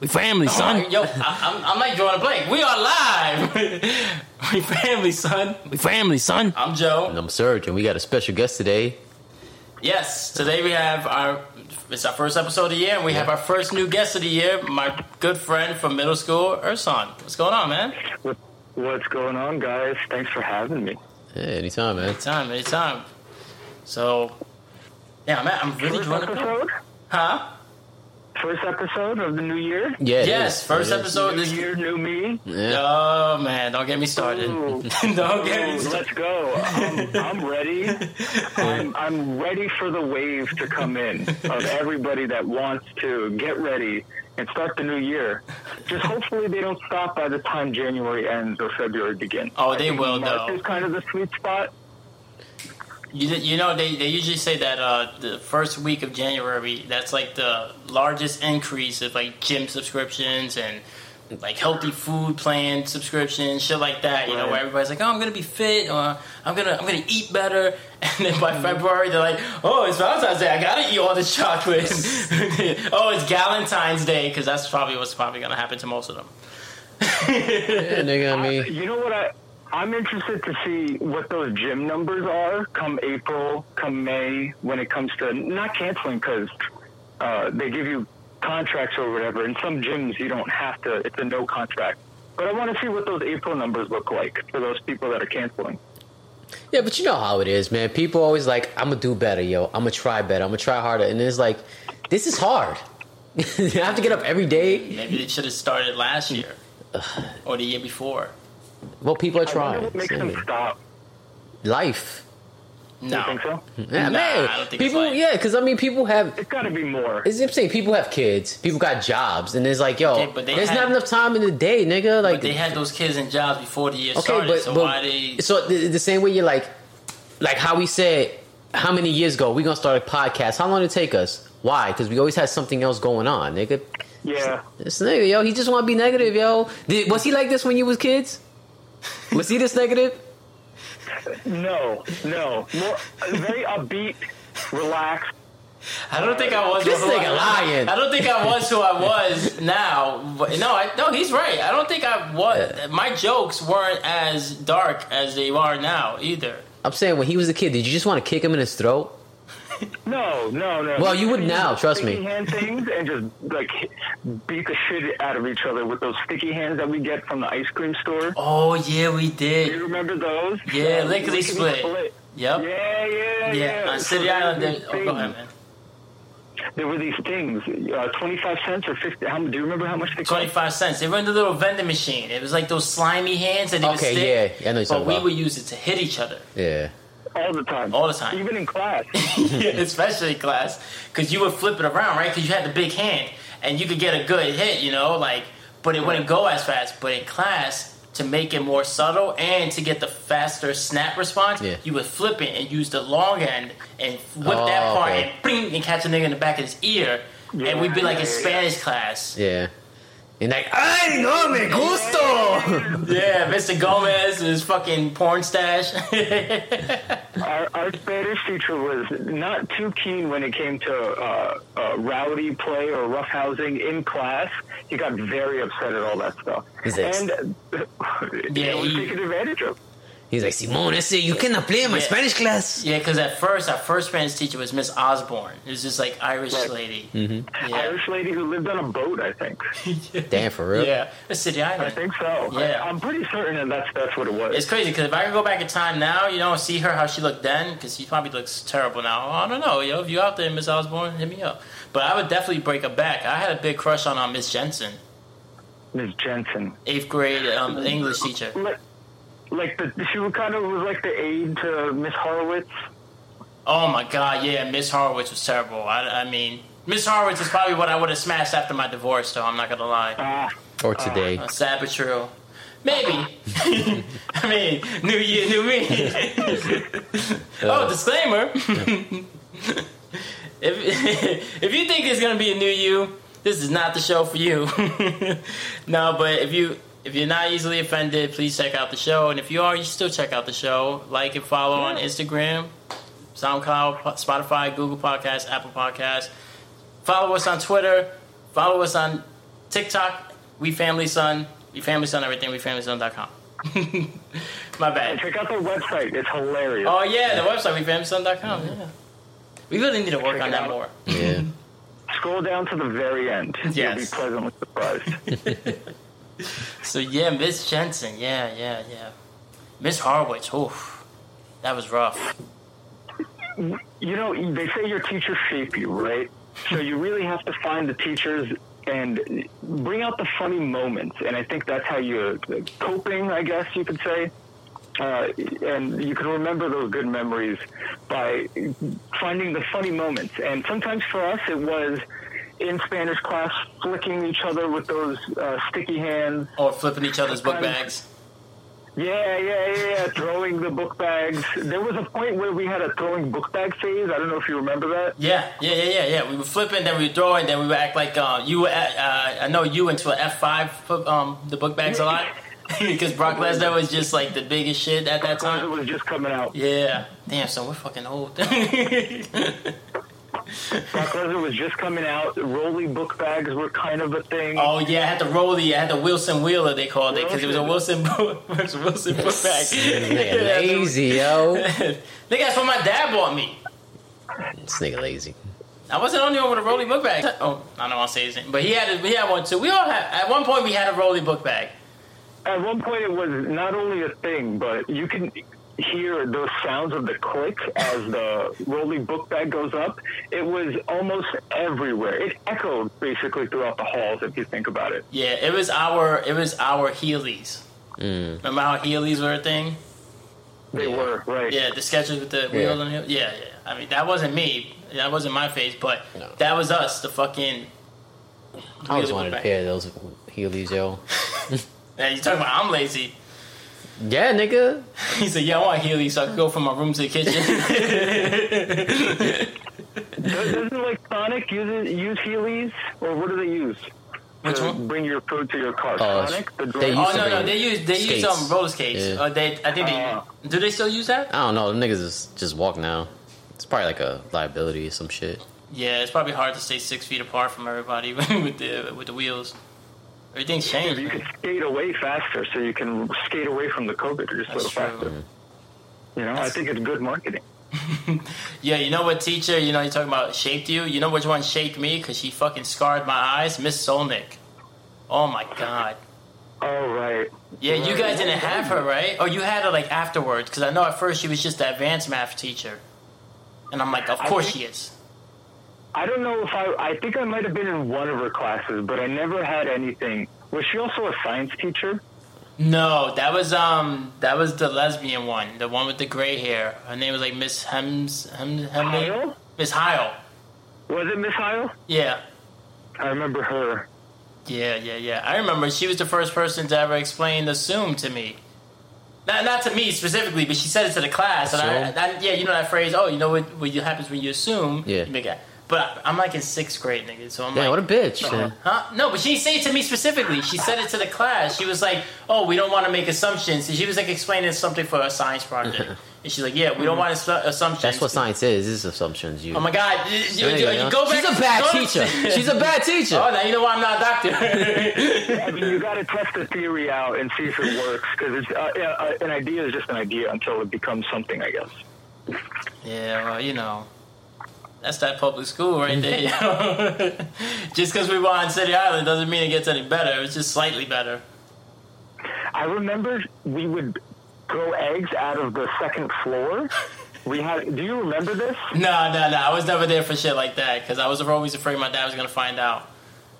We family, oh, son. Yo, I, I'm, I'm like drawing a blank. We are live. we family, son. We family, son. I'm Joe. And I'm Serge, and we got a special guest today. Yes, today we have our. It's our first episode of the year, and we have our first new guest of the year, my good friend from middle school, Urson. What's going on, man? What, what's going on, guys? Thanks for having me. Yeah, anytime, man. Anytime, anytime. So, yeah, man, I'm really First drawing a blank. Huh? First episode of the new year? Yeah, Yes, is. first It is. episode. New This, year, new me. Yeah. oh man, don't get me started. Ooh. don't get me started. let's go. I'm, I'm ready. I'm, I'm ready for the wave to come in of everybody that wants to get ready and start the new year. Just hopefully they don't stop by the time January ends or February begins. Oh, I they will, March though. is kind of the sweet spot. You, you know they, they usually say that uh, the first week of January that's like the largest increase of like gym subscriptions and like healthy food plan subscriptions shit like that you know where everybody's like oh I'm gonna be fit or I'm gonna I'm gonna eat better. And then by February they're like oh it's Valentine's Day I gotta eat all this chocolate oh it's Valentine's Day because that's probably what's probably gonna happen to most of them. Yeah, nigga, I You know what? I I'm interested to see what those gym numbers are come April, come May, when it comes to not canceling because uh, they give you contracts or whatever. In some gyms, you don't have to; it's a no contract. But I want to see what those April numbers look like for those people that are canceling. yeah, but you know how it is, man. People always like, I'm gonna do better, yo. I'm gonna try better. I'm gonna try harder, and it's like, this is hard. you have to get up every day. maybe they should have started last year or the year before Well, people are I trying. what makes them stop. Life. no You think so? Yeah, Nah, man. I don't think it's people, yeah, because I mean, people have. It's got to be more. It's I'm saying people have kids, people got jobs, and it's like, yo, Okay, but they there's had- not enough time in the day, nigga. Like But they had those kids in jobs before the year Okay, started, but, so but why they? so the, the same way you're like, like how we said, how many years ago we gonna start a podcast? How long did it take us? Why? Because we always had something else going on, nigga. Yeah. This nigga, yo, he just want to be negative, yo. Did, was he like this when you was kids? Was he this negative? No. No. More very upbeat, relaxed. I don't think I was. This who I- nigga lying. I don't think I was who I was now. But no, I, no, he's right. I don't think I was. My jokes weren't as dark as they are now either. I'm saying when he was a kid, did you just want to kick him in his throat? No, no, no. Well, you would now, trust sticky me. hand things and just like beat the shit out of each other with those sticky hands that we get from the ice cream store. Oh yeah, we did. You remember those? Yeah, lickety split. Yep. Yep. Yeah, yeah, Yeah, yeah. on City there Island. were There, oh, go ahead, man. There were these things, uh, twenty-five cents or fifty. How, do you remember how much they cost? Twenty-five cents. They were in the little vending machine. It was like those slimy hands that they would Okay, stick. yeah, I know you're But we about. would use it to hit each other. Yeah. All the time. All the time. Even in class. yeah, especially in class, because you would flip it around, right? Because you had the big hand, and you could get a good hit, you know, like, but it wouldn't go as fast. But in class, to make it more subtle and to get the faster snap response, Yeah. you would flip it and use the long end and whip Oh, that part okay. and bing, and catch a nigga in the back of his ear, and we'd be like in Yeah, yeah, Spanish class. Yeah. And like, ay, no me gusto. Yeah, Mr. Gomez, his fucking porn stash. our, our Spanish teacher was not too keen when it came to uh, uh, rowdy play or roughhousing in class. He got very upset at all that stuff. He's like- and uh, Yeah, it was he- taken advantage of. He's like, Simone, ese, you cannot play in my Yeah. Spanish class. yeah, because at first, our first Spanish teacher was Miss Osborne. It was this like Irish Right. lady. Mm-hmm. Yeah. Irish lady who lived on a boat, I think. Damn, for real. Yeah, the City I think so. Yeah. I'm pretty certain that that's, that's what it was. It's crazy because if I could go back in time now, you know, and see her how she looked then, because she probably looks terrible now. I don't know, yo. If you out there, Miss Osborne, hit me up. But I would definitely break her back. I had a big crush on uh, Miss Jensen, Miss Jensen. eighth grade um, English teacher. Like, like the, she was kind of was like the aide to Miss Horowitz. Oh my God, yeah, Miss Horowitz was terrible. I, I mean, Miss Horowitz is probably what I would have smashed after my divorce, though. I'm not gonna lie. Ah, Or today. Uh, sad but true. Maybe. I mean, new year, new me. oh, disclaimer. if if you think it's gonna be a new you, this is not the show for you. no, but if you if you're not easily offended, please check out the show. And if you are, you still check out the show. Like and follow on Instagram, SoundCloud, Spotify, Google Podcasts, Apple Podcasts. Follow us on Twitter. Follow us on TikTok, We Family Son, We Family Son, everything, WeFamilySon.com. My bad. check out their website. It's hilarious. Oh yeah, the website WeFamilySon.com. Yeah. We really need to work Check on that out. more. Yeah. Scroll down to the very end. Yes. You'll be pleasantly surprised. So yeah, Miss Jensen, yeah, yeah, yeah. Miss Harwich, oof, that was rough. you know, they say your teachers shape you, right? So you really have to find the teachers and bring out the funny moments. And I think that's how you're coping, I guess you could say. Uh, and you can remember those good memories by finding the funny moments. And sometimes for us, it was in Spanish class flicking each other with those uh, sticky hands. Or flipping each other's book bags. Yeah, yeah, yeah, yeah. Throwing the book bags. There was a point where we had a throwing book bag phase. I don't know if you remember that. Yeah, yeah, yeah, yeah, yeah. We were flipping, then we were throwing, then we would act like uh, you. Were at, uh, I know you went to an F five um, the book bags a lot because Brock Lesnar was just like the biggest shit at that time. It was just coming out. Yeah, damn. So we're fucking old. Brock Lesnar was just coming out. Rolly book bags were kind of a thing. oh yeah, I had the Rolly. I had the Wilson Wheeler. They called it because it was a Wilson book- was Wilson book bag. Nigga lazy, yo. Nigga, that's what my dad bought me. This nigga lazy. I wasn't the only one with a Rolly book bag. Oh, I don't want to say his name, but he had a, he had one too. We all had at one point we had a Rolly book bag. At one point, it was not only a thing, but you can hear those sounds of the click as the rolling book bag goes up. It was almost everywhere. It echoed basically throughout the halls, if you think about it. Yeah, it was our it was our Heelys. Mm. Remember how Heelys were a thing? They Yeah. were right. Yeah, the Skechers with the wheels on the Yeah, yeah. I mean, that wasn't me. That wasn't my face, but No. that was us. The fucking. I always wanted a book pair of those Heelys, yo. Man, you talking about I'm lazy? Yeah, nigga. He said, "Yeah, I want Heelys, so I can go from my room to the kitchen." Does- Doesn't like Sonic use use Heelys, or what do they use? Which to one? Bring your food to your car. Oh, Sonic. The they used oh to no, no, they use they use skates. um roller skates. Yeah. Uh, they I think they Uh. do they still use that? I don't know. The niggas is just walk now. It's probably like a liability or some shit. Yeah, it's probably hard to stay six feet apart from everybody with the with the wheels. Everything's changed. you man. can skate away faster, so you can skate away from the COVID just a That's little true. faster. You know, I think it's good marketing. Yeah, you know what teacher, you know, you're talking about shaped you? You know which one shaped me? Because she fucking scarred my eyes? Miss Solnick. Oh my god. Oh right. Yeah, you guys didn't have her, right? Or you had her like afterwards? Because I know at first she was just the advanced math teacher. And I'm like, of course think- she is. I don't know if I. I think I might have been in one of her classes, but I never had anything. Was she also a science teacher? No, that was um that was the lesbian one, the one with the gray hair. Her name was like Miss Hems Hem Hem Heil? Miss Heil. Was it Miss Heil? Yeah. I remember her. Yeah, yeah, yeah. I remember she was the first person to ever explain the Zoom to me. Not, not to me specifically, but she said it to the class. And I, I, yeah, you know that phrase. Oh, you know what, what happens when you assume? Yeah. You make it. But I'm like in sixth grade, nigga. So I'm Yeah, like, what a bitch. Uh-huh. Huh? No, but she didn't say it to me specifically. She said it to the class. She was like, "Oh, we don't want to make assumptions." And she was like explaining something for a science project. and she's like, "Yeah, we don't want assu- assumptions." That's what science is. Is assumptions. You. Oh my god! You, you- you you- go, you yo. back. She's a bad teacher. She's a bad teacher. Oh, now you know why I'm not a doctor. I mean, you got to test the theory out and see if it works because it's uh, uh, an idea is just an idea until it becomes something, I guess. Yeah, well, you know, that's that public school right there. You know? just because we were on City Island doesn't mean it gets any better. It's just slightly better. I remember we would throw eggs out of the second floor. We had. Do you remember this? No, no, no. I was never there for shit like that because I was always afraid my dad was gonna find out.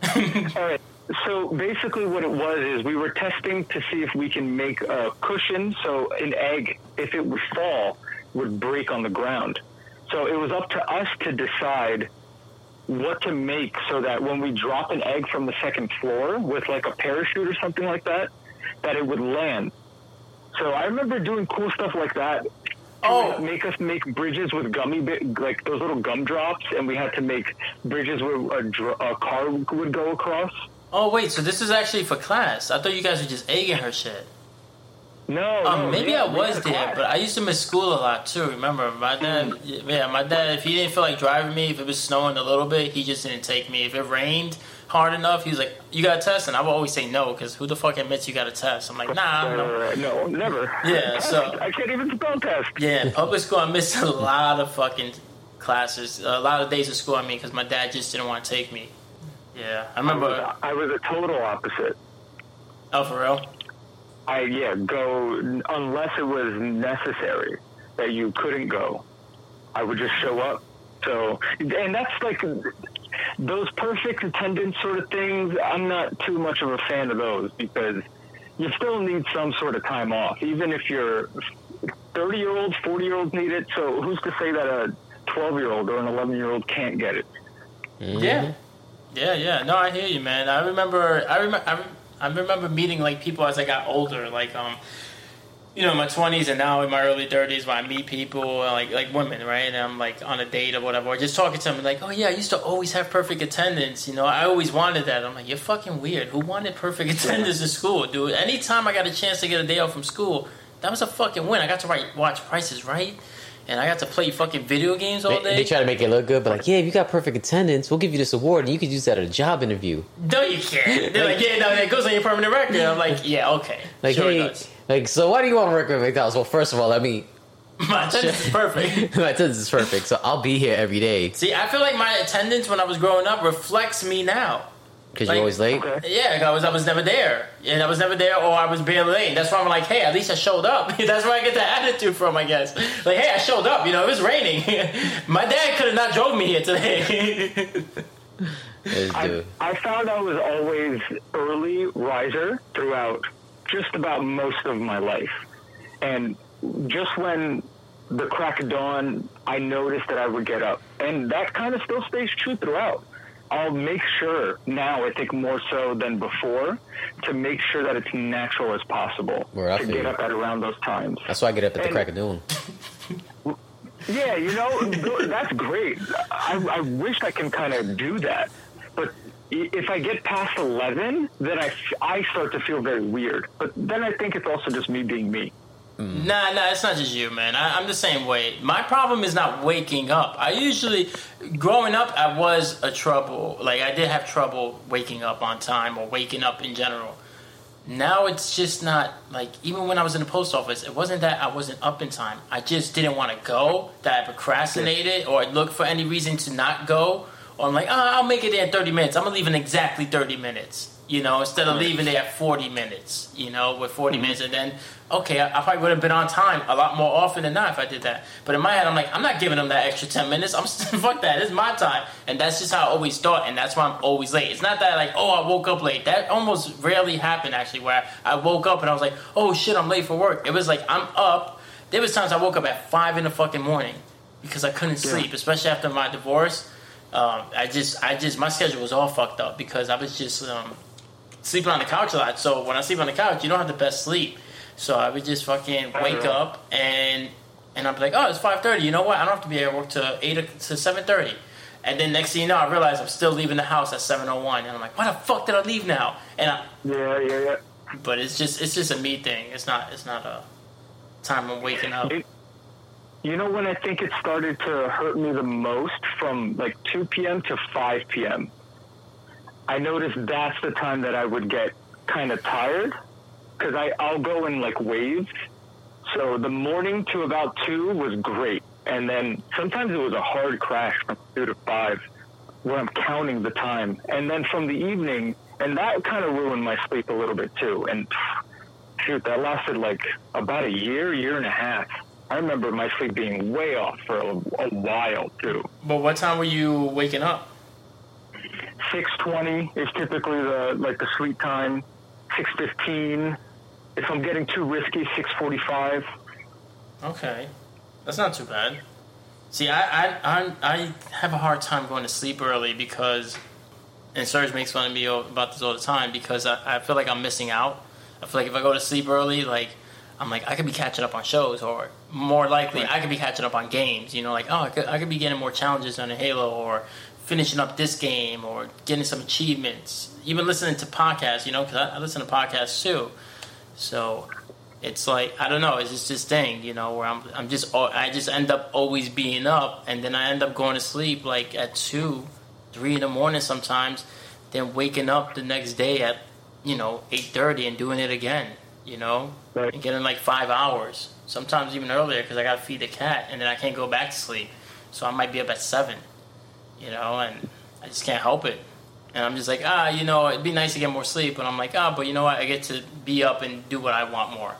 All right. So basically, what it was is we were testing to see if we can make a cushion so an egg, if it would fall, would break on the ground. So it was up to us to decide what to make so that when we drop an egg from the second floor with like a parachute or something like that, that it would land. So I remember doing cool stuff like that. Oh. make us make bridges with gummy, bit, like those little gumdrops, and we had to make bridges where a, dr- a car would go across. Oh wait, so this is actually for class. I thought you guys were just egging her shit. No, Um, maybe yeah, I was there, but I used to miss school a lot too. Remember, my dad, yeah, my dad, if he didn't feel like driving me, if it was snowing a little bit, he just didn't take me. If it rained, hard enough. He was like, "You got a test," and I would always say no because who the fuck admits you got a test? I'm like, nah, no. Uh, no, never. Yeah, so- I can't even spell test. Yeah, public school, I missed a lot of fucking classes, a lot of days of school. I mean, because my dad just didn't want to take me. Yeah, I I was, remember. I was a total opposite. Oh, for real? I yeah go unless it was necessary that you couldn't go. I would just show up. So and that's like those perfect attendance sort of things. I'm not too much of a fan of those because you still need some sort of time off, even if you're 30 year olds, 40 year olds need it. So who's to say that a 12 year old or an 11 year old can't get it? Mm-hmm. Yeah, yeah, yeah. No, I hear you, man. I remember, I remember, I, rem- I remember meeting like people as I got older, like um, you know, in my twenties and now in my early thirties, when I meet people like like women, right? And I'm like on a date or whatever, or just talking to them, like, oh yeah, I used to always have perfect attendance. You know, I always wanted that. I'm like, you're fucking weird. Who wanted perfect attendance in school, dude? Anytime I got a chance to get a day off from school, that was a fucking win. I got to write, watch Price Is Right. And I got to play fucking video games all day. they try to make it look good, but like, yeah, if you got perfect attendance, we'll give you this award, and you could use that at a job interview. No, you can't. They're like, yeah, no, it goes on your permanent record. I'm like, yeah, okay. Like, sure hey, does. like, so why do you want to work with McDonald's? Well, first of all, let me. My attendance is perfect. my attendance is perfect, so I'll be here every day See, I feel like my attendance when I was growing up reflects me now. Because Like- you're always late. Okay. Yeah, I was I was never there, and I was never there, or I was barely late. That's why I'm like, hey, at least I showed up. That's where I get the attitude from, I guess. Like, hey, I showed up. You know, it was raining. my dad could have not drove me here today. I. I found I was always early riser throughout just about most of my life. And just when the crack of dawn, I noticed that I would get up. And that kind of still stays true throughout. I'll make sure now, I think more so than before, to make sure that it's natural as possible to get up at around those times. That's why I get up at the crack of dawn. Yeah, you know, that's great. I, I wish I can kind of do that. But if I get past 11, then I, I start to feel very weird. But then I think it's also just me being me. Nah, nah, it's not just you, man. I, I'm the same way. My problem is not waking up. I usually, growing up, I was a trouble. Like I did have trouble waking up on time or waking up in general. Now it's just not like even when I was in the post office, it wasn't that I wasn't up in time. I just didn't want to go. That I procrastinated or I looked for any reason to not go. Or I'm like, oh, I'll make it there in 30 minutes. I'm gonna leave in exactly 30 minutes. You know, instead of leaving there at 40 minutes. You know, with 40 minutes, and then okay, I, I probably would have been on time a lot more often than not if I did that. But in my head, I'm like, I'm not giving them that extra 10 minutes. I'm just, fuck that. It's my time, and that's just how I always thought, and that's why I'm always late. It's not that like, oh, I woke up late. That almost rarely happened actually, where I woke up and I was like, oh shit, I'm late for work. It was like I'm up. There was times I woke up at five in the fucking morning because I couldn't Yeah. sleep, especially after my divorce. Um, I just, I just, my schedule was all fucked up because I was just um, sleeping on the couch a lot. So when I sleep on the couch, you don't have the best sleep. So I would just fucking wake up and and I'd be like, oh, it's five thirty. You know what? I don't have to be at work to eight to seven thirty. And then next thing you know, I realize I'm still leaving the house at seven oh one, and I'm like, why the fuck did I leave now? And I, Yeah, yeah, yeah. but it's just it's just a me thing. It's not it's not a time I'm waking up. It- You know when I think it started to hurt me the most from like 2 p.m. to 5 p.m. I noticed that's the time that I would get kind of tired because I I'll go in like waves. So the morning to about two was great, and then sometimes it was a hard crash from two to five, where I'm counting the time, and then from the evening, and that kind of ruined my sleep a little bit too. And shoot, that lasted like about a year, year and a half. I remember my sleep being way off for a, a while too. But what time were you waking up? Six twenty is typically the like the sleep time. Six fifteen. If I'm getting too risky, six forty five. Okay, that's not too bad. See, I I, I I have a hard time going to sleep early because, and Serge makes fun of me about this all the time because I, I feel like I'm missing out. I feel like if I go to sleep early, like I'm like I could be catching up on shows, or more likely I could be catching up on games. You know, like oh I could I could be getting more challenges on a Halo, or finishing up this game, or getting some achievements. Even listening to podcasts, you know, because I, I listen to podcasts too. So it's like I don't know. It's just this thing, you know, where I'm I'm just I just end up always being up, and then I end up going to sleep like at two, three in the morning sometimes. then waking up the next day at you know eight thirty and doing it again. You know, Right. and getting like five hours, sometimes even earlier because I got to feed the cat and then I can't go back to sleep. So I might be up at seven. You know, and I just can't help it. And I'm just like, ah, you know, it'd be nice to get more sleep. And I'm like, ah, but you know what? I get to be up and do what I want more.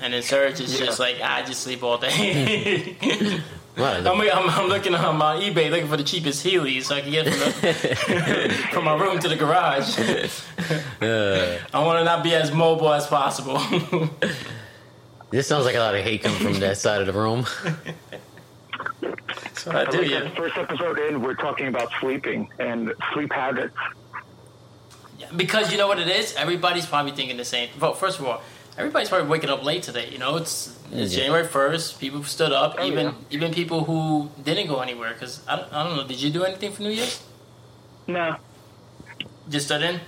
And then Serge is just like, ah, I just sleep all day. I'm, I'm, I'm looking on my eBay looking for the cheapest Heelys so I can get from, the, from my room to the garage. uh, I want to not be as mobile as possible. this sounds like a lot of hate coming from that side of the room. That's what I I do, think yeah. first episode in, we're talking about sleeping and sleep habits. Yeah, Because you know what it is? Everybody's probably thinking the same. Well, first of all, everybody's probably waking up late today. You know, it's it's Yeah. January first. People stood up. Oh, even yeah. even people who didn't go anywhere. Because I, don't- I don't know. Did you do anything for New Year's? No, Just stood in.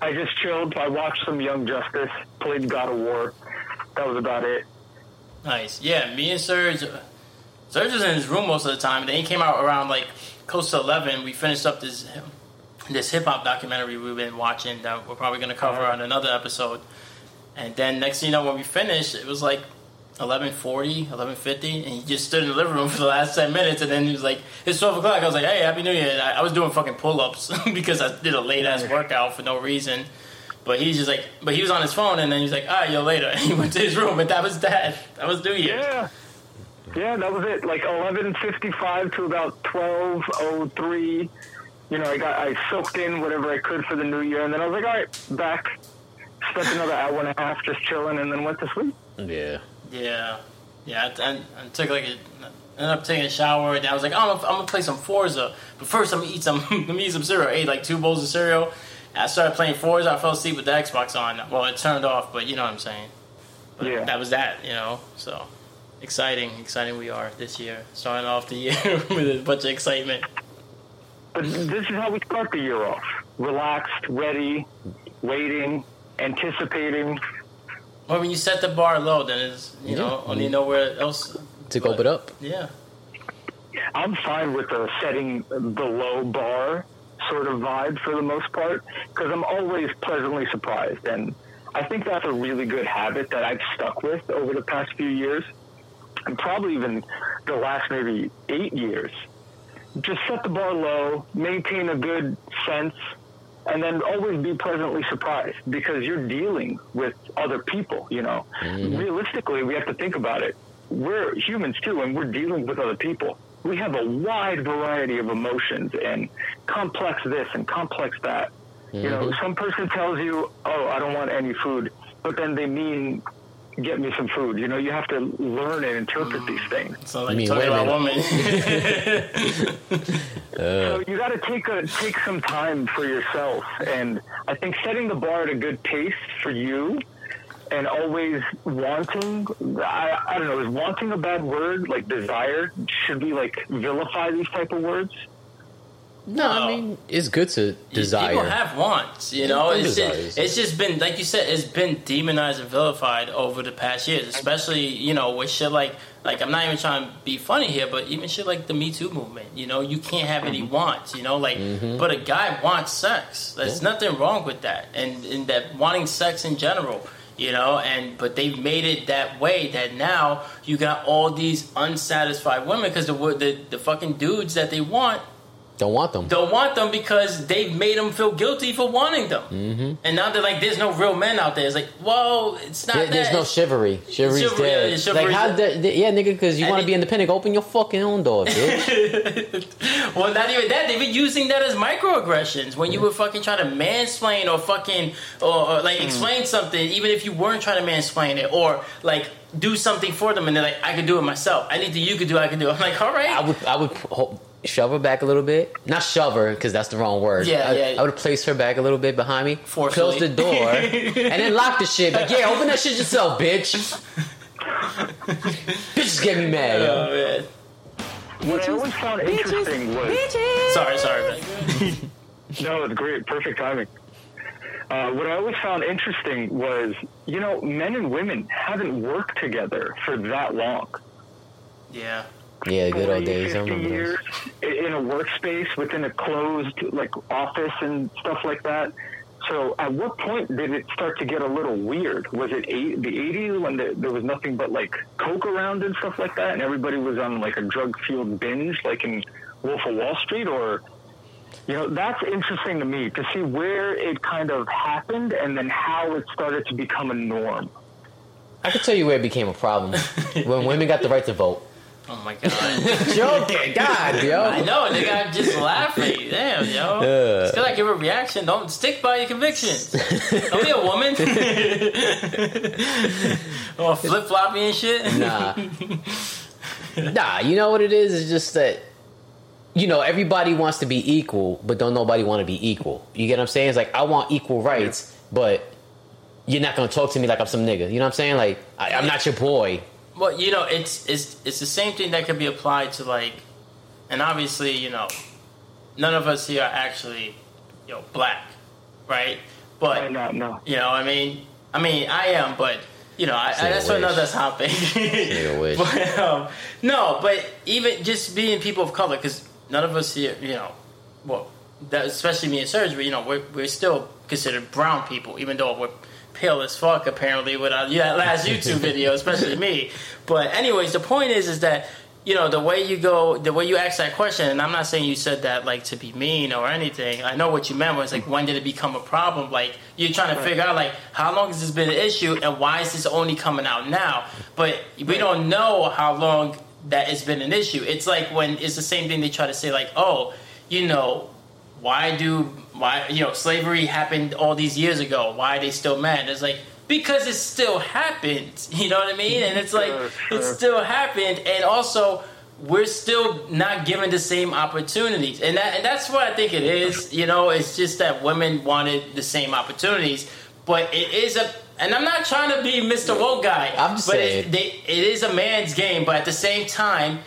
I just chilled. I watched some Young Justice, played God of War. That was about it. Nice. Yeah, me and Serge. Serge was in his room most of the time. And then he came out around like close to eleven. We finished up this this hip hop documentary we've been watching that we're probably gonna cover on another episode. And then next thing you know, when we finished, it was like 11.40, 11.50, and he just stood in the living room for the last 10 minutes, and then he was like, it's 12 o'clock. I was like, hey, Happy New Year. I, I was doing fucking pull-ups because I did a late-ass workout for no reason. But he's just like, but he was on his phone, and then he's like, all right, yo, later. And he went to his room, and that was that. That was New Year's. Yeah. Yeah, that was it. Like eleven fifty five to about twelve oh three. You know, I got I soaked in whatever I could for the new year and then I was like, all right, back. Spent another hour and a half just chilling and then went to sleep. Yeah. Yeah, yeah. I, I, I took like a, ended up taking a shower, and I was like, oh, I'm, gonna, I'm gonna play some Forza, but first I'm gonna eat some, let me eat some cereal. I ate like two bowls of cereal. And I started playing Forza. I fell asleep with the Xbox on. Well, it turned off, but you know what I'm saying. But Yeah. that was that. You know, so exciting, exciting we are this year, starting off the year with a bunch of excitement. But this is how we start the year off. Relaxed, ready, waiting, anticipating. Well, when you set the bar low, then it's you know Yeah. only nowhere else. To go it up. Yeah. I'm fine with the setting the low bar sort of vibe for the most part because I'm always pleasantly surprised. And I think that's a really good habit that I've stuck with over the past few years and probably even the last maybe eight years. Just set the bar low, maintain a good sense, and then always be pleasantly surprised because you're dealing with other people, you know. Mm-hmm. Realistically, we have to think about it. We're humans too, and we're dealing with other people. We have a wide variety of emotions and complex this and complex that. You know, mm-hmm. some person tells you, "Oh, I don't want any food," but then they mean, "Get me some food." You know, you have to learn and interpret mm. these things. So like mean, talking about minute. women. So uh. you got to take a take some time for yourself, and I think setting the bar at a good pace for you, and always wanting. I, I don't know. Is wanting a bad word? Like desire? Should we like vilify these type of words? No, I mean it's good to desire. People have wants, you know. It's just, it's just been like you said, it's been demonized and vilified over the past years, especially you know with shit like like I'm not even trying to be funny here, but even shit like the Me Too movement. You know, you can't have any mm-hmm. wants. You know, like mm-hmm. but a guy wants sex. There's nothing wrong with that, and and that wanting sex in general. You know, and but they've made it that way that now you got all these unsatisfied women because the, the the fucking dudes that they want Don't want them. don't want them because they've made them feel guilty for wanting them. Mm-hmm. And now they're like, there's no real men out there. It's like, whoa, it's not There- that. there's no chivalry. Chivalry's Chivalry, dead. yeah, chivalry's like how? The, yeah, nigga, because you want to be independent. Open your fucking own door, bitch. well, not even that. They've been using that as microaggressions. When you were fucking trying to mansplain or fucking or, or Hmm. like explain something, even if you weren't trying to mansplain it, or like do something for them, and they're like, I could do it myself. I need Anything you could do, I could do. I'm like, all right. I would, I would shove her back a little bit. Not shove her because that's the wrong word. Yeah, I, yeah. I would place her back a little bit behind me, Forcefully. close the door, and then lock the shit. Like, yeah, open that shit yourself, bitch. Bitches get me mad, yo. Oh, man. What I always found interesting was Sorry, sorry, man. no, it's great, perfect timing. Uh, what I always found interesting was, you know, men and women haven't worked together for that long. Yeah. Yeah, good old days. I 50 remember years in a workspace within a closed like office and stuff like that. So, at what point did it start to get a little weird? Was it eight, the 80s when the, there was nothing but like coke around and stuff like that, and everybody was on like a drug fueled binge, like in Wolf of Wall Street, or you know, that's interesting to me to see where it kind of happened and then how it started to become a norm. I can tell you where it became a problem when women got the right to vote. Oh my god. Joking, God, yo. I know, they got just laughing. Damn, yo. Yeah. Still like give a reaction. Don't stick by your convictions. Don't be a woman. or flip floppy and shit. Nah. nah, you know what it is? It's just that, you know, everybody wants to be equal, but don't nobody want to be equal. You get what I'm saying? It's like, I want equal rights, but you're not going to talk to me like I'm some nigga. You know what I'm saying? Like, I, I'm not your boy. Well, you know, it's it's it's the same thing that could be applied to like, and obviously, you know, none of us here are actually, you know, black, right? But No, no. you know, I mean, I mean, I am, but you know, I, I, Say that's wish. another topic. Say wish. but um, no, but even just being people of color, because none of us here, you know, well, that, especially me in surgery, you know, we're we're still considered brown people, even though we're pale as fuck apparently with our yeah, last YouTube video, especially me. But anyways, the point is, is that you know the way you go, the way you ask that question, and I'm not saying you said that like to be mean or anything. I know what you meant was like when did it become a problem? Like you're trying to figure out like how long has this been an issue and why is this only coming out now? But we don't know how long that it's been an issue. It's like when it's the same thing they try to say like, oh, you know, why do why you know slavery happened all these years ago? Why are they still mad? It's like because it still happened. You know what I mean? And it's like Sure, it still happened, and also we're still not given the same opportunities, and that and that's what I think it is. You know, it's just that women wanted the same opportunities, but it is a. And I'm not trying to be Mr. Woke guy, I'm just but saying. It, they, it is a man's game. But at the same time,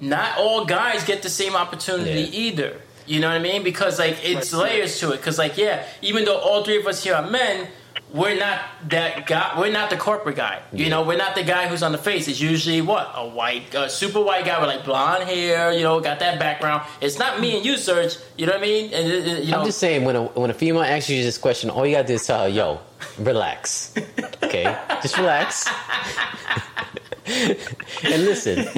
not all guys get the same opportunity Yeah. either. You know what I mean? Because like it's layers to it. Because like yeah, even though all three of us here are men, we're not that guy. We're not the corporate guy. You know, we're not the guy who's on the face. It's usually what a white, a super white guy with like blonde hair. You know, got that background. It's not me and you, Serge. You know what I mean? And uh, uh, you know, I'm just saying, when a when a female asks you this question, all you gotta do is tell her, "Yo, relax, okay? Just relax and listen.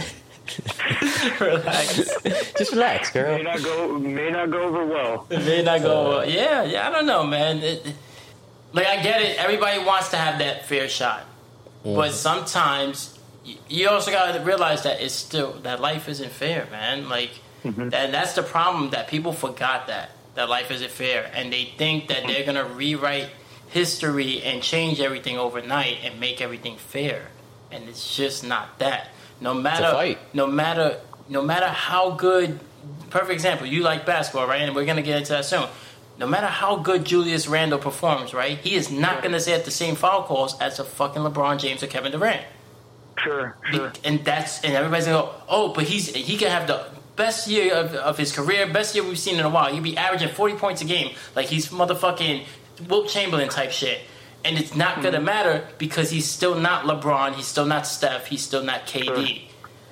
relax. Just relax, girl." May not go may not go over well. It may not go. uh, yeah, yeah. I don't know, man. It, like I get it. Everybody wants to have that fair shot, but sometimes you also got to realize that it's still that life isn't fair, man. Like that. That's the problem that people forgot that that life isn't fair, and they think that they're gonna rewrite history and change everything overnight and make everything fair, and it's just not that. No matter, fight. no matter, no matter how good. Perfect example. You like basketball, right? And we're gonna get into that soon. No matter how good Julius Randle performs, right? He is not gonna set the same foul calls as a fucking LeBron James or Kevin Durant. Sure, sure. And that's and everybody's gonna go, oh, but he's he can have the best year of, of his career, best year we've seen in a while. He'd be averaging forty points a game, like he's motherfucking Wilt Chamberlain type shit. And it's not gonna mm-hmm. matter because he's still not LeBron, he's still not Steph, he's still not KD.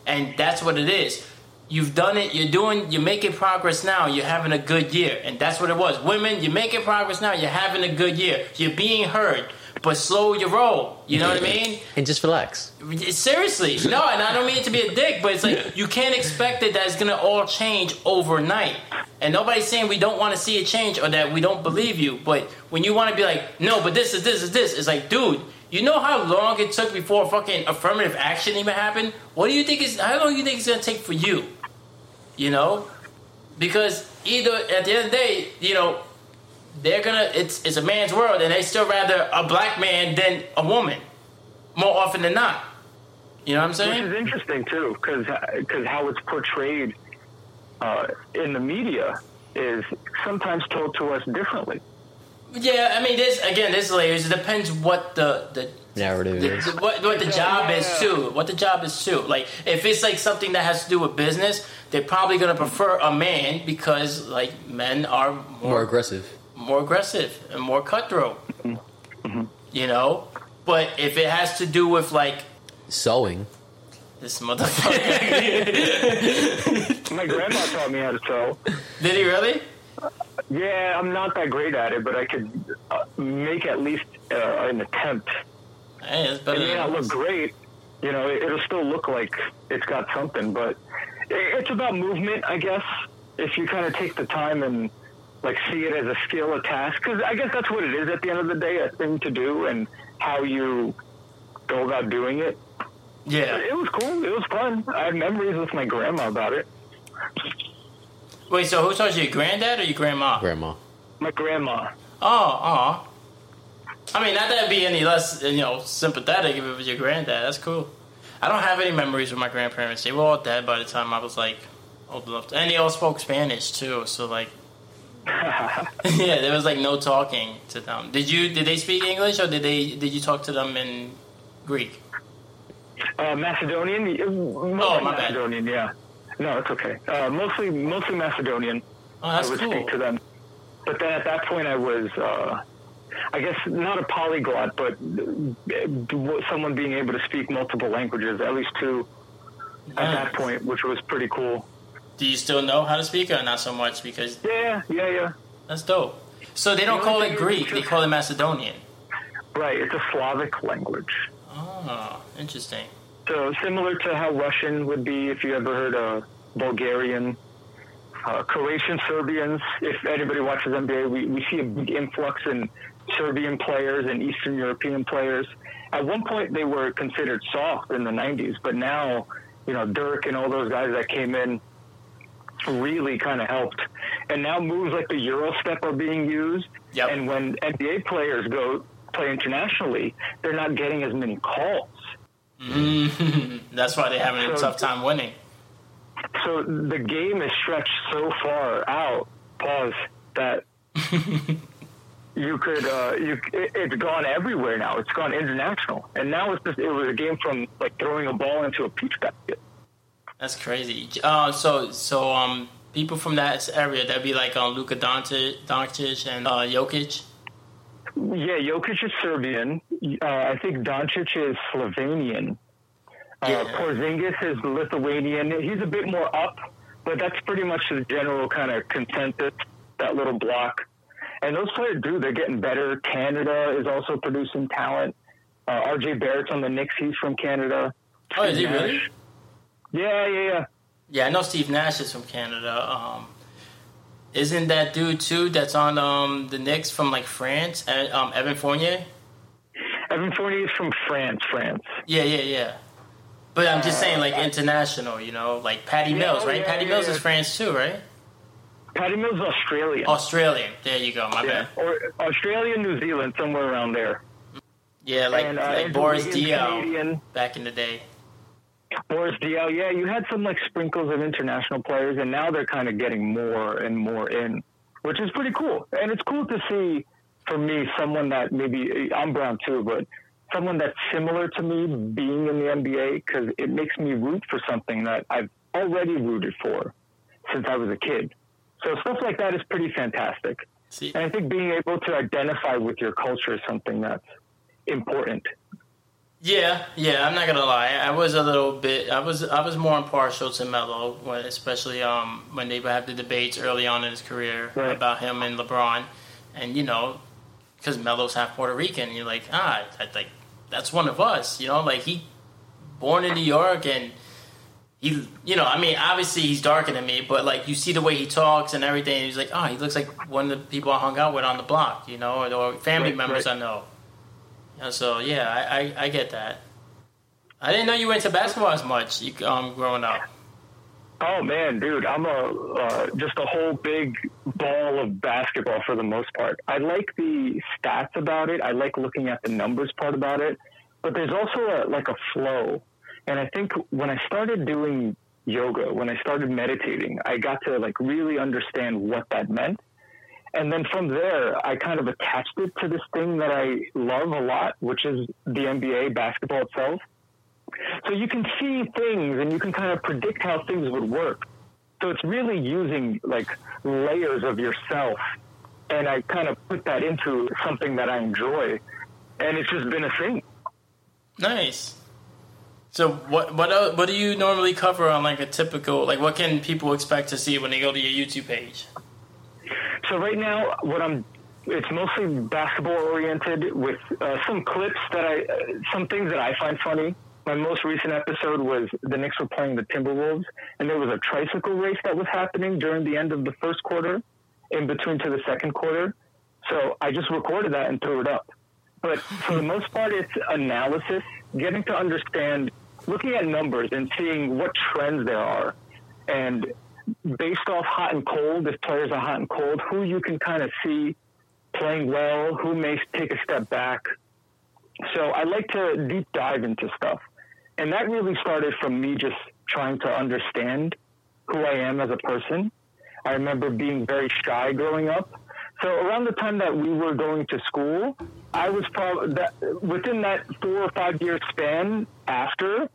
And that's what it is. You've done it. You're doing. You're making progress now. You're having a good year, and that's what it was. Women, you're making progress now. You're having a good year. You're being heard, but slow your roll. You know what I mean? And just relax. Seriously, no, and I don't mean it to be a dick, but it's like you can't expect that that's gonna all change overnight. And nobody's saying we don't want to see a change or that we don't believe you. But when you want to be like, no, but this is this is this, it's like, dude, you know how long it took before fucking affirmative action even happened? What do you think is how long do you think it's gonna take for you? You know, because either at the end of the day, you know, they're gonna it's it's a man's world, and they still rather a black man than a woman more often than not. You know what I'm saying Which saying? is interesting too, because because how it's portrayed uh, in the media is sometimes told to us differently. Yeah, I mean, this again, this layers. It depends what the the Narrative the- is. the- what, what the job is too. What the job is too. Like if it's like something that has to do with business, they're probably gonna prefer a man because like men are more More aggressive. More aggressive and more cutthroat. You know, but if it has to do with like Sewing. This motherfucker. My grandma taught me how to sew. Did he really? Yeah, I'm not that great at it, but I could uh, make at least uh, an attempt. Hey, it's better It may not look great. You know, it, it'll still look like it's got something, but it, it's about movement, I guess. If you kind of take the time and like see it as a skill, a task, because I guess that's what it is at the end of the day, a thing to do, and how you go about doing it. Yeah. It was cool. It was fun. I have memories with my grandma about it. Wait, so who taught you? Your granddad or your grandma? Grandma. My grandma. Oh, oh. I mean, not that it'd be any less, you know, sympathetic if it was your granddad. That's cool. I don't have any memories with my grandparents. They were all dead by the time I was like old enough. To, and they all spoke Spanish too. So like, yeah, there was like no talking to them. Did you? Did they speak English or did they? Did you talk to them in Greek? Uh, Macedonian. Oh, my bad. Macedonian. Yeah. No, it's okay. Uh, mostly, mostly Macedonian. Oh, I would cool. speak to them. But then at that point, I was, uh, I guess, not a polyglot, but someone being able to speak multiple languages, at least two, at that point, which was pretty cool. Do you still know how to speak or not so much? Because Yeah, yeah, yeah. that's dope. So they don't call it Greek; they call it Macedonian. Right. It's a Slavic language. Oh, interesting. So similar to how Russian would be if you ever heard of Bulgarian, uh, Croatian, Serbians. If anybody watches NBA, we, we see a big influx in Serbian players and Eastern European players. At one point, they were considered soft in the 90s, but now, you know, Dirk and all those guys that came in really kind of helped. And now moves like the Euro step are being used. Yep. And when NBA players go play internationally, they're not getting as many calls. That's why they're having a tough time winning. So the game is stretched so far out, pause, that you could, uh, you, it, it's gone everywhere now. It's gone international. And now it's just, it was a game from like throwing a ball into a peach basket. That's crazy. Uh, so, so um, people from that area, that'd be like um, Luka Doncic, Doncic and uh, Jokic. Yeah, Jokic is Serbian. Uh, I think Doncic is Slovenian. Uh, Yeah. Porzingis is Lithuanian. He's a bit more up, but that's pretty much the general kind of consensus, that little block. And those players do, they're getting better. Canada is also producing talent. Uh, RJ Barrett's on the Knicks, he's from Canada. Oh, is he really? Yeah, yeah, yeah. Yeah, I know Steve Nash is from Canada. Um, isn't that dude too that's on um, the Knicks from like France? Um, Evan Fournier. Evan Fournier is from France, France. Yeah, yeah, yeah. But I'm just saying, like international, you know, like Patty Yeah, Mills, oh, right? yeah, Patty yeah, Mills is France too, right? Patty Mills is Australian. Australian. There you go. My yeah. bad. Or Australia, New Zealand, somewhere around there. Yeah, like And, uh, like Boris Canadian. back in the day. Boris Diaw, yeah, you had some like sprinkles of international players, and now they're kind of getting more and more in, which is pretty cool. And it's cool to see, for me, someone that maybe I'm brown too, but someone that's similar to me being in the NBA because it makes me root for something that I've already rooted for since I was a kid. So stuff like that is pretty fantastic. See, And I think being able to identify with your culture is something that's important. Yeah, yeah, I'm not gonna lie. I was a little bit. I was I was more impartial to Melo, when, especially um, when they would have the debates early on in his career Right. about him and LeBron, and you know, because Melo's half Puerto Rican, you're like, ah, I, like that's one of us, you know, like he born in New York and. He, you know, I mean, obviously he's darker than me, but like you see the way he talks and everything. And he's like, oh, he looks like one of the people I hung out with on the block, you know, or, or family Right, members right. I know. Yeah, so yeah, I, I, I get that. I didn't know you went to basketball as much um, growing up. Oh man, dude, I'm a uh, just a whole big ball of basketball for the most part. I like the stats about it. I like looking at the numbers part about it, but there's also a, like a flow. And I think when I started doing yoga, when I started meditating, I got to like really understand what that meant. And then from there, I kind of attached it to this thing that I love a lot, which is the NBA basketball itself. So you can see things and you can kind of predict how things would work. So it's really using like layers of yourself. And I kind of put that into something that I enjoy. And it's just been a thing. Nice. So what what what do you normally cover on like a typical like what can people expect to see when they go to your YouTube page? So right now, what I'm it's mostly basketball oriented with uh, some clips that I uh, some things that I find funny. My most recent episode was the Knicks were playing the Timberwolves, and there was a tricycle race that was happening during the end of the first quarter, in between to the second quarter. So I just recorded that and threw it up. But for the most part, it's analysis, getting to understand, looking at numbers and seeing what trends there are, and based off hot and cold, if players are hot and cold, who you can kind of see playing well, who may take a step back. So I like to deep dive into stuff. And that really started from me just trying to understand who I am as a person. I remember being very shy growing up. So around the time that we were going to school, I was probably that within that four or five year span after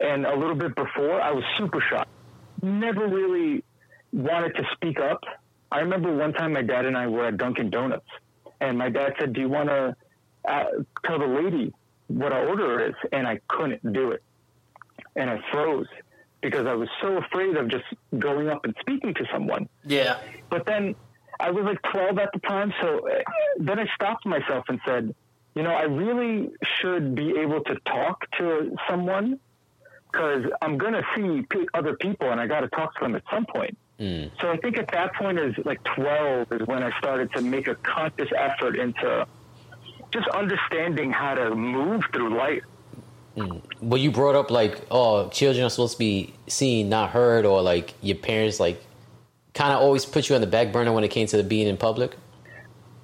and a little bit before, I was super shy. Never really wanted to speak up. I remember one time my dad and I were at Dunkin' Donuts, and my dad said, "Do you want to uh, tell the lady what our order is?" And I couldn't do it, and I froze because I was so afraid of just going up and speaking to someone. Yeah. But then I was like 12 at the time, so uh, then I stopped myself and said, you know, I really should be able to talk to someone because I'm going to see p- other people and I got to talk to them at some point. Hmm. So I think at that point is like 12 is when I started to make a conscious effort into just understanding how to move through life. Hmm. But you brought up like, oh, children are supposed to be seen, not heard, or like your parents like kind of always put you on the back burner when it came to the being in public.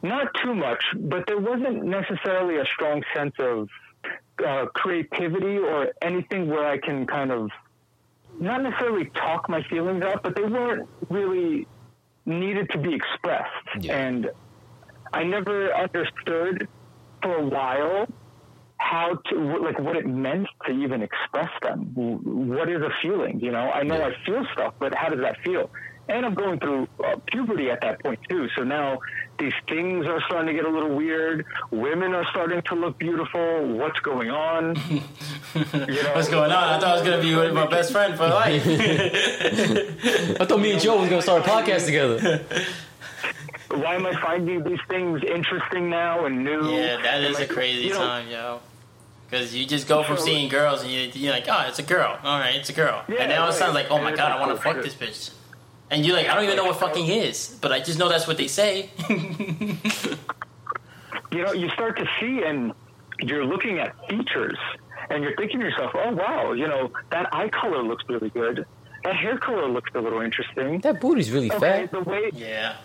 Not too much, but there wasn't necessarily a strong sense of uh, creativity or anything where I can kind of not necessarily talk my feelings out, but they weren't really needed to be expressed. Yeah. And I never understood for a while how to like what it meant to even express them. What is a feeling? You know, I know Yeah. I feel stuff, but how does that feel? And I'm going through uh, puberty at that point too. So now these things are starting to get a little weird. Women are starting to look beautiful. What's going on? You know, What's going on? I thought I was gonna be with my best friend for life. I thought me and Joe was gonna start a podcast together. Why am I finding these things interesting now and new? yeah, that is And is a crazy you know, time, yo. Because you just go from seeing girls and you, you're like, oh, it's a girl. All right, it's a girl. Yeah, and now it sounds like, oh my god, I want to fuck this bitch. And you're like, I don't even know what fucking is, but I just know that's what they say. you know, you start to see and you're looking at features and you're thinking to yourself, oh, wow, you know, that eye color looks really good. That hair color looks a little interesting. That booty's really Okay, fat. the way yeah.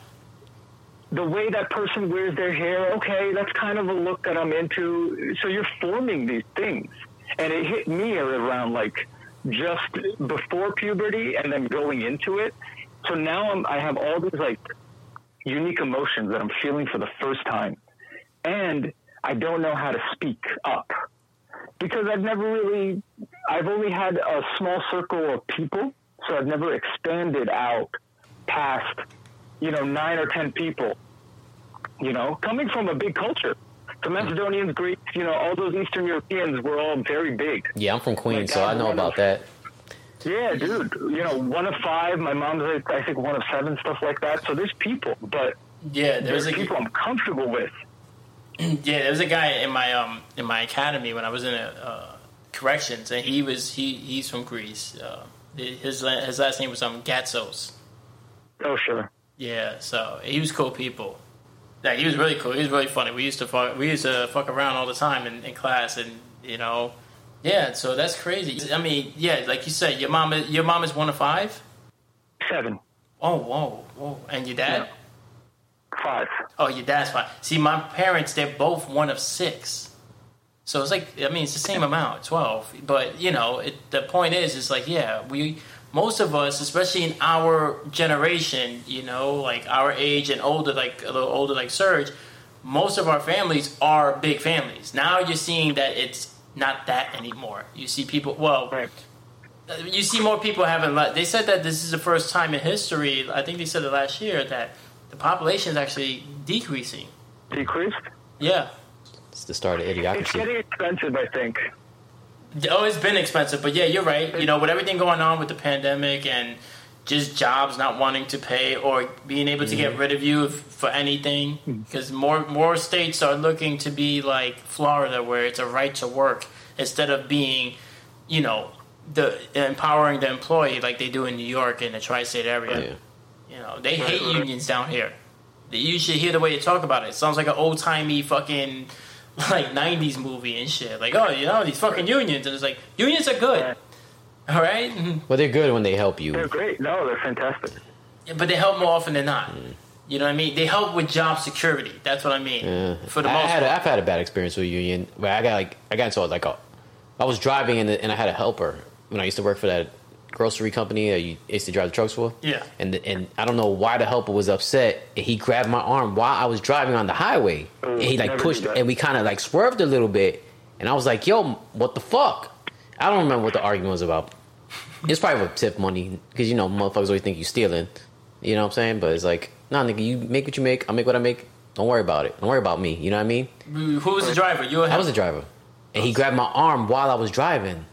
the way that person wears their hair, okay, that's kind of a look that I'm into. So you're forming these things. And it hit me around like just before puberty and then going into it. So now I'm, I have all these like unique emotions that I'm feeling for the first time. And I don't know how to speak up because I've never really, I've only had a small circle of people. So I've never expanded out past, you know, nine or 10 people, you know, coming from a big culture. The Macedonians, Greeks, you know, all those Eastern Europeans were all very big. Yeah, I'm from Queens, Like, so I know about that. Yeah, dude. You know, one of five. My mom's, like, I think, one of seven, stuff like that. So there's people, but Yeah, there's there's a people I'm comfortable with. Yeah, there was a guy in my um in my academy when I was in a, uh, corrections, and he was he he's from Greece. Uh, his his last name was um Gatsos. Oh, sure. Yeah, so he was cool people. Yeah, he was really cool. He was really funny. We used to fuck we used to fuck around all the time in, in class, and you know, yeah. So that's crazy. I mean, yeah, like you said, your mom is, your mom is one of five. Seven, Oh, whoa, whoa, and your dad. five. Oh, your dad's five. See, my parents, they're both one of six. So it's like, I mean, it's the same amount, 12. But, you know, it, the point is, it's like, yeah, we, most of us, especially in our generation, you know, like our age and older, like a little older, like Serge, most of our families are big families. Now you're seeing that it's not that anymore. You see people, well, Right. you see more people having. le- They said that this is the first time in history. I think they said it last year that the population is actually decreasing. Decreased. Yeah, It's the start of idiocracy. It's getting expensive, I think. Oh, it's been expensive, but yeah, you're right. You know, with everything going on with the pandemic and just jobs not wanting to pay or being able to get mm-hmm. rid of you if, for anything, hmm. because more more states are looking to be like Florida, where it's a right to work instead of being, you know, the empowering the employee like they do in New York and the tri-state area. Oh, yeah. You know, they hate right. unions down here. You should hear the way they talk about it. It sounds like an old timey fucking like '90s movie and shit. Like, oh, you know, these fucking unions, and it's like unions are good. Yeah. All right, mm-hmm. Well, they're good when they help you. They're great. No, they're fantastic. but they help more often than not. Mm. You know what I mean? They help with job security. That's what I mean. Yeah. For the I most had, part. I've had a bad experience with union where I got like I got into like a, I was driving and, and I had a helper when I used to work for that grocery company that you used to drive the trucks for. Yeah. And and I don't know why the helper was upset. And he grabbed my arm while I was driving on the highway, oh, and he like pushed, and we kind of like swerved a little bit, and I was like, "Yo, what the fuck?" I don't remember what the argument was about. It's probably with tip money because you know motherfuckers always think you stealing. You know what I'm saying? But it's like, nah, nigga, you make what you make. I make what I make. Don't worry about it. Don't worry about me. You know what I mean? Mm, who was the driver? You. I was the driver, and he grabbed my arm while I was driving.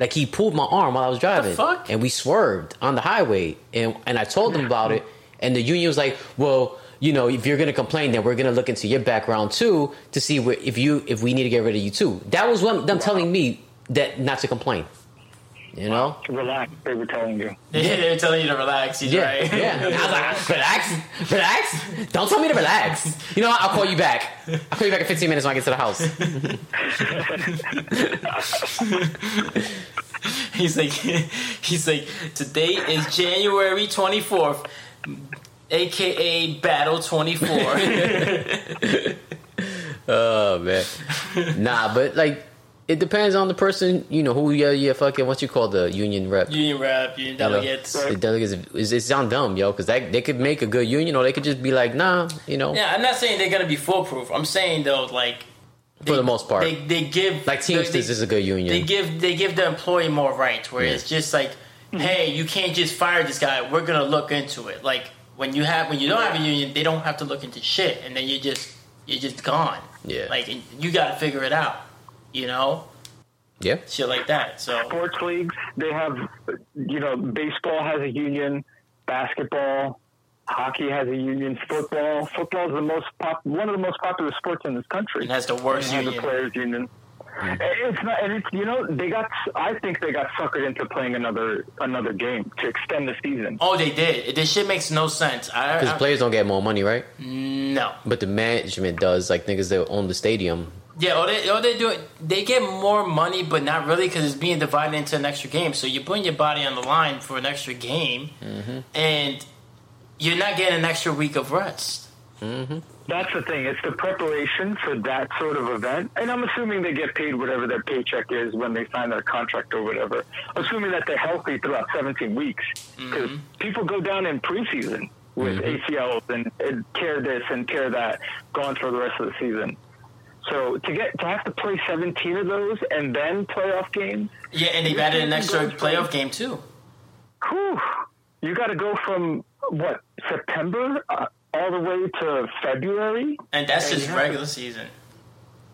Like he pulled my arm while I was driving, fuck? and we swerved on the highway. And and I told him about it, and the union was like, "Well, you know, if you're gonna complain, then we're gonna look into your background too to see where, if you if we need to get rid of you too." That was what them telling me that not to complain. You know? Relax. They were telling you. Yeah, They're telling you to relax. He's Yeah, right. yeah. I was like, relax, relax. Don't tell me to relax. You know what? I'll call you back. I'll call you back in 15 minutes when I get to the house. He's like, he's like, today is January 24th, aka Battle 24. Oh man, nah, but like it depends on the person. You know who your your fucking what you call the union rep. union rep, union delegates. The delegates is it sound dumb, yo, because they could make a good union, or they could just be like, nah, you know, Yeah, I'm not saying they're gonna be foolproof. I'm saying though, like for the most part, they they give like Teamsters they, is a good union. they give they give the employee more rights. Where Yeah. it's just like, hey, you can't just fire this guy. We're gonna look into it. Like when you have when you don't have a union, they don't have to look into shit, and then you just you're just gone. Yeah. like and you got to figure it out. You know, yeah, shit like that. So Sports leagues, they have, you know, baseball has a union, basketball, hockey has a union, football. Football is the most pop, one of the most popular sports in this country. it has the worst It has a players union. It's not, and it's you know they got. I think they got suckered into playing another another game to extend the season. Oh, they did. This shit makes no sense. Because players don't get more money, right? no. But the management does. Like niggas that own the stadium. Yeah, all they all they do they get more money, but not really because it's being divided into an extra game. So you're putting your body on the line for an extra game, mm-hmm. and you're not getting an extra week of rest. Mm-hmm. That's the thing. It's the preparation for that sort of event, and I'm assuming they get paid whatever their paycheck is when they sign their contract or whatever. Assuming that they're healthy throughout 17 weeks, mm-hmm. because people go down in preseason with ACLs and, and tear this and tear that, gone for the rest of the season. So to get to have to play 17 of those and then playoff games, Yeah, and they've added an extra playoff game too. whew, you got to go from what September uh, all the way to February. And that's just Yeah. regular season.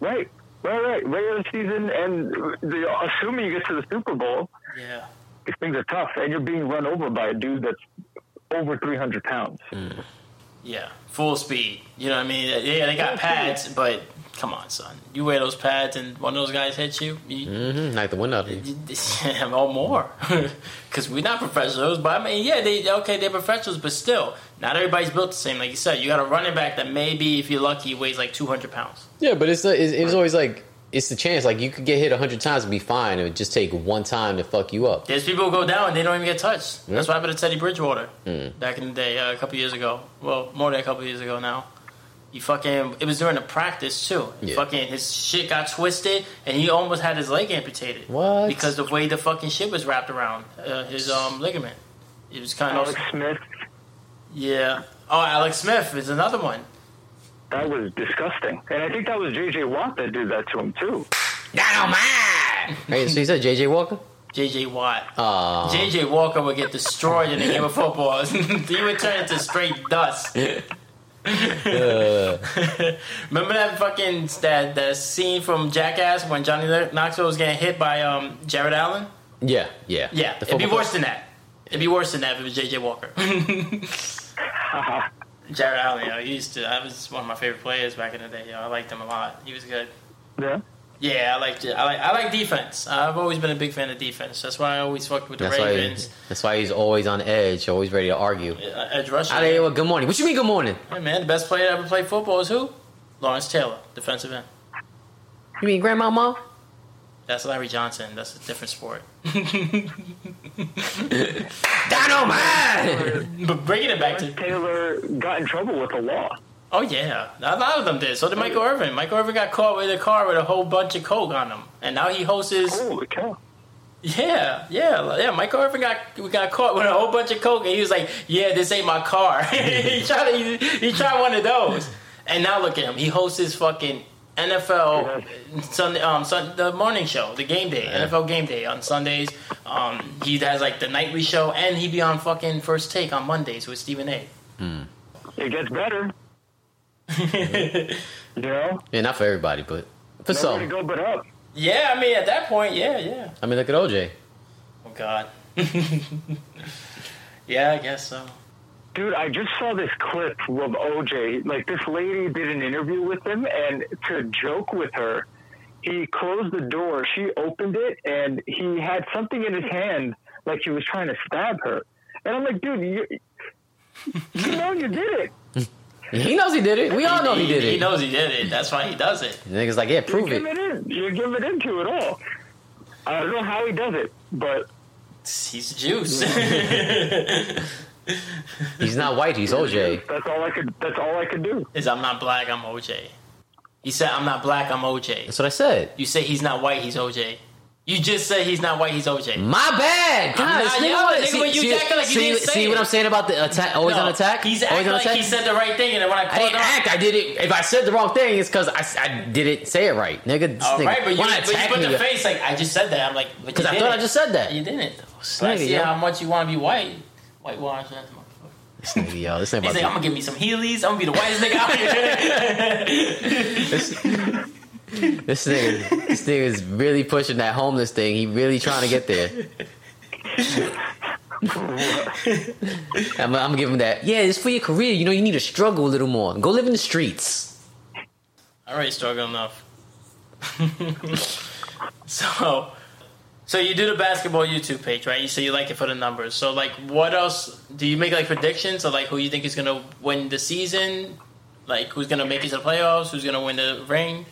Right, right, right. Regular season, and the, assuming you get to the Super Bowl, Yeah. these things are tough, and you're being run over by a dude that's over 300 pounds. Yeah. Full speed. You know what I mean? Yeah, they got pads, but come on, son. You wear those pads and one of those guys hits you, you Mm-hmm. Like the win out of you. or more. Because we're not professionals. But I mean, yeah, they okay, they're professionals, but still, not everybody's built the same. Like you said, you got a running back that maybe, if you're lucky, weighs like 200 pounds. Yeah, but it's, it's it's always like it's the chance. Like you could get hit a hundred times and be fine. It would just take one time to fuck you up. There's people who go down and they don't even get touched. Yeah. That's what happened to Teddy Bridgewater Mm. back in the day, uh, a couple years ago. Well, more than a couple years ago now. He fucking it was during the practice too. Yeah. Fucking his shit got twisted and he almost had his leg amputated. What? Because the way the fucking shit was wrapped around uh, his um ligament. It was kind of Alex Smith, yeah. Oh, Alex Smith is another one. that was disgusting, and I think that was J.J. Watt that did that to him too. Not on my. Hey, so you said JJ Walker? J.J. Watt. J.J. Walker would get destroyed in a game of football. he would turn into straight dust. Remember that fucking that that scene from Jackass when Johnny Knoxville was getting hit by um, Jared Allen? Yeah, yeah, Yeah, The it'd be football worse than that. It'd be worse than that if it was JJ Walker. Jared Allen, you know, he used to. That was one of my favorite players back in the day. You know, I liked him a lot. He was good. Yeah. Yeah, I like I like I like defense. I've always been a big fan of defense. That's why I always fucked with the That's why. Ravens. That's why he's always on edge, always ready to argue. Uh, Edge rusher. Out of here, well, good morning. What you mean, good morning? Hey man, the best player to ever played football is who? Lawrence Taylor, defensive end. You mean grandmama? That's Larry Johnson. That's a different sport. Dynamite! But bringing it back to Taylor got in trouble with the law. Oh yeah, a lot of them did. So did Michael Irvin. Michael Irvin got caught with a car with a whole bunch of coke on him, and now he hosts his. Holy cow. Yeah, yeah, yeah. Michael Irvin got got caught with a whole bunch of coke, and he was like, "Yeah, this ain't my car." he tried he, he tried one of those, and now look at him. He hosts his fucking NFL Sunday, um, sun, the morning show, the game day, NFL game day on Sundays. Um, he has like the nightly show, and he be on fucking First Take on Mondays with Stephen A. It gets better. you know? Yeah, not for everybody, but for Nowhere some. go but up. Yeah, I mean at that point, yeah, yeah. I mean, look at OJ. Oh God. yeah, I guess so. Dude, I just saw this clip of OJ. Like, this lady did an interview with him, and to joke with her, he closed the door. She opened it, and he had something in his hand, like he was trying to stab her. And I'm like, dude, you, you know you did it. He knows he did it. We all know he did it. He knows he did it. That's why he does it. The nigga's like, yeah, prove it. You're it. giving in. You're giving into it all. I don't know how he does it, but He's juice. He's not white. He's OJ. that's all I could. That's all I could do. Is I'm not black, I'm OJ. He said I'm not black, I'm OJ. That's what I said. You say he's not white, he's OJ. You just said he's not white, he's OJ. My bad. God, not this nigga, yelling, what- nigga, see, you see, acting like you see, didn't say what it. I'm saying about the attack? Always No, on attack. He's always acting on like attack. he said the right thing, and then when I I called didn't him act. I did it. If I said the wrong thing, it's because I, I didn't say it right, nigga. This all nigga, right, but you, but you put me the face like I just said that. I'm like, because I thought I just said that. you didn't. So I nigga, see yo. how much you want to be white. Whitewash that motherfucker. This nigga, yo, this ain't He's about like, I'm gonna give me some Heelys. I'm gonna be the whitest nigga out here. This nigga, this nigga is really pushing that homeless thing. He really trying to get there. I'm, I'm giving that. Yeah, it's for your career. You know, you need to struggle a little more. Go live in the streets. I already struggle enough. so, so you do the basketball YouTube page, right? You say you like it for the numbers. So, like, what else do you make like predictions of like who you think is gonna win the season? Like, who's gonna make it to the playoffs? Who's gonna win the ring?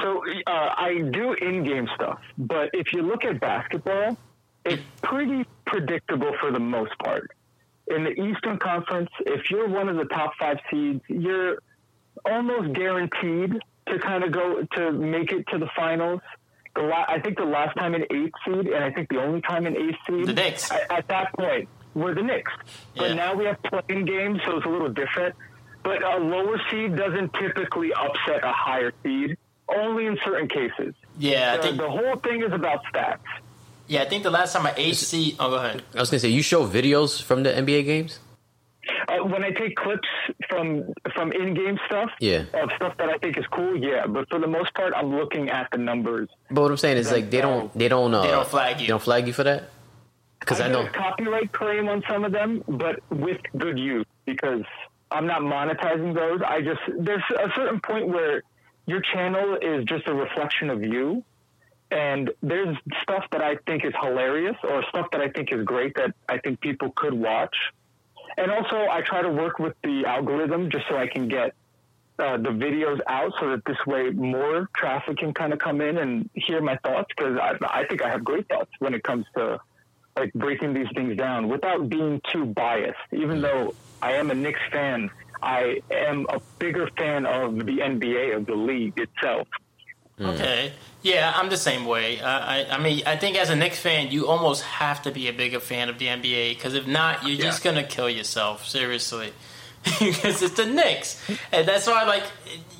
So uh, I do in-game stuff, but if you look at basketball, it's pretty predictable for the most part. In the Eastern Conference, if you're one of the top five seeds, you're almost guaranteed to kind of go to make it to the finals. The la- I think the last time an eighth seed, and I think the only time an eighth seed, The Knicks. At, at that point, were the Knicks. But Yeah. now we have play-in games, so it's a little different. But a lower seed doesn't typically upset a higher seed, only in certain cases. Yeah, I The, think. the whole thing is about stats. Yeah, I think the last time I eight seed. Oh, go ahead. I was gonna say, you show videos from the NBA games. Uh, when I take clips from from in-game stuff, Yeah. of stuff that I think is cool, yeah. But for the most part, I'm looking at the numbers. But what I'm saying is, like, they don't, they don't, uh, They don't flag you. They don't flag you for that. Because I get know. a copyright claim on some of them, but with good use because I'm not monetizing those. I just there's a certain point where your channel is just a reflection of you, and there's stuff that I think is hilarious or stuff that I think is great that I think people could watch. And also, I try to work with the algorithm just so I can get uh, the videos out so that this way more traffic can kind of come in and hear my thoughts because I, I think I have great thoughts when it comes to like breaking these things down without being too biased. Even though I am a Knicks fan, I am a bigger fan of the NBA of the league itself. Okay. Yeah, I'm the same way. Uh, I, I mean, I think as a Knicks fan, you almost have to be a bigger fan of the NBA because if not, you're just gonna kill yourself. Seriously, because it's the Knicks, and that's why. Like,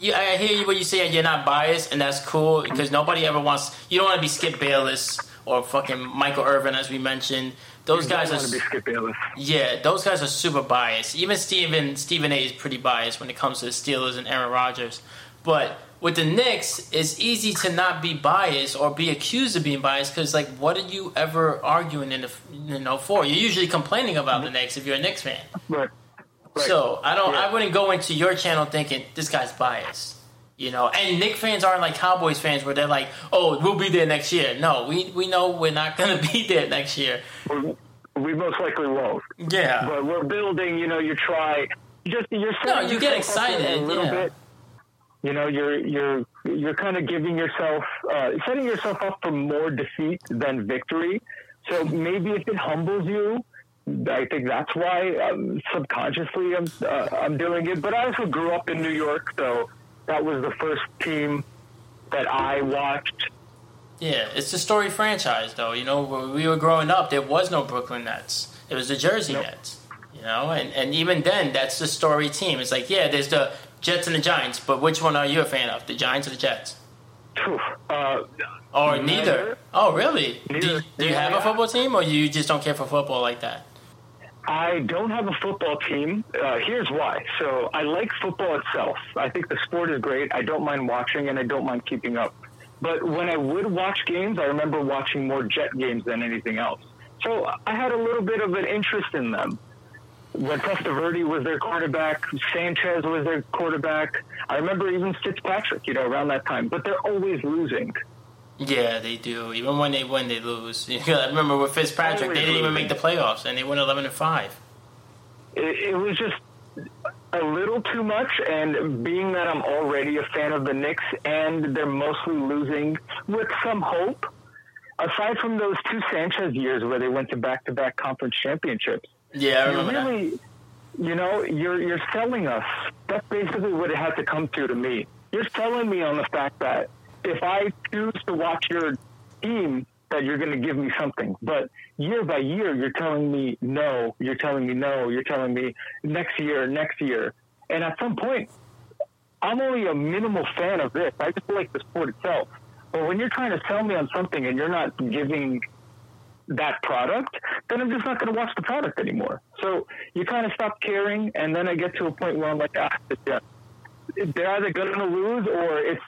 you, I hear you when you say you're not biased, and that's cool because nobody ever wants. You don't want to be Skip Bayless or fucking Michael Irvin, as we mentioned. Those You guys are be Skip Bayless. yeah, those guys are super biased. Even Stephen Stephen A is pretty biased when it comes to the Steelers and Aaron Rodgers. But with the Knicks, it's easy to not be biased or be accused of being biased because, like, what are you ever arguing in the you know for? You're usually complaining about the Knicks if you're a Knicks fan. Right. Right. So I don't. Yeah. I wouldn't go into your channel thinking this guy's biased. You know, and Knick fans aren't like Cowboys fans where they're like, "Oh, we'll be there next year." No, we we know we're not going to be there next year. we we most likely won't. Yeah, But we're building. You know, you try. Just you're No, you get excited, a little yeah. bit. You know, you're you're you're kind of giving yourself uh, setting yourself up for more defeat than victory. So maybe if it humbles you, I think that's why um, subconsciously I'm uh, I'm doing it. But I also grew up in New York, so that was the first team that I watched. Yeah, it's the story franchise, though. You know, when we were growing up, there was no Brooklyn Nets. It was the Jersey Nope. Nets. You know, and, and even then, that's the story team. It's like, yeah, there's the Jets and the Giants, but which one are you a fan of, the Giants or the Jets? Uh, Or Neither. neither? Oh, really? Do, Neither. do you have a football team, or you just don't care for football like that? I don't have a football team. Uh, here's why. So I like football itself. I think the sport is great. I don't mind watching and I don't mind keeping up. But when I would watch games, I remember watching more Jet games than anything else. So I had a little bit of an interest in them. When Testaverde was their quarterback, Sanchez was their quarterback. I remember even Fitzpatrick, you know, around that time. But they're always losing. Yeah, they do. Even when they win, they lose. I remember with Fitzpatrick, Always they didn't even make the playoffs, and they went eleven and five. it, it was just a little too much. And being that I'm already a fan of the Knicks and they're mostly losing with some hope, aside from those two Sanchez years where they went to back to back conference championships, Yeah, I remember that. really, you know, you're you're selling us. That's basically what it had to come to to me. You're selling me on the fact that if I choose to watch your team, that you're going to give me something. But year by year, you're telling me no. You're telling me no. You're telling me next year, next year. And at some point, I'm only a minimal fan of this. I just like the sport itself. But when you're trying to sell me on something and you're not giving that product, then I'm just not going to watch the product anymore. So you kind of stop caring, and then I get to a point where I'm like, ah, yeah. They're either going to lose, or it's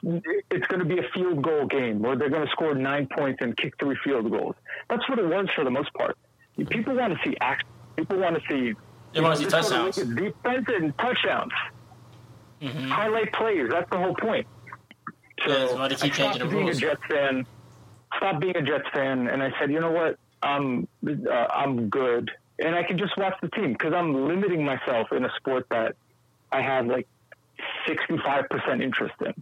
it's going to be a field goal game, where they're going to score nine points and kick three field goals. That's what it was for the most part. People want to see action. People want to see. They want to see this sort of touchdowns. Defense and touchdowns. Mm-hmm. Highlight plays. That's the whole point. So Yeah, why they keep I changing the being rules. a Jets fan. Stopped being a Jets fan, and I said, you know what? I'm uh, I'm good, and I can just watch the team because I'm limiting myself in a sport that I have like 65 percent interest in.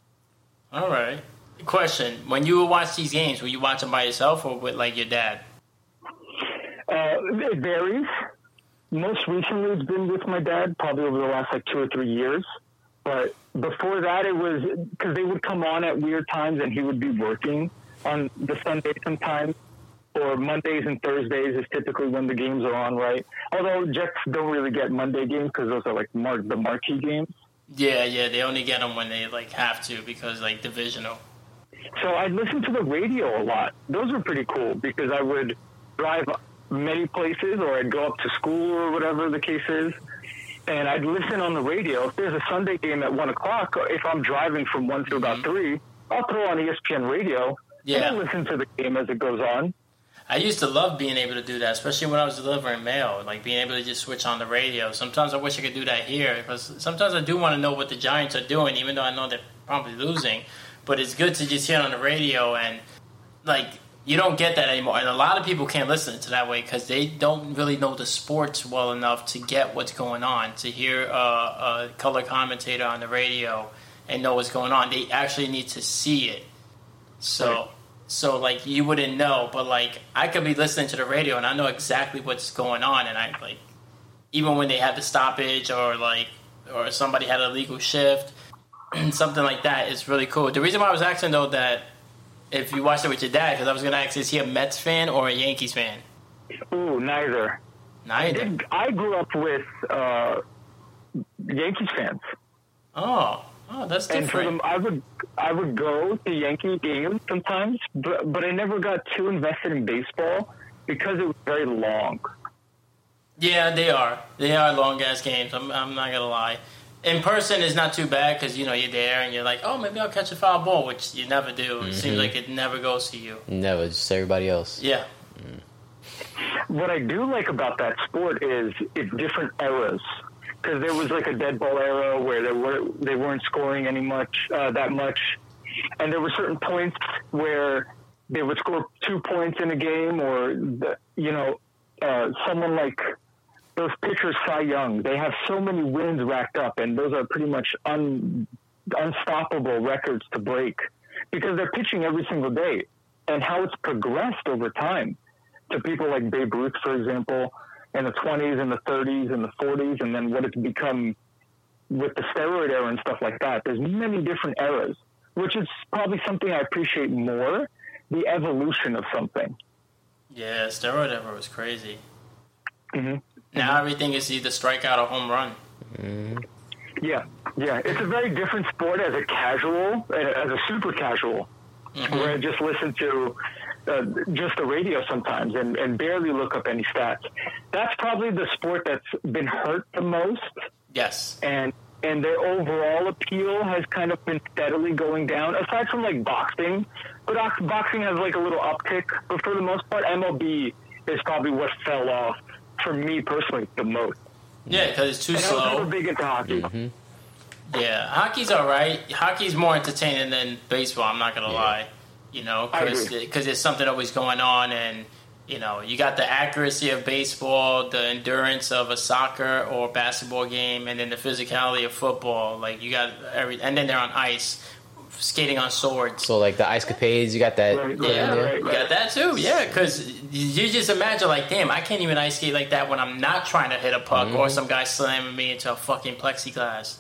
All right. Question: When you would watch these games, were you watching by yourself or with like your dad? Uh, it varies. Most recently, it's been with my dad, probably over the last like two or three years. But before that, it was because they would come on at weird times, and he would be working on the Sunday sometimes, or Mondays and Thursdays is typically when the games are on, right? Although Jets don't really get Monday games because those are like mar- the marquee games. Yeah, yeah. They only get them when they like have to because like divisional. So I'd listen to the radio a lot. Those were pretty cool because I would drive many places or I'd go up to school or whatever the case is. And I'd listen on the radio. If there's a Sunday game at one o'clock, if I'm driving from one to about mm-hmm. three, I'll throw on ESPN radio Yeah. and listen to the game as it goes on. I used to love being able to do that, especially when I was delivering mail, like being able to just switch on the radio. Sometimes I wish I could do that here because sometimes I do want to know what the Giants are doing, even though I know they're probably losing. But it's good to just hear it on the radio and like you don't get that anymore. And a lot of people can't listen to that way because they don't really know the sports well enough to get what's going on. To hear uh, a color commentator on the radio and know what's going on, they actually need to see it. So. Right. So like you wouldn't know, but like I could be listening to the radio and I know exactly what's going on, and I like even when they had the stoppage or like or somebody had a legal shift, and something like that is really cool. The reason why I was asking though that if you watched it with your dad, because I was gonna ask is he a Mets fan or a Yankees fan? Ooh, neither. Neither. Did- I grew up with uh, Yankees fans. Oh, Oh, that's And for them, I would I would go to Yankee games sometimes, but but I never got too invested in baseball because it was very long. Yeah, they are. They are long ass games. I'm, I'm not gonna lie. In person is not too bad because you know you're there and you're like, oh, maybe I'll catch a foul ball, which you never do. It seems mm-hmm. like it never goes to you. Never, just everybody else. Yeah, mm. What I do like about that sport is it's different eras. Because there was like a dead ball era where they were they weren't scoring any much uh, that much, and there were certain points where they would score two points in a game, or the, you know, uh, someone like those pitchers, Cy Young, they have so many wins racked up, and those are pretty much un, unstoppable records to break because they're pitching every single day, and how it's progressed over time to people like Babe Ruth, for example, in the 20s and the 30s and the 40s, and then what it's become with the steroid era and stuff like that. There's many different eras, which is probably something I appreciate more the evolution of something. yeah. Steroid era was crazy. Mhm. Now everything is either strikeout or home run. Yeah, yeah. It's a very different sport as a casual, as a super casual, where I just listen to uh, just the radio sometimes and, and barely look up any stats. That's probably the sport that's been hurt the most Yes. and and their overall appeal has kind of been steadily going down. Aside from like boxing, but boxing has like a little uptick. But for the most part, MLB is probably what fell off for me personally the most. Yeah, because it's too And I was never slow. big into hockey. Yeah, hockey's all right. Hockey's more entertaining than baseball. I'm not gonna lie. You know, I because agree. there's something always going on, and you know, you got the accuracy of baseball, the endurance of a soccer or basketball game, and then the physicality of football. Like you got every, and then they're on ice, skating on swords. So like the ice capades, you got that. Right, put Yeah, there? right, you got that too. Yeah, because you just imagine, like, damn, I can't even ice skate like that when I'm not trying to hit a puck or mm-hmm. some guy slamming me into a fucking plexiglass.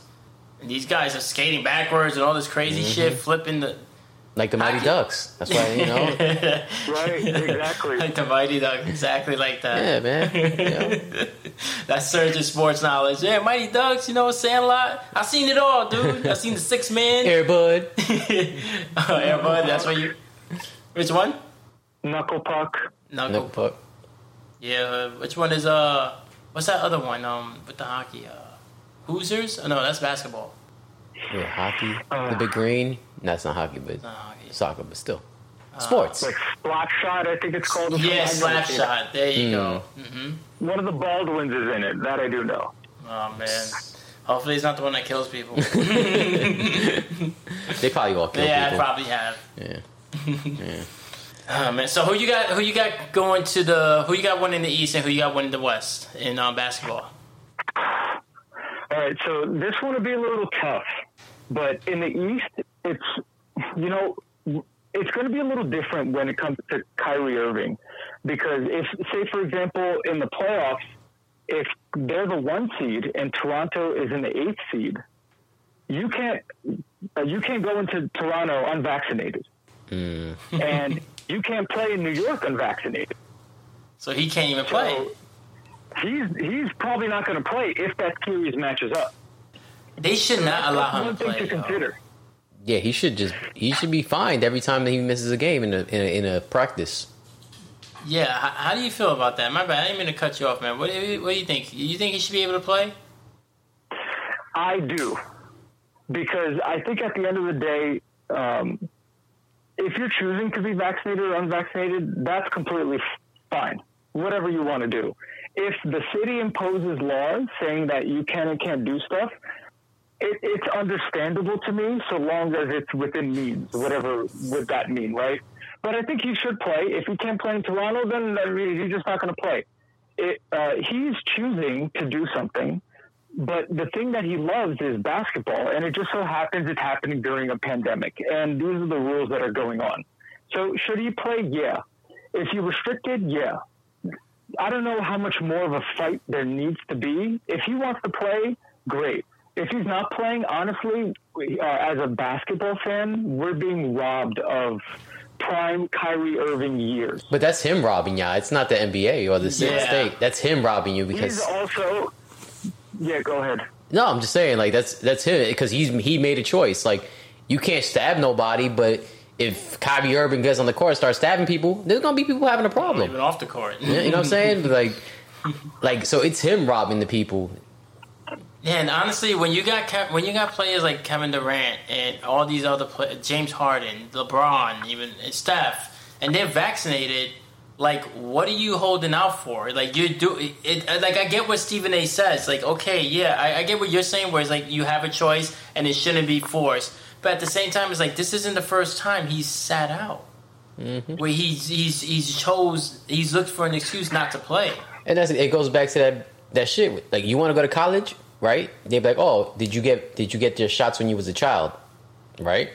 And these guys are skating backwards and all this crazy mm-hmm. shit, flipping the Like the Mighty Ducks. That's why you know. Right, exactly. like the Mighty Ducks, exactly like that. yeah, man. You know? That's surgeon sports knowledge. Yeah, Mighty Ducks, you know, Sandlot. I seen it all, dude. I seen the Six Man. Airbud. oh, yeah, bud. That's what you. Which one? Knuckle puck. Knuckle. No puck. Yeah. Which one is uh? What's that other one? Um, with the hockey. Uh, Hoosiers? Oh, no, that's basketball. Yeah, hockey. Uh. the big green. No, it's not hockey, but Not hockey. soccer, but still. Sports. Like slap shot, I think it's called. Yeah, I've slap never seen it. shot. There you go. hmm One of the Baldwins is in it. That I do know. Oh man. Hopefully, he's not the one that kills people. they probably all kill yeah, I people. probably have. yeah. yeah. Oh, man. So who you got? Who you got going to the? Who you got one in the East and who you got one in the West in um, basketball? All right, so this one will be a little tough, but in the East, it's you know it's going to be a little different when it comes to Kyrie Irving, because if say for example in the playoffs, if they're the one seed and Toronto is in the eighth seed, you can't uh, you can't go into Toronto unvaccinated, and you can't play in New York unvaccinated. So he can't even play. So he's he's probably not going to play if that series matches up. They should not allow him to play. to consider. Yeah, he should just he should be fined every time that he misses a game in a in a, in a practice. Yeah, how, how do you feel about that? My bad, I didn't mean to cut you off, man. What do you, what do you think? You think he should be able to play? I do, because I think at the end of the day, um, if you're choosing to be vaccinated or unvaccinated, that's completely fine. Whatever you want to do. If the city imposes laws saying that you can and can't do stuff, it, it's understandable to me so long as it's within means, whatever would that mean, right? But I think he should play. If he can't play in Toronto, then he's just not going to play. It, uh, he's choosing to do something but the thing that he loves is basketball, and it just so happens it's happening during a pandemic, and these are the rules that are going on. So, should he play? Yeah. If you restricted, yeah. I don't know how much more of a fight there needs to be. If he wants to play, great. If he's not playing, honestly, uh, as a basketball fan, we're being robbed of prime Kyrie Irving years. But that's him robbing you. It's not the NBA or the Yeah. state. That's him robbing you because He's also, yeah, go ahead. No, I'm just saying like that's that's him because he's he made a choice. Like you can't stab nobody, but if Kyrie Irving gets on the court and starts stabbing people, there's gonna be people having a problem. Even off the court. You know what I'm saying? Like, like so it's him robbing the people. Yeah, and honestly, when you got Kev- when you got players like Kevin Durant and all these other players, James Harden, LeBron, even and Steph, and they're vaccinated, like what are you holding out for? Like you do it. Uh, like I get what Stephen A. says. Like okay, yeah, I, I get what you're saying. Where it's like you have a choice and it shouldn't be forced. But at the same time, it's like this isn't the first time he's sat out. Mm-hmm. Where he's he's he's chose he's looked for an excuse not to play. And that's it goes back to that that shit. Like you want to go to college, right? They'd be like, "Oh, did you get did you get your shots when you was a child?" Right?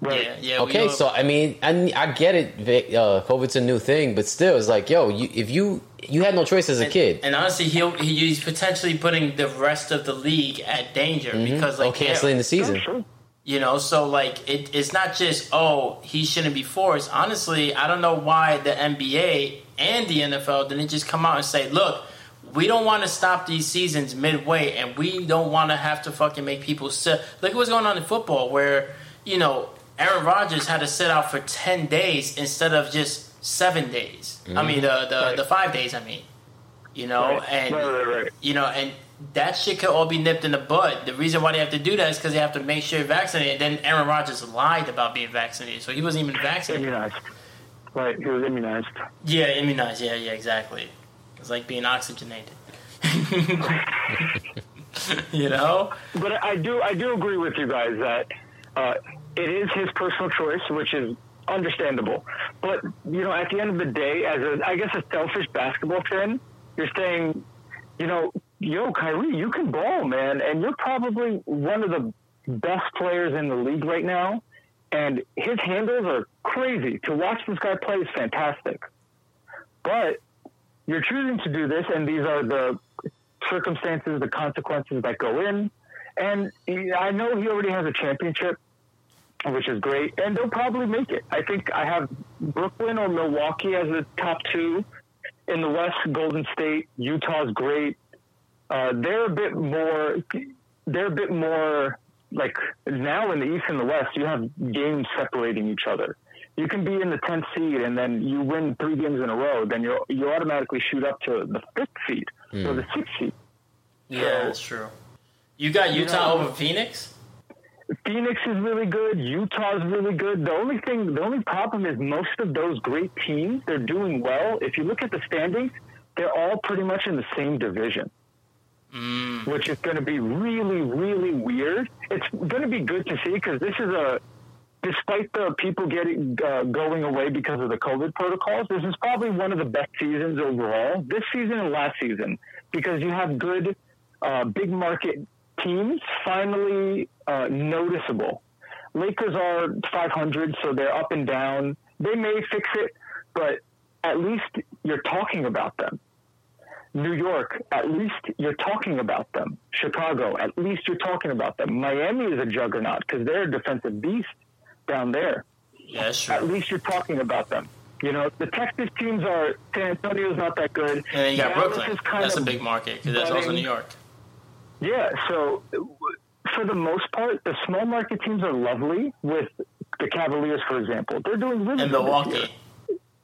Right. Yeah, yeah. Okay, so I mean, I, I get it. Vic, Uh, COVID's a new thing, but still, it's like, yo, you, if you you had no choice as a And- kid, And honestly, he'll, he's potentially putting the rest of the league at danger because, or like, canceling yeah, the season. You know, so like, it, it's not just oh he shouldn't be forced. Honestly, I don't know why the NBA and the NFL didn't just come out and say, look. We don't want to stop these seasons midway, and we don't want to have to fucking make people sit. Look at what's going on in football, where you know Aaron Rodgers had to sit out for ten days instead of just seven days. I mean, the the, Right. the five days. I mean, you know, Right. and right. you know, and that shit could all be nipped in the bud. The reason why they have to do that is because they have to make sure you're vaccinated. Then Aaron Rodgers lied about being vaccinated, so he wasn't even vaccinated. Immunized. Right. He was immunized. Yeah, immunized. Yeah, yeah, exactly. It's like being oxygenated. you know? But I do I do agree with you guys that uh, it is his personal choice, which is understandable. But you know, at the end of the day, as a I guess a selfish basketball fan, you're saying, you know, yo, Kyrie, you can ball, man, and you're probably one of the best players in the league right now. And his handles are crazy. To watch this guy play is fantastic. But you're choosing to do this, and these are the circumstances, the consequences that go in. And I know he already has a championship, which is great, and they'll probably make it. I think I have Brooklyn or Milwaukee as the top two. In the West, Golden State, Utah's great. Uh, they're a bit more. They're a bit more like now in the East and the West. You have games separating each other. You can be in the 10th seed and then you win three games in a row. Then you you automatically shoot up to the fifth seed or the hmm. sixth seed. Yeah, So- that's true. You got Utah know- over Phoenix? Phoenix is really good. Utah's really good. The only thing, the only problem is most of those great teams, they're doing well. If you look at the standings, they're all pretty much in the same division, hmm. which is going to be really, really weird. It's going to be good to see because this is a, despite the people getting uh, going away because of the COVID protocols, this is probably one of the best seasons overall. This season and last season because you have good, uh, big market teams finally uh, noticeable. Lakers are 500, so they're up and down. They may fix it, but at least you're talking about them. New York, at least you're talking about them. Chicago, at least you're talking about them. Miami is a juggernaut because they're a defensive beast down there. Yeah, that's At least you're talking about them. You know, the Texas teams are San Antonio's not that good. And then you got Dallas Brooklyn. That's a big market because that's also. New York. Yeah, so for the most part, the small market teams are lovely. With the Cavaliers, for example, they're doing really And Milwaukee.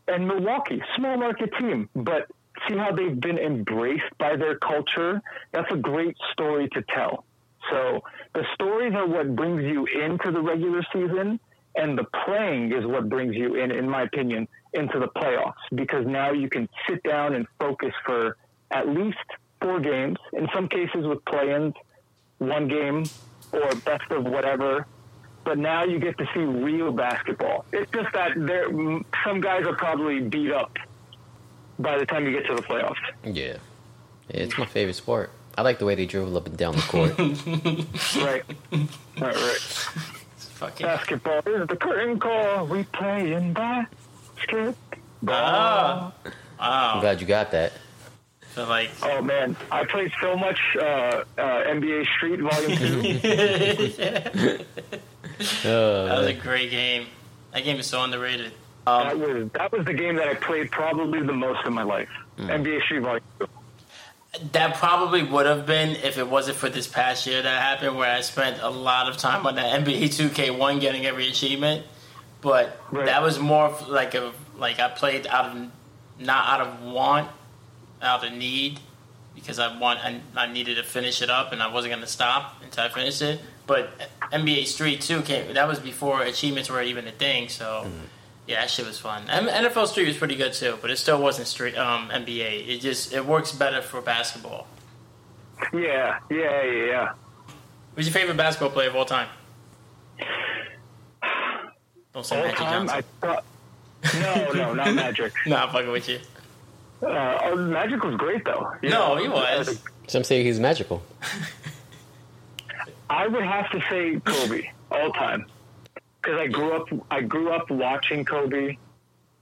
And Milwaukee, small market team, but see how they've been embraced by their culture. That's a great story to tell. So the stories are what brings you into the regular season, and the playing is what brings you in, in my opinion, into the playoffs. Because now you can sit down and focus for at least four games. In some cases, with play-ins, one game or best of whatever. But now you get to see real basketball. It's just that there, some guys are probably beat up by the time you get to the playoffs. Yeah. Yeah, it's my favorite sport. I like the way they dribble up and down the court. Right. right, right. Fucking. Basketball is the curtain call. We play in basketball. Ah. I'm Wow. glad you got that. So like, Oh man, I played so much uh, uh, NBA Street Volume Two. Uh, that was a great game. That game is so underrated. that was that was the game that I played probably the most in my life. NBA Street Volume Two. That probably would have been if it wasn't for this past year that happened, where I spent a lot of time on that NBA 2K1 getting every achievement. But Right. that was more of like a like I played out of not out of want, out of need, because I want I, I needed to finish it up and I wasn't going to stop until I finished it. But NBA Street 2 came. That was before achievements were even a thing. So. Mm-hmm. Yeah, that shit was fun. M- NFL Street was pretty good too, but it still wasn't street um, NBA. It just it works better for basketball. Yeah, yeah, yeah, yeah. Who's your favorite basketball player of all time? Don't say All Magic time, I Johnson. thought. No, no, not Magic. Nah, I'm fucking with you. Uh, oh, Magic was great though. You No, know, he was. Some say he's magical. I would have to say Kobe all time because I grew up. I grew up watching Kobe,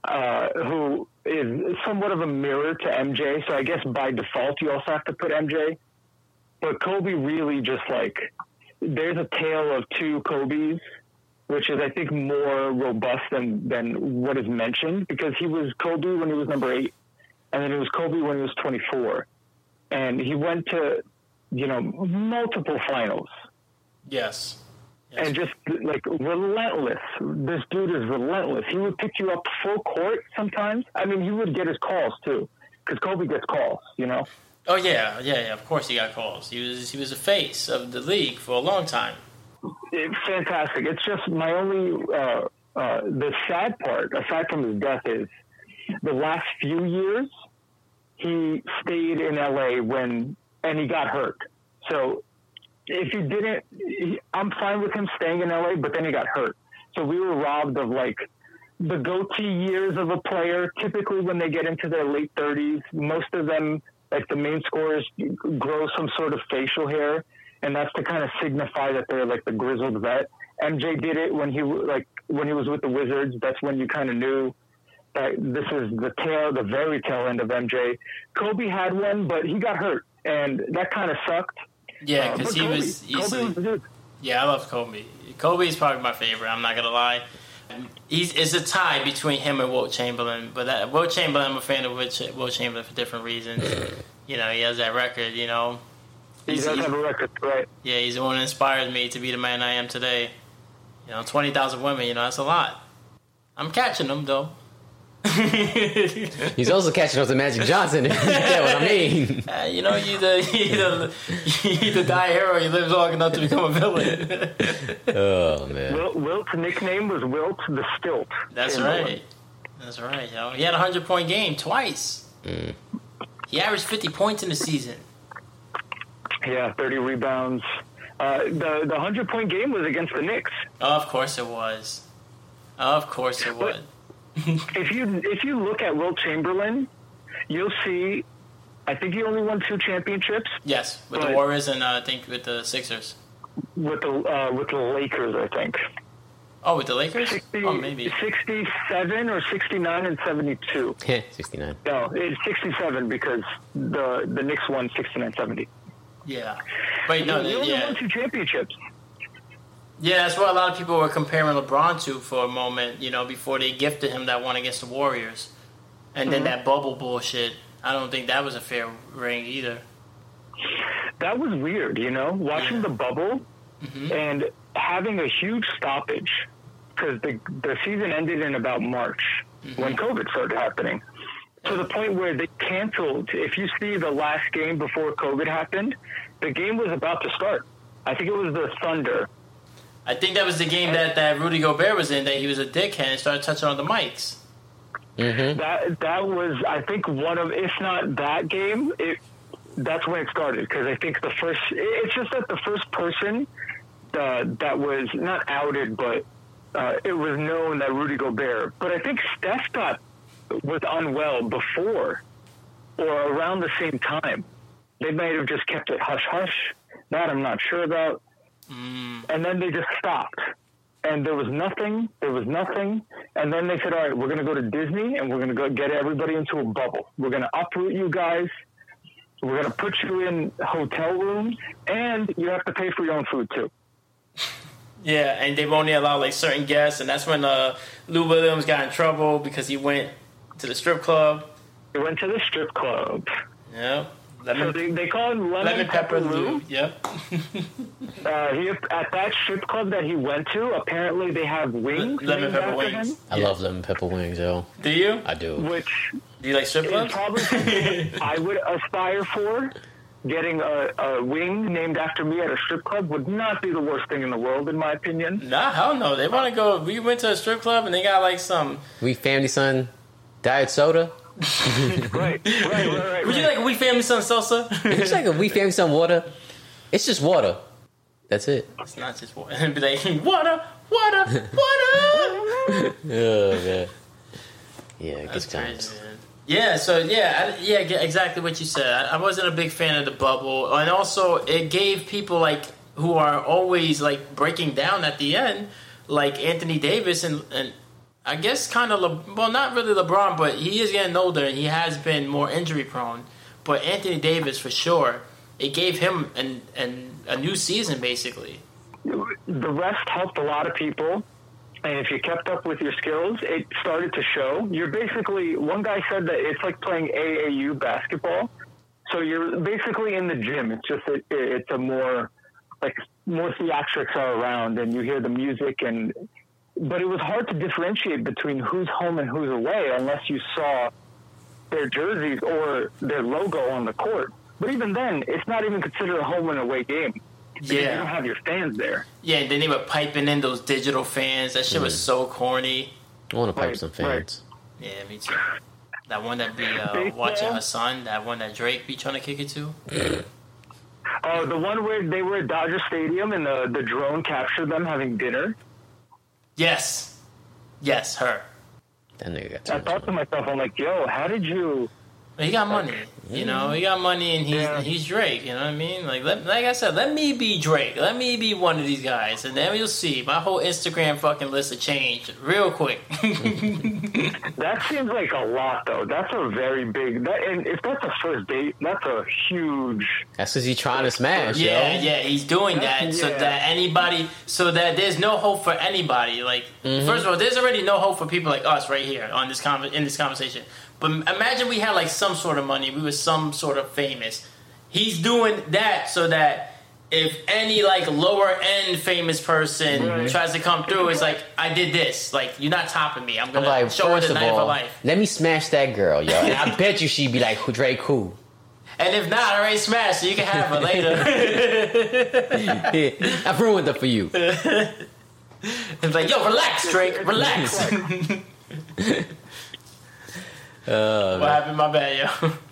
uh, who is somewhat of a mirror to MJ. So I guess by default you also have to put MJ. But Kobe really just like there's a tale of two Kobe's, which is I think more robust than than what is mentioned because he was Kobe when he was number eight, and then it was Kobe when he was 24, and he went to you know multiple finals Yes. Yes. and just like relentless. This dude is relentless. He would pick you up full court sometimes. I mean, he would get his calls too, because Kobe gets calls. You know. oh yeah, yeah, yeah. Of course he got calls. He was he was the face of the league for a long time. It's fantastic. It's just my only uh, uh, the sad part, aside from his death, is the last few years he stayed in LA when and he got hurt. So if he didn't, he, I'm fine with him staying in LA, but then he got hurt. So we were robbed of like the goatee years of a player. Typically, when they get into their late 30s, most of them, like the main scorers, grow some sort of facial hair, and that's to kind of signify that they're like the grizzled vet. MJ did it when he like when he was with the Wizards. That's when you kind of knew that this is the tail, the very tail end of MJ. Kobe had one, but he got hurt, and that kind of sucked. Yeah, Uh, because but he Kobe, was easily. was. Yeah, I love Kobe. Kobe is probably my favorite. I'm not gonna lie. He's it's a tie between him and Wilt Chamberlain, but that, Wilt Chamberlain, I'm a fan of Wilt Chamberlain for different reasons. you know, he has that record. You know, He He's- does have a record, right? yeah, he's the one that inspires me to be the man I am today. You know, twenty thousand women. You know, that's a lot. I'm catching them though. He's also catching up to Magic Johnson. if you get what I mean? Uh, you know, you either you either, you either die hero, or you live long enough to become a villain. Oh man. Wilt, Wilt's nickname was Wilt the Stilt. That's in right. That's right. Yo. He had a hundred point game twice. He averaged fifty points in the season. Yeah, 30 rebounds. Uh, the the 100 point game was against the Knicks. Of course it was. Of course it was. If you if you look at Wilt Chamberlain, you'll see. I think he only won two championships Yes, with the Warriors and uh, I think with the Sixers. with the uh, with the Lakers. I think Oh, with the Lakers? 60, Oh, maybe. 67 or 69 and 72. Yeah, 69. No, it's 67 because the the Knicks won 69 70. Yeah. But no, he only yeah. won two championships. Yeah, that's what a lot of people were comparing LeBron to for a moment, you know, before they gifted him that one against the Warriors. And then that bubble bullshit. I don't think that was a fair ring either. That was weird, you know, watching Yeah. the bubble Mm-hmm. and having a huge stoppage because the the season ended in about March Mm-hmm. when COVID started happening. To the point where they canceled. If you see the last game before COVID happened, the game was about to start. I think it was the Thunder. I think that was the game that, that Rudy Gobert was in, that he was a dickhead and started touching on the mics. That that was, I think, one of, if not that game, it that's when it started because I think the first. It's just that the first person uh, that was not outed, but uh, it was known that Rudy Gobert. But I think Steph got was unwell before or around the same time. They might have just kept it hush hush. That I'm not sure about. And then they just stopped. And there was nothing. There was nothing. And then they said, "All right, we're going to go to Disney, and we're going to go get everybody into a bubble. We're going to uproot you guys. We're going to put you in hotel rooms, and you have to pay for your own food too." Yeah, and they've only allowed like certain guests, and that's when uh, Lou Williams got in trouble because he went to the strip club. He went to the strip club. Yep. Lemon, so they, they call him Lemon, lemon pepper Lou. Lou. Yep. Uh, he at that strip club that he went to. Apparently, they have wings. Lemon pepper wings. him, I love lemon pepper wings, yo. Do you? I do. which Do you like strip clubs? probably I would aspire for. Getting a, a wing named after me at a strip club would not be the worst thing in the world, in my opinion. Nah, hell no. They want to go. We went to a strip club and they got like some. We family son, diet soda. Right, right, right, right. Would you like a wee Family Son salsa? It's like a wee family son water. It's just water. That's it. it's not just water. It'd be like water, water, water. Oh man. Yeah, good That's times. crazy, man. Yeah, so yeah, I, yeah, exactly what you said. I, I wasn't a big fan of the bubble, and also it gave people like who are always like breaking down at the end, like Anthony Davis, and and I guess kind of Le, well, not really LeBron, but he is getting older and he has been more injury prone. But Anthony Davis for sure, it gave him an, an a new season basically. the rest helped a lot of people. And if you kept up with your skills, it started to show. You're basically, one guy said that it's like playing AAU basketball. So you're basically in the gym. It's just, it, it's a more, like, more theatrics are around and you hear the music and, but it was hard to differentiate between who's home and who's away unless you saw their jerseys or their logo on the court. But even then, it's not even considered a home and away game. Because You don't have your fans there. yeah. And then they were piping in those digital fans. That shit was so corny. I want to pipe Right, some right. fans. Yeah, me too. That one that be uh, watching her son. That one that Drake be trying to kick it to. Oh, the one where they were at Dodger Stadium and the, the drone captured them having dinner. Yes, yes, her. That nigga got too I thought to myself, I'm like, yo, how did you? He got money, you know. He got money, and he's Yeah. he's Drake. You know what I mean? Like, let, like I said, let me be Drake. Let me be one of these guys, and then you'll see my whole Instagram fucking list will change real quick. That seems like a lot, though. That's a very big. That, and if that's a first date, that's a huge. That's because he's trying to smash, yeah, yo. yeah, he's doing that so that anybody, so that there's no hope for anybody. Like, mm-hmm. first of all, there's already no hope for people like us right here on this con- in this conversation. But imagine we had like some sort of money, we were some sort of famous. He's doing that so that if any like lower end famous person tries to come through, it's like I did this. Like you're not topping me. I'm I'm gonna like, show her the of night of her all, life. let me smash that girl, yo. And I bet you she'd be like, "Who Drake who? And if not, I already smashed. So you can have her later. I've ruined it for you. it's like, yo, relax, Drake, relax. Uh, what happened? My bad, yo.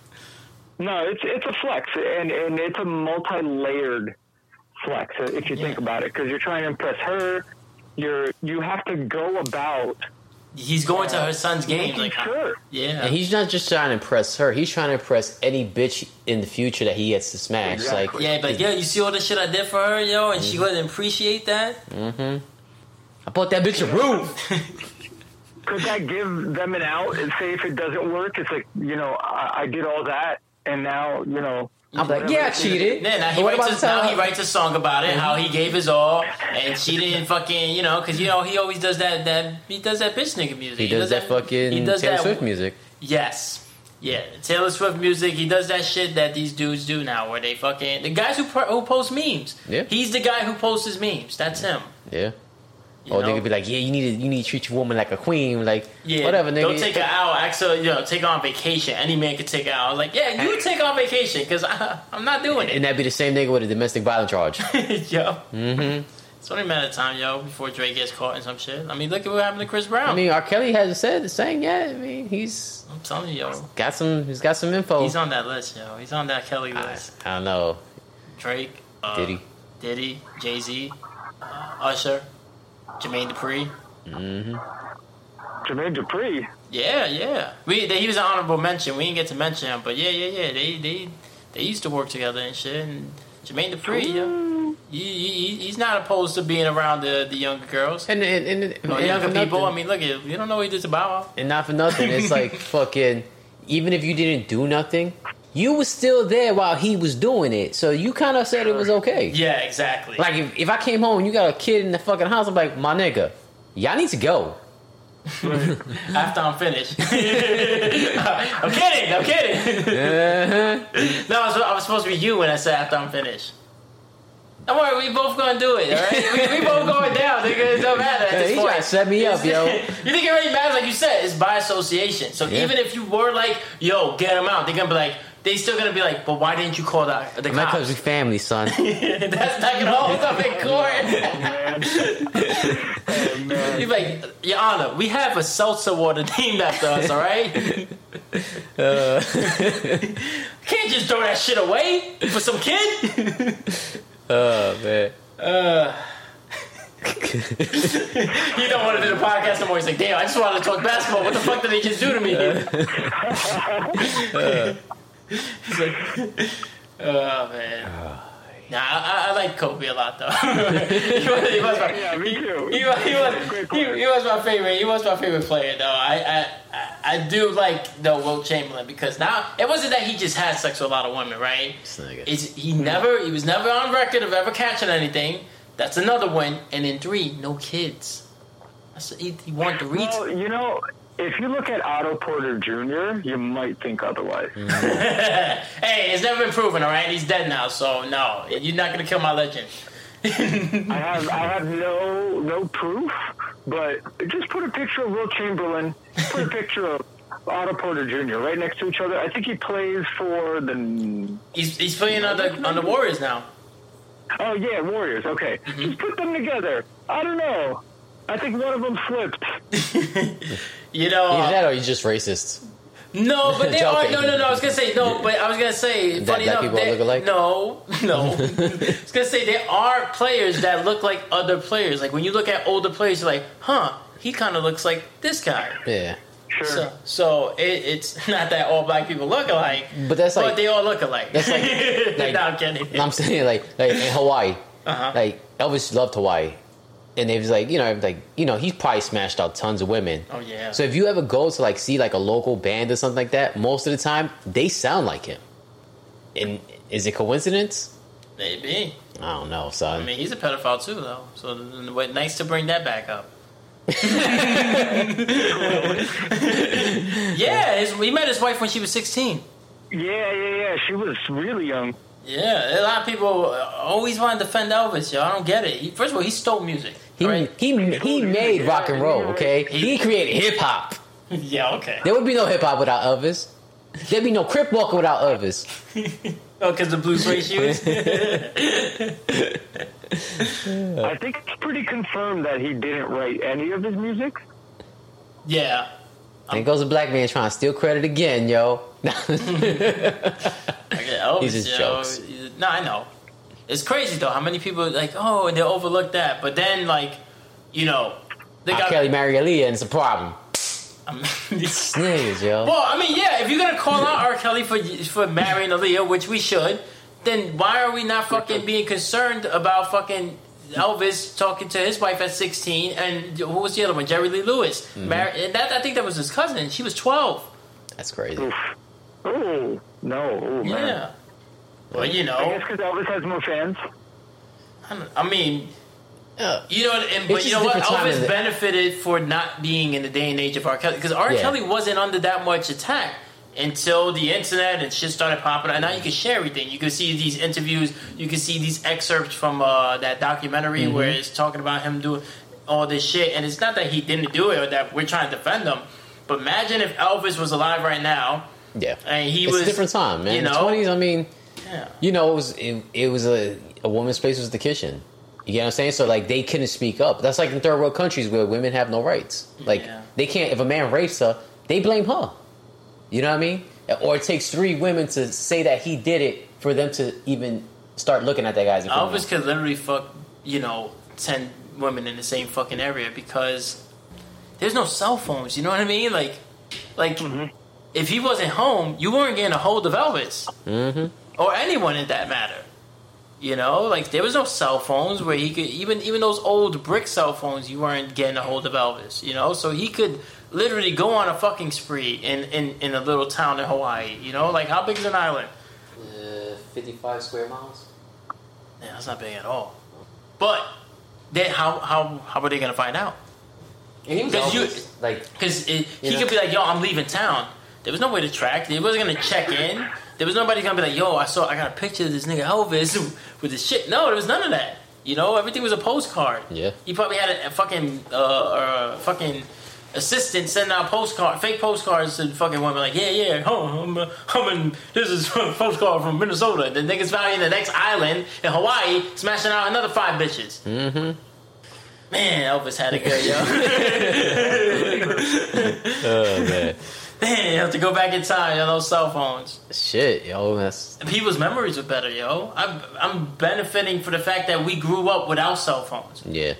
No, it's it's a flex, and and it's a multi-layered flex if you think about it, because you're trying to impress her. You're you have to go about He's going to her son's game, Like, sure. yeah. and he's not just trying to impress her. He's trying to impress any bitch in the future that he gets to smash. Exactly. Like, yeah, but yeah, you see all the shit I did for her, yo, and she wouldn't appreciate that. I bought that bitch a roof. Could that give them an out and say if it doesn't work, it's like you know I, I did all that, and now you know. I'm like, yeah, I cheated. Yeah, now he, what writes about a, the now he writes a song about it, how he mm-hmm. gave his all, and she didn't fucking, you know, because you know he always does that. That he does that bitch nigga music. He does that fucking he does Taylor that- Swift music. Yes. Yeah, Taylor Swift music. He does that shit that these dudes do now, where they fucking the guys who who post memes. Yeah. he's the guy who posts his memes. That's him. Yeah. You Or know? they could be like, yeah, you need to you need to treat your woman like a queen. Like, Yeah, whatever, nigga. Don't take her out. Actually, you know, take her on vacation. Any man could take her out. Like, yeah, you take her on vacation because I'm not doing and it. And that'd be the same nigga with a domestic violence charge. yo, mm-hmm. it's only a matter of time, yo, before Drake gets caught in some shit. I mean, look at what happened to Chris Brown. I mean, R. Kelly hasn't said the same yet. I mean, he's I'm telling you, yo, got some. He's got some info. he's on that list, yo. He's on that Kelly I, list. I don't know. Drake, uh, Diddy. Diddy, Jay Z, uh, Usher, Jermaine Dupri. Mm-hmm. Jermaine Dupri. Yeah, yeah. We they, he was an honorable mention. We didn't get to mention him, but yeah, yeah, yeah. They they they used to work together and shit. And Jermaine Dupri, yeah, he, he, he's not opposed to being around the the younger girls. And and, and, and, and younger for people. I mean, look at you don't know what he did to Bow Wow. and not for nothing, it's like fucking. Even if you didn't do nothing, you was still there while he was doing it. So you kind of said it was okay. Yeah, exactly. Like if, if I came home and you got a kid in the fucking house, I'm like, my nigga, y'all need to go. After I'm finished. I'm kidding. I'm kidding. Uh-huh. no, I was, I was supposed to be you when I said after I'm finished. Don't worry, we both gonna do it, all right? We, we both going down, nigga. It don't matter at Hey, this he point. set me up, yo. you think it really matters? Like you said, it's by association. So Yeah. even if you were like, "Yo, get him out," they're gonna be like, they still gonna be like, "But why didn't you call the the Not because cops?" we family, son. That's not gonna hold up in court. Man. oh, man. He's like, Your Honor, we have a seltzer water named after us, all right? Uh, Can't just throw that shit away for some kid. oh man. Uh, he don't want to do the podcast no more. He's like, damn, I just wanted to talk basketball. What the fuck did they just do to me? He's like, oh man. Uh, nah, I, I, like Kobe a lot though. he, was, he was my, Yeah, me too. He, was, he, was, he, he was my favorite. He was my favorite player though. I I, I, do like the Wilt Chamberlain because now it wasn't that he just had sex with a lot of women, right? It's, he never he was never on record of ever catching anything. That's another one. And then three, no kids. That's, he, he wanted to read. Well, you know, if you look at Otto Porter Jr., you might think otherwise. hey, it's never been proven. All right, he's dead now, so no, you're not gonna kill my legend. I have I have no no proof, but just put a picture of Wilt Chamberlain, put a picture of Otto Porter Jr. right next to each other. I think he plays for the He's he's playing on the on the Warriors now. oh yeah Warriors. Okay, mm-hmm. just put them together. I don't know. I think one of them flipped. You know, Either uh, that or he's just racist. no, but they are no, no, no. I was gonna say no, but I was gonna say That funny enough. people they- look alike? No, no. I was gonna say there are players that look like other players. Like when you look at older players, you're like, huh, he kind of looks like this guy. Yeah. Sure. So, so it, it's not that all black people look alike, But that's but like they all look alike. That's like- like- no, I'm kidding. I'm saying like like in Hawaii, Uh-huh. like Elvis loved Hawaii, and it was like you know like you know he's probably smashed out tons of women. Oh, yeah. So if you ever go to like see like a local band or something like that, most of the time they sound like him. And is it coincidence? Maybe. I don't know, son. I mean, he's a pedophile too, though. So then nice to bring that back up. yeah, his, he met his wife when she was 16. Yeah, yeah, yeah. She was really young. Yeah, a lot of people uh, always want to defend Elvis, yo. I don't get it. He, first of all, he stole music. he right? he he made rock and roll. Okay, he created hip hop. yeah, okay. There would be no hip hop without Elvis. There'd be no Crip Walker without Elvis. Oh, because the blue suede shoes? I think it's pretty confirmed that he didn't write any of his music. yeah. And goes a black man trying to steal credit again, yo. Elvis, is oh, yo, jokes. No, I know. It's crazy, though, how many people, like, oh, and they overlook that. But then, like, you know, they R. got. Kelly married Aaliyah and it's a problem. I mean, Niggas, yo. Well, I mean, yeah, if you're gonna call out R. Kelly for for marrying Aaliyah, which we should, then why are we not fucking being concerned about fucking Elvis talking to his wife at 16 and who was the other one? Jerry Lee Lewis. Mm-hmm. Mar- and that I think that was his cousin. She was 12. That's crazy. Oh no, oh, man. Yeah. Well, you know. I know, guess because Elvis has more fans. I, don't- I mean, Yeah. you know, and, but you know what? different time in Elvis benefited for not being in the day and age of R. Kelly because R. Yeah. Kelly wasn't under that much attack until the internet and shit started popping up. And now you can share everything. You can see these interviews. You can see these excerpts from uh, that documentary Mm-hmm. where it's talking about him doing all this shit. And it's not that he didn't do it or that we're trying to defend him. But imagine if Elvis was alive right now Yeah. and he it's was a different time, man. You In know, the twenties, I mean, Yeah. you know, it was it, it was a a woman's place was the kitchen. You get what I'm saying? So like they couldn't speak up. That's like in third world countries where women have no rights. Like Yeah. they can't if a man rapes her, they blame her. You know what I mean? Or it takes three women to say that he did it for them to even start looking at that guy's Elvis could literally fuck, you know, 10 women in the same fucking area because there's no cell phones. You know what I mean? Like, like if he wasn't home, you weren't getting a hold of Elvis Mm-hmm. or anyone in that matter. You know, like there was no cell phones where he could even even those old brick cell phones. You weren't getting a hold of Elvis. You know, so he could literally go on a fucking spree in in in a little town in Hawaii. You know, like how big is an island? Uh, Fifty-five square miles. Yeah, that's not big at all. But then how how how are they gonna find out? And he was Because you- like, Because he You know? could be like, "Yo, I'm leaving town." There was no way to track. He wasn't gonna check in. There was nobody gonna be like, "Yo, I saw. I got a picture of this nigga Elvis with his shit." No, there was none of that. You know, everything was a postcard. Yeah. He probably had a, a fucking uh, uh, fucking assistant sending out postcard, fake postcards to fucking women like, "Yeah, yeah, oh, I'm, uh, I'm in. This is a postcard from Minnesota." The niggas found in the next island in Hawaii, smashing out another five bitches. Mm-hmm. Man, Elvis had it good, yo. oh man, Man, you have to go back in time on those cell phones. shit, yo, that's people's memories are better, yo. I'm, I'm benefiting for the fact that we grew up without cell phones. yeah.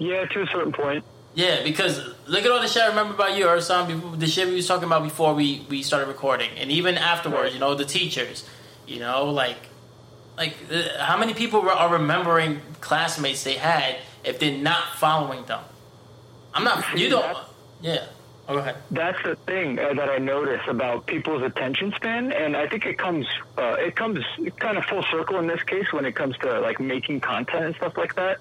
Yeah, to a certain point. Yeah, because look at all the shit I remember about you, before- the shit we was talking about before we, we started recording. And even afterwards, you know, the teachers, you know, like, like uh, how many people re- are remembering classmates they had if they're not following them? I'm not, you don't, yeah. Oh, go ahead. That's the thing uh, that I notice about people's attention span, and I think it comes uh, it comes kind of full circle in this case when it comes to like making content and stuff like that.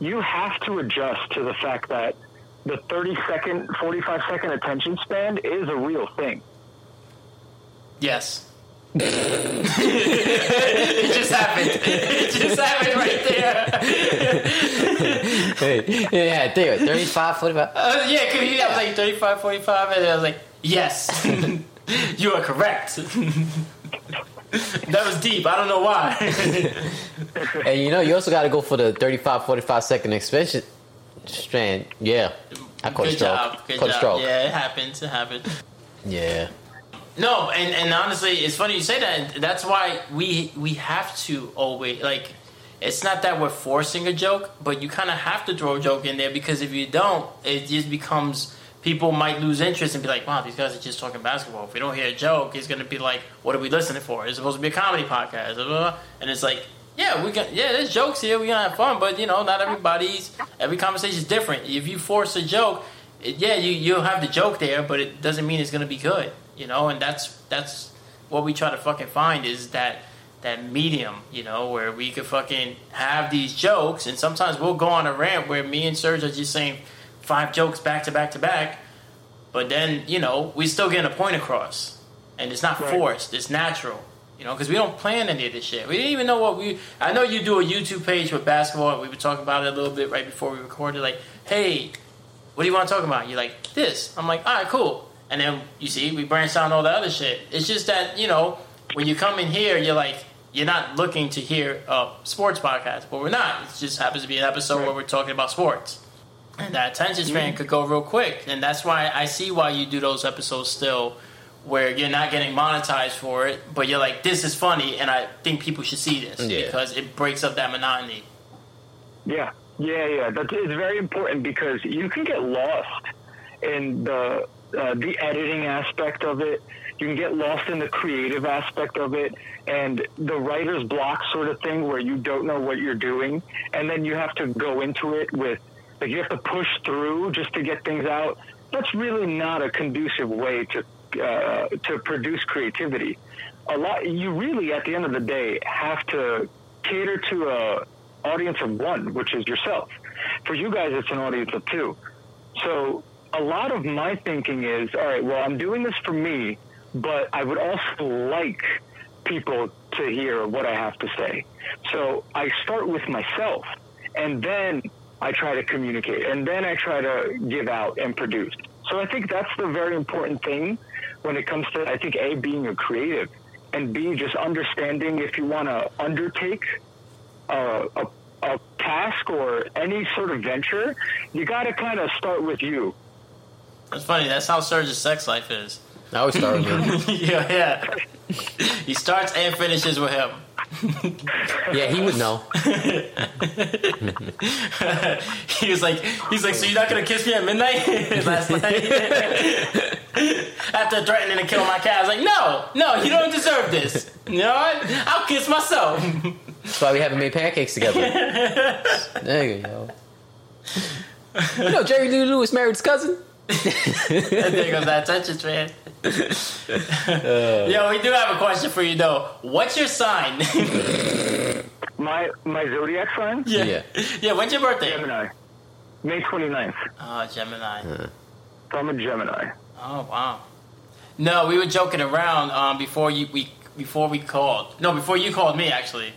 You have to adjust to the fact that the 30 second, 45 second attention span is a real thing. Yes. it just happened. It just happened right there. Hey, yeah, there, 35, 45. Uh, yeah, because he was like 35, 45, and I was like, yes, you are correct. that was deep. I don't know why. And you know, you also got to go for the 35, 45 second expansion strand. Yeah. I caught a Good stroke. job. Good caught job. stroke. Yeah, it happens. It happens. Yeah. No, and, and honestly, it's funny you say that. That's why we we have to always like. It's not that we're forcing a joke, but you kind of have to throw a joke in there because if you don't, it just becomes people might lose interest and be like, "Wow, these guys are just talking basketball." If we don't hear a joke, it's going to be like, "What are we listening for?" It's supposed to be a comedy podcast, and it's like, "Yeah, we got yeah, there's jokes here. We gonna have fun, but you know, not everybody's every conversation is different. If you force a joke, it, yeah, you you'll have the joke there, but it doesn't mean it's going to be good." You know, and that's that's what we try to fucking find is that that medium, you know, where we could fucking have these jokes, and sometimes we'll go on a rant where me and Serge are just saying five jokes back to back to back, but then you know we still getting a point across, and it's not Right. forced, it's natural. You know, because we don't plan any of this shit. We didn't even know what we. I know you do a YouTube page with basketball. We were talking about it a little bit right before we recorded. Like, hey, what do you want to talk about? You're like, this. I'm like, all right, cool. And then you see, we branched out on all the other shit. It's just that, you know, when you come in here, you're like, you're not looking to hear a sports podcast, but we're not. It just happens to be an episode where we're talking about sports. And that attention span could go real quick. And that's why I see why you do those episodes still where you're not getting monetized for it, but you're like, this is funny, and I think people should see this Yeah. because it breaks up that monotony. Yeah, yeah, yeah. That is very important because you can get lost in the uh, the editing aspect of it. You can get lost in the creative aspect of it, and the writer's block sort of thing where you don't know what you're doing, and then you have to go into it with like you have to push through just to get things out. That's really not a conducive way to uh, to produce creativity. A lot. You really, at the end of the day, have to cater to a audience of one, which is yourself. For you guys, it's an audience of two. So a lot of my thinking is, all right, well, I'm doing this for me, but I would also like people to hear what I have to say. So I start with myself, and then I try to communicate, and then I try to give out and produce. So I think that's the very important thing when it comes to, I think, A, being a creative, and B, just understanding if you want to undertake a, a, a task or any sort of venture, you got to kind of start with you. That's funny, that's how Serge's sex life is. I always start with me. yeah, yeah. he starts and finishes with him. Yeah, he would know. he was like, he's like, so you're not gonna kiss me at midnight last night? After threatening to kill my cat, I was like, no, no, you don't deserve this. You know what? I'll kiss myself. That's why we haven't made pancakes together. There you go. You know, Jerry Lee Lewis married his cousin. And there goes that attention span. Yo, we do have a question for you though. What's your sign? My my zodiac sign, yeah. Yeah. yeah, when's your birthday? Gemini. May 29th. Oh, Gemini. So I'm a Gemini. Oh wow. No, we were joking around um, before you we before we called. No, before you called me actually,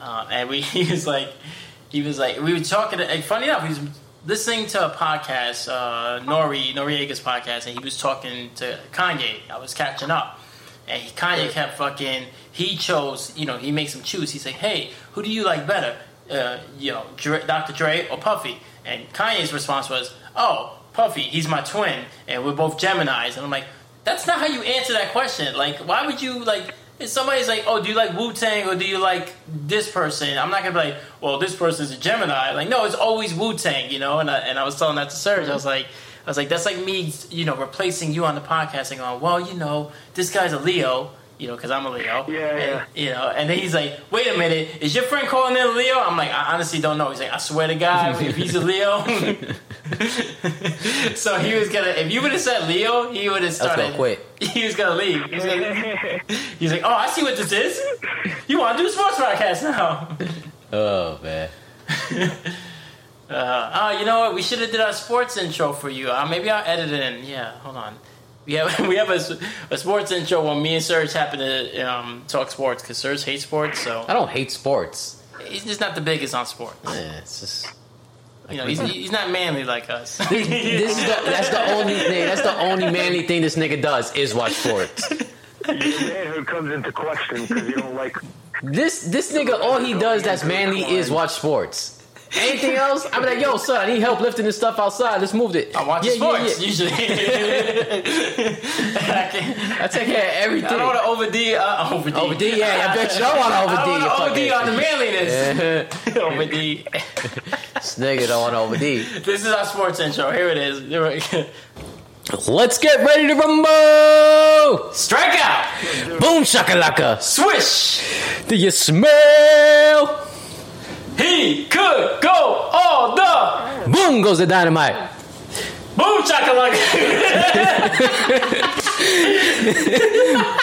uh, and we he was like he was like we were talking. And funny enough, he was listening to a podcast, uh, Nori Noreaga's podcast, and he was talking to Kanye. I was catching up, and he, Kanye kept fucking. He chose, you know, he makes him choose. He's like, hey, who do you like better? Uh, you know, Dre, Dr. Dre or Puffy? And Kanye's response was, oh, Puffy, he's my twin, and we're both Geminis. And I'm like, that's not how you answer that question. Like, why would you like? If somebody's like, "Oh, do you like Wu Tang or do you like this person?" I'm not gonna be like, "Well, this person's a Gemini." Like, no, it's always Wu Tang, you know. And I, and I was telling that to Serge. I was like, I was like, that's like me, you know, replacing you on the podcast and going, "Well, you know, this guy's a Leo." You know, because I'm a Leo. Yeah, and, yeah. You know, and then he's like, "Wait a minute, is your friend calling in a Leo?" I'm like, "I honestly don't know." He's like, "I swear to God, if he's a Leo." so he was gonna. If you would have said Leo, he would have started. go quick. He was gonna leave. He was gonna, he's like, "Oh, I see what this is. You want to do a sports podcast now?" Oh man. Uh, oh, you know what? We should have did our sports intro for you. Uh, maybe I'll edit it in. Yeah, hold on. We have we have a, a sports intro when me and Serge happen to um, talk sports because Serge hates sports, so I don't hate sports. he's just not the biggest on sports. Yeah, it's just. You know, he's, he's not manly like us. This is the, that's the only thing. That's the only manly thing this nigga does is watch sports. Your manhood comes into question because you don't like. This this nigga, all he does that's manly is watch sports. Anything else? I'm like, yo, son, I need help lifting this stuff outside. Let's move it. I watch yeah, sports Yeah, usually. I. I take care of everything. I don't want to over uh, over Over D, yeah, I bet you don't want to over I don't want to OD on the manliness. Yeah. over D. This nigga don't want to over This is our sports intro. Here it is. Let's get ready to rumble! Strike out. Boom shakalaka! Swish. Do you smell? He could go all the Boom goes the dynamite. boom chakalaka.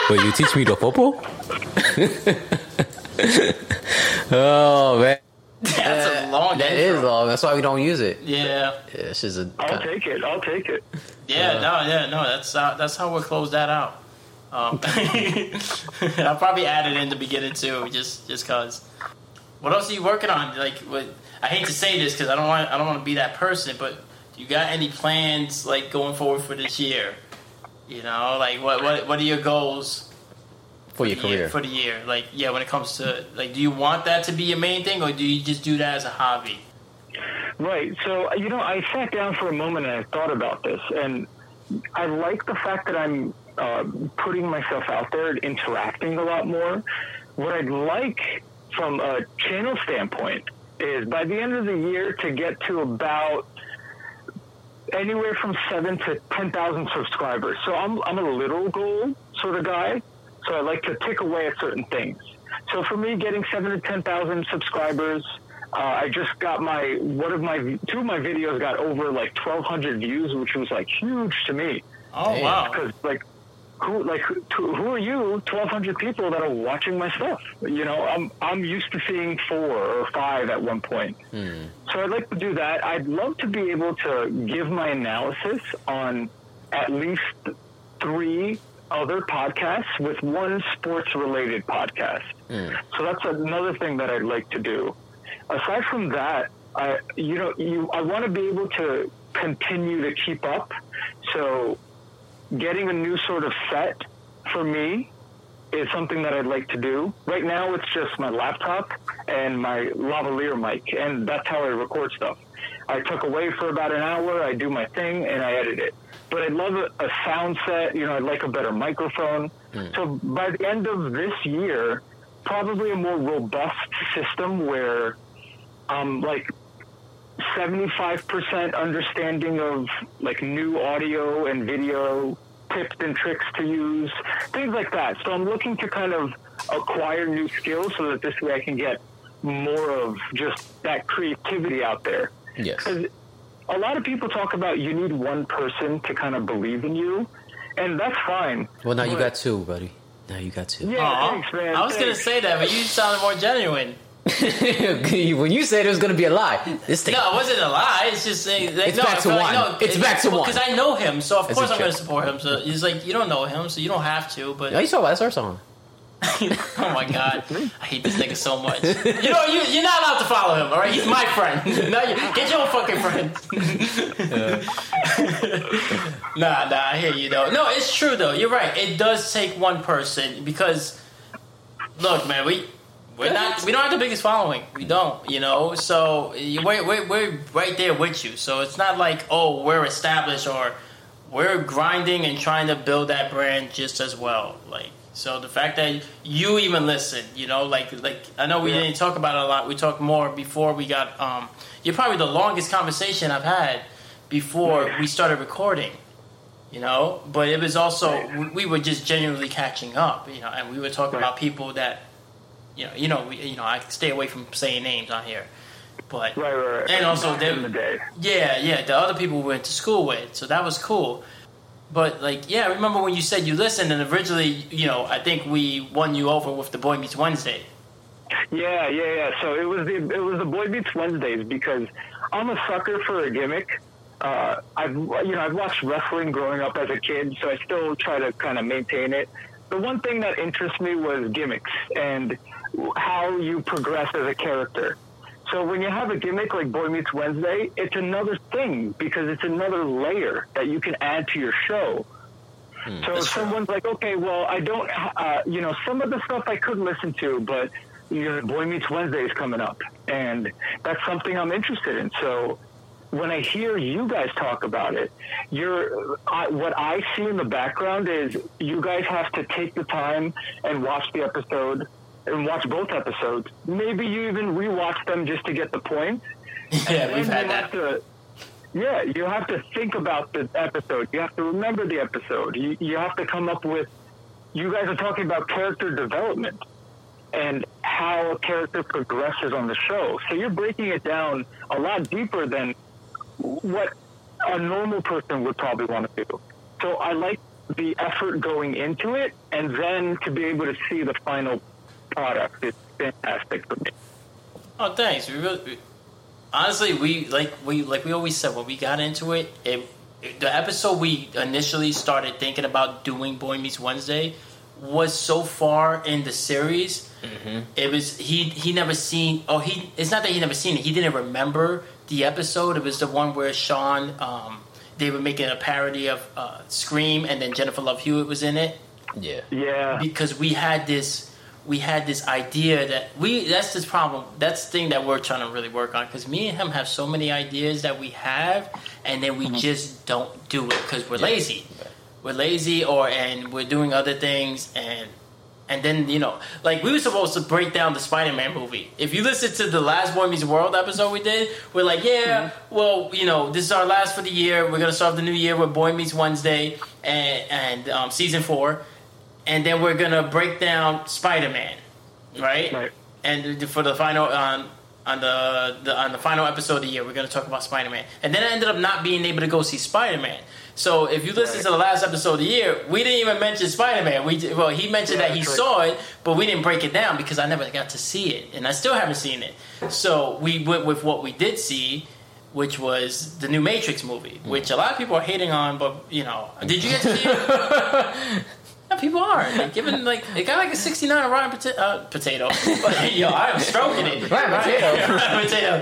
Will you teach me the popo? oh man, That's a long. that intro. is long. That's why we don't use it. Yeah. Yeah, this is a. I'll take it. I'll take it. Yeah. no. Yeah. No. That's uh, that's how we'll close that out. Um, I'll probably add it in the beginning too, just just cause. What else are you working on? Like, what? I hate to say this because I don't want I don't want to be that person, but you got any plans like going forward for this year? You know, like what what what are your goals for your the year- career. for the year? Like, yeah, when it comes to like, do you want that to be your main thing, or do you just do that as a hobby? Right. So, you know, I sat down for a moment and I thought about this, and I like the fact that I'm uh, putting myself out there and interacting a lot more. What I'd like from a channel standpoint is by the end of the year to get to about anywhere from seven to ten thousand subscribers. So I'm I'm a little goal sort of guy. So I like to tick away at certain things. So for me, getting seven to ten thousand subscribers, uh, I just got my one of my two of my videos got over like twelve hundred views, which was like huge to me. Oh wow! Because like who like who, who are you? Twelve hundred people that are watching my stuff. You know, I'm I'm used to seeing four or five at one point. Hmm. So I'd like to do that. I'd love to be able to give my analysis on at least three other podcasts with one sports related podcast. Hmm. So that's another thing that I'd like to do. Aside from that, I you know you I want to be able to continue to keep up. So getting a new sort of set for me is something that I'd like to do. Right now, it's just my laptop and my lavalier mic, and that's how I record stuff. I took away for about an hour, I do my thing, and I edit it. But I'd love a, a sound set, you know, I'd like a better microphone. Hmm. So by the end of this year, probably a more robust system where I'm like 75% understanding of like new audio and video tips and tricks to use, things like that. So I'm looking to kind of acquire new skills so that this way I can get more of just that creativity out there. Yes. Because a lot of people talk about you need one person to kind of believe in you, and that's fine. Well, now you got two, buddy. Now you got two. Yeah, Aw. thanks, man. I was gonna say that, but you sounded more genuine. when you said it was going to be a lie, this thing. No, it wasn't a lie. It's just saying. Like, It's no, back to feel like- one. It's back to one. Because I know him, so of course I'm going to support him. So he's like, you don't know him, so you don't have to. But No, you saw about that's our song. oh my god, I hate this nigga so much. You know, you, you're not allowed to follow him. All right, he's my friend. no, you, get your own fucking friend. nah, nah, I hear you though. No, it's true though. You're right. It does take one person because, look, man, we. We're not. We don't have the biggest following. We don't. You know. So we're, we're, we're right there with you. So it's not like oh we're established or we're grinding and trying to build that brand just as well. Like so, the fact that you even listen, you know, like like I know we didn't talk about it a lot. We talked more before we got. Um, you're probably the longest conversation I've had before we started recording. You know, but it was also we- we were just genuinely catching up. You know, and we were talking Right. about people that, you know, you know, we, you know, I stay away from saying names on here, but Right, right, right. And also they- the day. yeah, yeah, the other people we went to school with, so that was cool. But like, yeah, I remember when you said you listened, and originally, you know, I think we won you over with the Boy Meets Wednesday. Yeah, yeah, yeah. So it was the it was the Boy Meets Wednesdays because I'm a sucker for a gimmick. Uh, I've you know I've watched wrestling growing up as a kid, so I still try to kind of maintain it. The one thing that interests me was gimmicks and how you progress as a character. So when you have a gimmick like Boy Meets Wednesday, it's another thing because it's another layer that you can add to your show. so if That's true. someone's like, okay, well, I don't, uh, you know, some of the stuff I could listen to, but you know, Boy Meets Wednesday is coming up, and that's something I'm interested in. So when I hear you guys talk about it, you're I, what I see in the background is you guys have to take the time and watch the episode and watch both episodes. Maybe you even rewatch them just to get the point. Yeah, we've had you that. have to- yeah, you have to think about the episode. You have to remember the episode. You, you have to come up with. You guys are talking about character development and how a character progresses on the show. So you're breaking it down a lot deeper than what a normal person would probably want to do. So I like the effort going into it, and then to be able to see the final product is fantastic for me. Oh, thanks. We really, we- honestly, we like we like we always said when we got into it, it, it- the episode we initially started thinking about doing Boy Meets Wednesday was so far in the series. It was he he never seen. Oh, he it's not that he never seen it. He didn't remember the episode. It was the one where Shawn. Um, they were making a parody of uh, Scream, and then Jennifer Love Hewitt was in it Yeah. Yeah. because we had this we had this idea that we that's this problem that's the thing that we're trying to really work on because me and him have so many ideas that we have and then we just don't do it because we're lazy. We're lazy or and we're doing other things and and then you know like we were supposed to break down the spider-man movie. If you listen to the last boy meets world episode we did we're like yeah well you know this is our last for the year. We're gonna start the new year with boy meets wednesday and and um, season four and then we're gonna break down Spider-Man, right? Right. And for the final um, on the, the on the final episode of the year, we're gonna talk about Spider-Man. And then I ended up not being able to go see Spider-Man. So if you listen Right. to the last episode of the year, we didn't even mention Spider-Man. We well, he mentioned Yeah, that he right. saw it, but we didn't break it down because I never got to see it, and I still haven't seen it. So we went with what we did see. Which was the new Matrix movie, which a lot of people are hating on, but you know, did you get to see it? Yeah, people are. They're giving like it got like a sixty nine on Rotten pota- uh, Potato. But yo, I'm stroking it. Rotten Potato. Rotten Potato.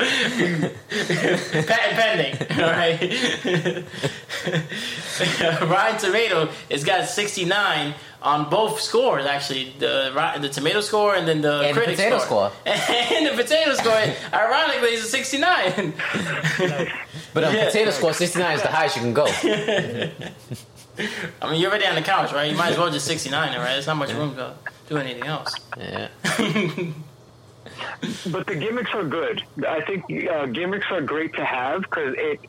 Patent pending. All right. Rotten Tomato has got sixty nine on both scores. Actually, the Rotten- the tomato score and then the And the critic potato score. And the potato score, ironically, is a sixty nine. But a Yeah. potato score 69 is the highest you can go. I mean, you're already on the couch, right? You might as well just sixty nine, it, right? There's not much room to do anything else. Yeah. But the gimmicks are good. I think uh, gimmicks are great to have because it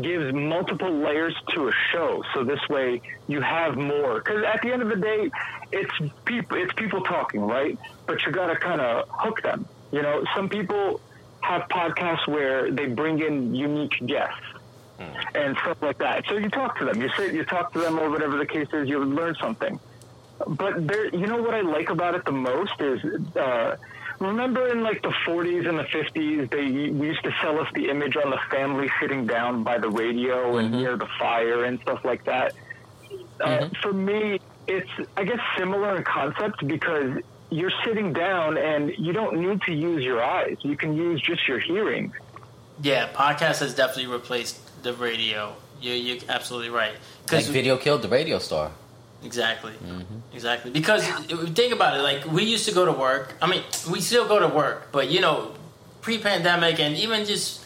gives multiple layers to a show. So this way you have more. Because at the end of the day, it's people. It's people talking, right? But you got to kind of hook them. You know, some people have podcasts where they bring in unique guests and stuff like that. So you talk to them. You sit, you talk to them, or whatever the case is. You learn something. But there, you know what I like about it the most is uh, remember in like the 40s and the 50s, they we used to sell us the image on the family sitting down by the radio and near the fire and stuff like that. Uh, for me, it's I guess similar in concept because you're sitting down and you don't need to use your eyes. You can use just your hearing. Yeah, podcast has definitely replaced the radio. You're, you're absolutely right. Like video killed the radio star. Exactly. Mm-hmm. Exactly. Because think about it, like we used to go to work. I mean, we still go to work, but you know, pre-pandemic and even just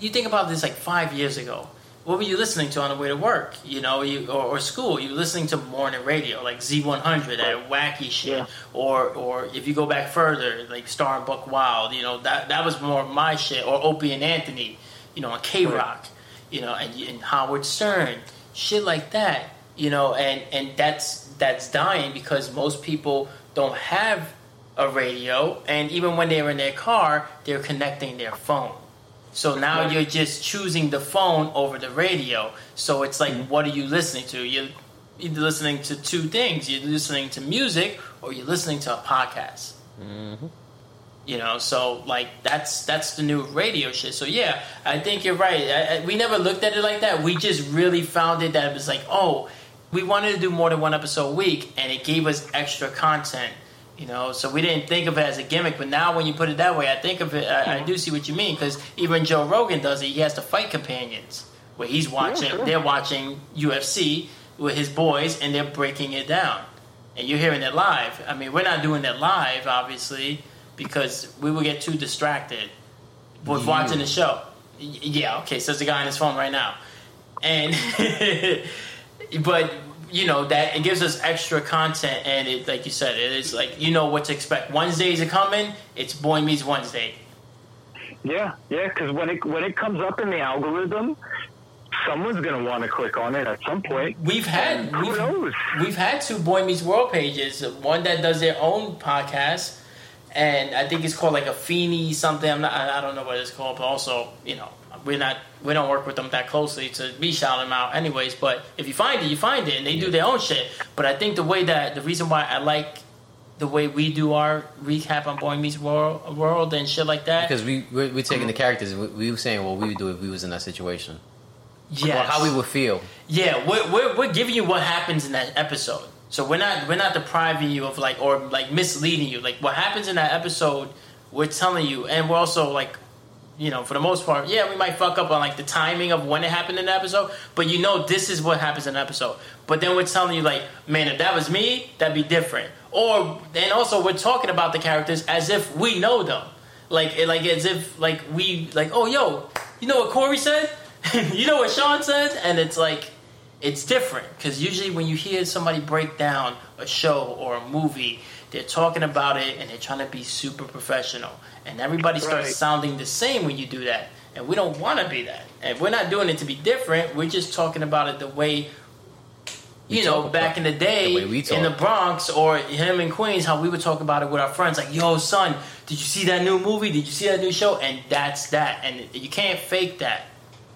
you think about this like five years ago. What were you listening to on the way to work? You know, you or, or school. You were listening to morning radio, like Z100, that wacky shit. Yeah. Or, or if you go back further, like Star and Buc Wild. You know, that that was more my shit. Or Opie and Anthony. You know, on K Rock. You know, and, and Howard Stern, shit like that. You know, and and that's that's dying because most people don't have a radio, and even when they're in their car, they're connecting their phone. So now Right. you're just choosing the phone over the radio. So it's like, mm-hmm. what are you listening to? You're either listening to two things. You're listening to music or you're listening to a podcast. Mm-hmm. You know, so like that's that's the new radio shit. So yeah, I think you're right. I, I, we never looked at it like that. We just really found it that it was like, oh, we wanted to do more than one episode a week, and it gave us extra content. You know, so we didn't think of it as a gimmick, but now when you put it that way, I think of it. I, I mm-hmm. do see what you mean because even Joe Rogan does it. He has the fight companions where he's watching. sure. They're watching UFC with his boys, and they're breaking it down, and you're hearing it live. I mean, we're not doing it live, obviously, because we will get too distracted with watching the show. Y- Yeah, okay, says the guy on his phone right now, and but you know that it gives us extra content and it like you said it is like you know what to expect wednesdays are coming it's boy meets wednesday Yeah, yeah, because when it when it comes up in the algorithm, someone's gonna want to click on it at some point. we've had And who we've, knows? we've had two boy meets world pages one that does their own podcast and i think it's called like a Feeny something i'm not i don't know what it's called but also you know we're not we don't work with them that closely to be shouting them out anyways but if you find it you find it and they do their own shit but i think the way that the reason why i like the way we do our recap on boy meets world, world and shit like that Because we we're, we're taking the characters. We, we were saying what we would do if we was in that situation. Yeah, how we would feel. Yeah, we're, we're, we're giving you what happens in that episode. So we're not we're not depriving you of like or like misleading you. Like what happens in that episode, we're telling you, and we're also like, you know, for the most part, yeah, we might fuck up on like the timing of when it happened in the episode, but you know this is what happens in the episode. But then we're telling you like, man, if that was me, that'd be different. Or and also we're talking about the characters as if we know them, like like as if like we like, oh yo, you know what Corey said, you know what Sean said, and it's like it's different because usually when you hear somebody break down a show or a movie, they're talking about it and they're trying to be super professional, and everybody starts Right. sounding the same when you do that. And we don't want to be that. And we're not doing it to be different. We're just talking about it the way, you We know, back in the day the in the. Bronx or him in Queens, how we would talk about it with our friends. Like, yo, son, did you see that new movie? Did you see that new show? And that's that. And you can't fake that.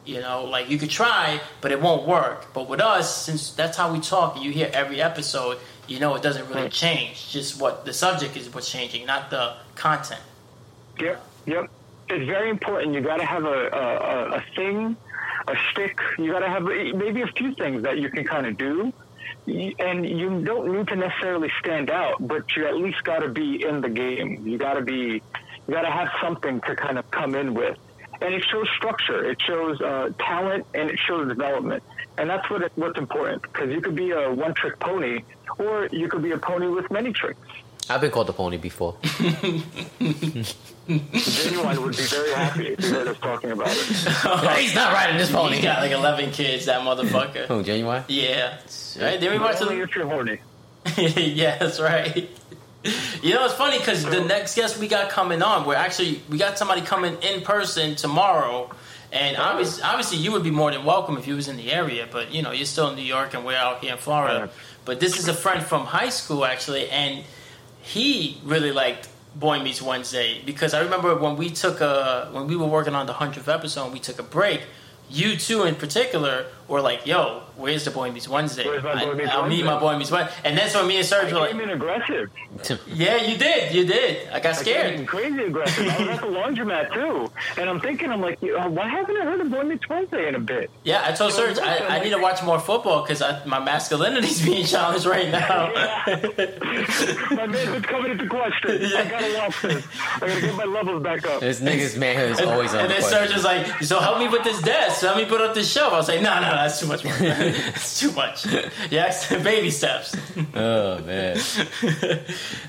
You know, like you could try, but it won't work. But with us, since that's how we talk, and you hear every episode, you know it doesn't really change. Just what the subject is what's changing, not the content. Yep, yep. It's very important. You got to have a, a, a- a thing, a stick. You got to have maybe a few things that you can kind of do. And you don't need to necessarily stand out, but you at least got to be in the game. You got to be, you got to have something to kind of come in with. And it shows structure. It shows uh, talent, and it shows development. And that's what it, what's important because you could be a one-trick pony, or you could be a pony with many tricks. I've been called a pony before. Genuine would be very happy if you heard us talking about it. He's not riding this pony. He pony. got like eleven kids, that motherfucker. Who, genuine? Yeah, right. Then we watched But only the. if you're horny. yeah, that's right. You know, it's funny because the next guest we got coming on, we're actually we got somebody coming in person tomorrow, and oh. obviously, obviously you would be more than welcome if you was in the area, but you know you're still in New York and we're out here in Florida. But this is a friend from high school actually, and he really liked Boy Meets Wednesday because I remember when we took a when we were working on the hundredth episode, and we took a break. you two in particular were like, "Yo, where's the boy meets Wednesday? Where's my Boy I, Meets I'll meet Wednesday?" my boy meets Wednesday." And that's when me and Serge were I like, came in aggressive. "Yeah, you did, you did." I got I came scared. in crazy aggressive. I was at the laundromat too, and I'm thinking, I'm like, why haven't I heard of Boy Meets Wednesday in a bit? Yeah, I told Serge I, I need to watch more football because my masculinity's being challenged right now. my manhood's coming into question. I gotta watch this. I gotta get my levels back up. This nigga's manhood is always on and the then question. Serge was like, "So help me with this desk. Help me put up this shelf." I was like, "No, no, that's too much work. it's too much. Yeah, baby steps." Oh man,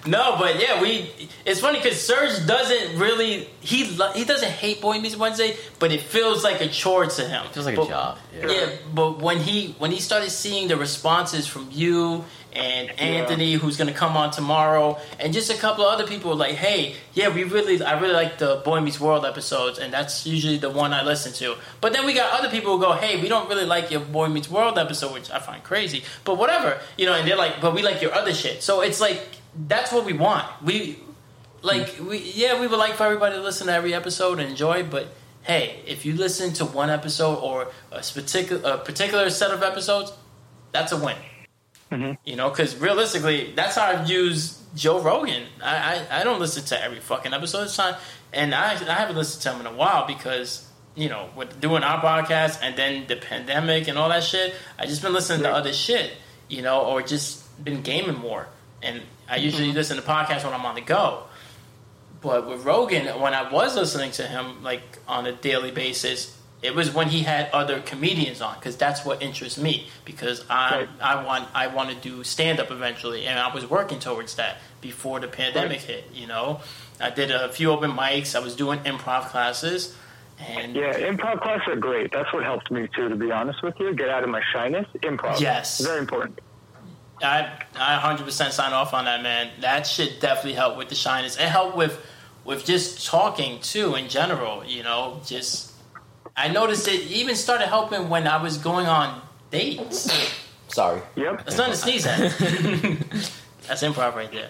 No, but yeah, we. It's funny because Serge doesn't really he he doesn't hate Boy Meets Wednesday, but it feels like a chore to him. It feels like But- a job. Yeah. Yeah, but when he when he started seeing the responses from you and Anthony, who's going to come on tomorrow, and just a couple of other people, like, hey, yeah, we really, I really like the Boy Meets World episodes, and that's usually the one I listen to. But then we got other people who go, hey, we don't really like your Boy Meets World episode, which I find crazy, but whatever, you know, and they're like, but we like your other shit. So it's like that's what we want. We like hmm. we yeah we would like for everybody to listen to every episode and enjoy but hey if you listen to one episode or a particular a particular set of episodes that's a win Mm-hmm. you know because realistically that's how i use joe rogan. I, I i don't listen to every fucking episode of time and i i haven't listened to him in a while because you know with doing our podcast and then the pandemic and all that shit i just been listening to other shit you know or just been gaming more. And i usually mm-hmm. listen to podcasts when i'm on the go. But with Rogan, when I was listening to him like on a daily basis, it was when he had other comedians on because that's what interests me because I Right. I want I want to do stand up eventually and I was working towards that before the pandemic Right. hit. You know, I did a few open mics. I was doing improv classes, and Yeah, improv classes are great. That's what helped me too, to be honest with you. Get out of my shyness. Improv. Yes. Very important. I I 100% sign off on that, man. That should definitely help with the shyness. It helped with with just talking too in general. You know, just I noticed it even started helping when I was going on dates. sorry. Yep. That's nothing to sneeze at. That's improv right there.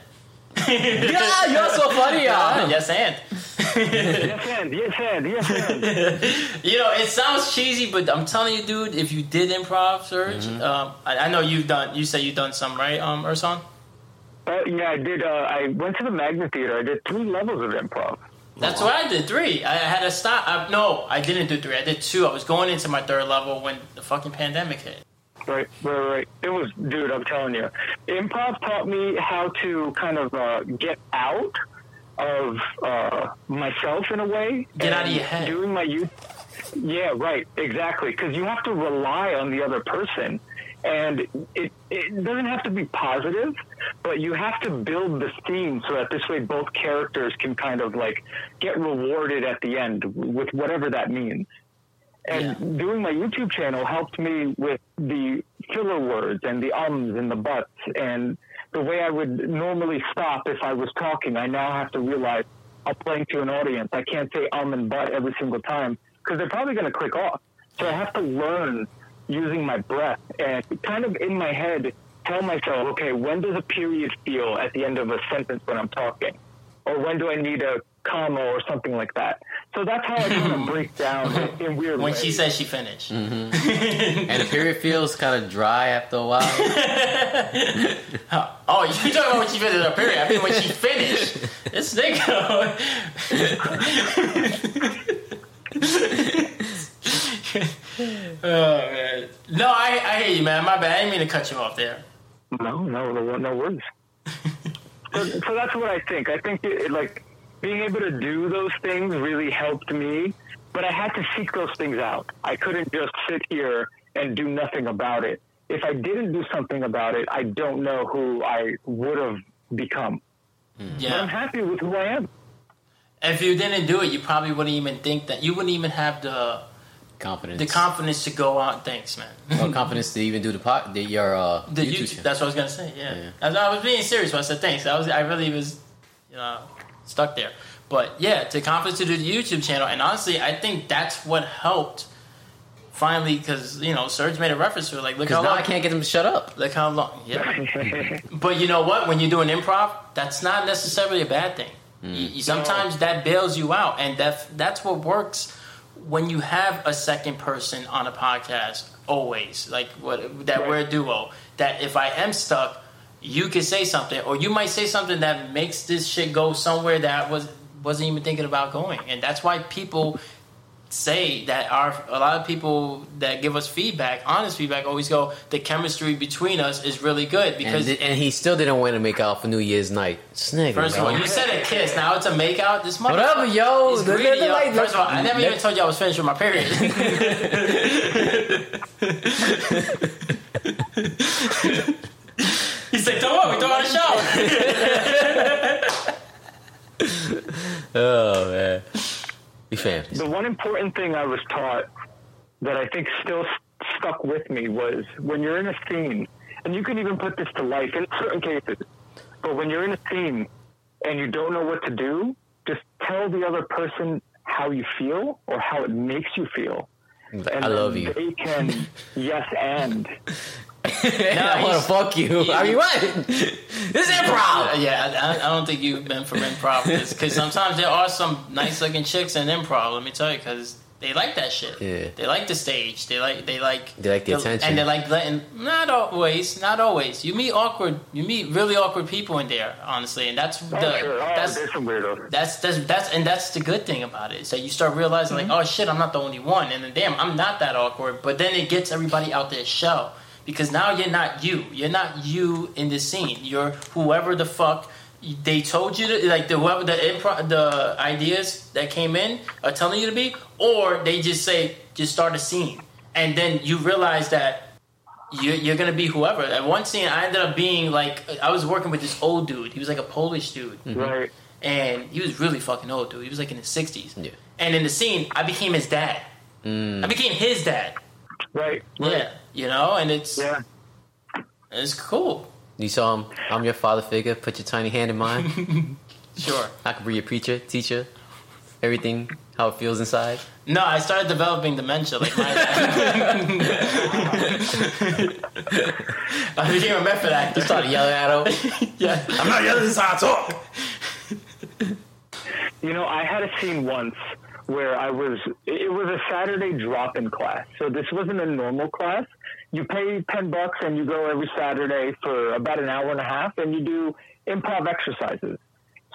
Yeah, you're so funny, y'all. yes, and yes, and yes, and yes, and. you know it sounds cheesy, but I'm telling you, dude, if you did improv, Serge, um, I, I know you've done. You said you've done some, right, um, Urson? Uh, yeah, I did. Uh, I went to the Magnet Theater. I did three levels of improv. That's what I did. Three. I had to stop. I, no, I didn't do three. I did two. I was going into my third level when the fucking pandemic hit. Right, right, right. It was, dude. I'm telling you, improv taught me how to kind of uh, get out of uh, myself in a way. Get out of your head. Doing my youth. Yeah, right. Exactly. Because you have to rely on the other person, and it it doesn't have to be positive, but you have to build the theme so that this way both characters can kind of like get rewarded at the end with whatever that means. And Yeah. doing my YouTube channel helped me with the filler words and the ums and the buts and the way I would normally stop if I was talking. I now have to realize I'm playing to an audience. I can't say um and but every single time because they're probably going to click off. So I have to learn using my breath and kind of in my head tell myself, okay, when does a period feel at the end of a sentence when I'm talking? Or when do I need a comma or something like that? So that's how I kind of break down in, in weird When ways. she says she finished. Mm-hmm. And the period feels kind of dry after a while. Oh, you talking about when she finished her period? I mean when she finished. This nigga. oh man. No, I, I hear you, man. My bad. I didn't mean to cut you off there. No, no, no, no worries. so, so that's what I think. I think it, like being able to do those things really helped me, but I had to seek those things out. I couldn't just sit here and do nothing about it. If I didn't do something about it, I don't know who I would have become. Hmm. But I'm happy with who I am. If you didn't do it, you probably wouldn't even think that. You wouldn't even have the Confidence. the confidence to go out. Thanks, man. or confidence to even do the pot, the, your uh, The YouTube, YouTube, that's what I was gonna say. Yeah, Yeah. I, was- I was being serious when I said thanks. I was, I really was, you know, stuck there. But yeah, to confidence to do the YouTube channel, and honestly, I think that's what helped. Finally, because you know, Serge made a reference to it. Like, look how now long. I can't get them to shut up. Look how long. Yeah. but you know what? When you do an improv, that's not necessarily a bad thing. You, you- sometimes that bails you out, and that that's what works when you have a second person on a podcast, always like what that we're a duo. That if I am stuck, you can say something, or you might say something that makes this shit go somewhere that was wasn't even thinking about going, and that's why people say that our a lot of people that give us feedback, honest feedback, always go the chemistry between us is really good And, because. th- and he still didn't want to make out for New Year's night. Snigger, First of all, you said a kiss. Now it's a makeout. This month, Whatever, yo. The- greedy, yo. like, First of all, I never even told you I was finished with my period. He's like, don't worry, we throw on a show. oh man, we fam. The one important thing I was taught that I think still s- stuck with me was when you're in a scene, and you can even put this to life in certain cases, but when you're in a scene and you don't know what to do, just tell the other person how you feel or how it makes you feel. And I love you. They can yes and. I want to fuck you. I mean, what? This is improv. Yeah, I, I don't think you've been for improv because sometimes there are some nice looking chicks in improv. Let me tell you, because they like that shit. Yeah. They like the stage. They like they like They like the attention. and they like letting. Not always, not always. You meet awkward. You meet really awkward people in there, honestly, and that's the Oh, sure. Oh, that's there's some weirdos. that's that's that's and that's the good thing about it. So you start realizing Mm-hmm. like, oh shit, I'm not the only one, and then damn, I'm not that awkward. But then it gets everybody out their shell because now you're not you. You're not you in the scene. You're whoever the fuck they told you to like the whoever the improv the ideas that came in are telling you to be, or they just say just start a scene, and then you realize that you're, you're gonna be whoever. At one scene, I ended up being like I was working with this old dude. He was like a Polish dude mm-hmm. Right. and he was really fucking old, dude. He was like in his sixties. Yeah. And in the scene, I became his dad. Mm. I became his dad. Right. Right. Yeah, you know, and it's Yeah. it's cool. You saw him. I'm your father figure. Put your tiny hand in mine. Sure. I could be your preacher, teacher, everything, how it feels inside. No, I started developing dementia like my. I became a method actor. You started yelling at him. yeah. I'm not yelling. This is how I talk. You know, I had a scene once where I was, it was a Saturday drop in class. So this wasn't a normal class. You pay 10 bucks and you go every Saturday for about an hour and a half and you do improv exercises.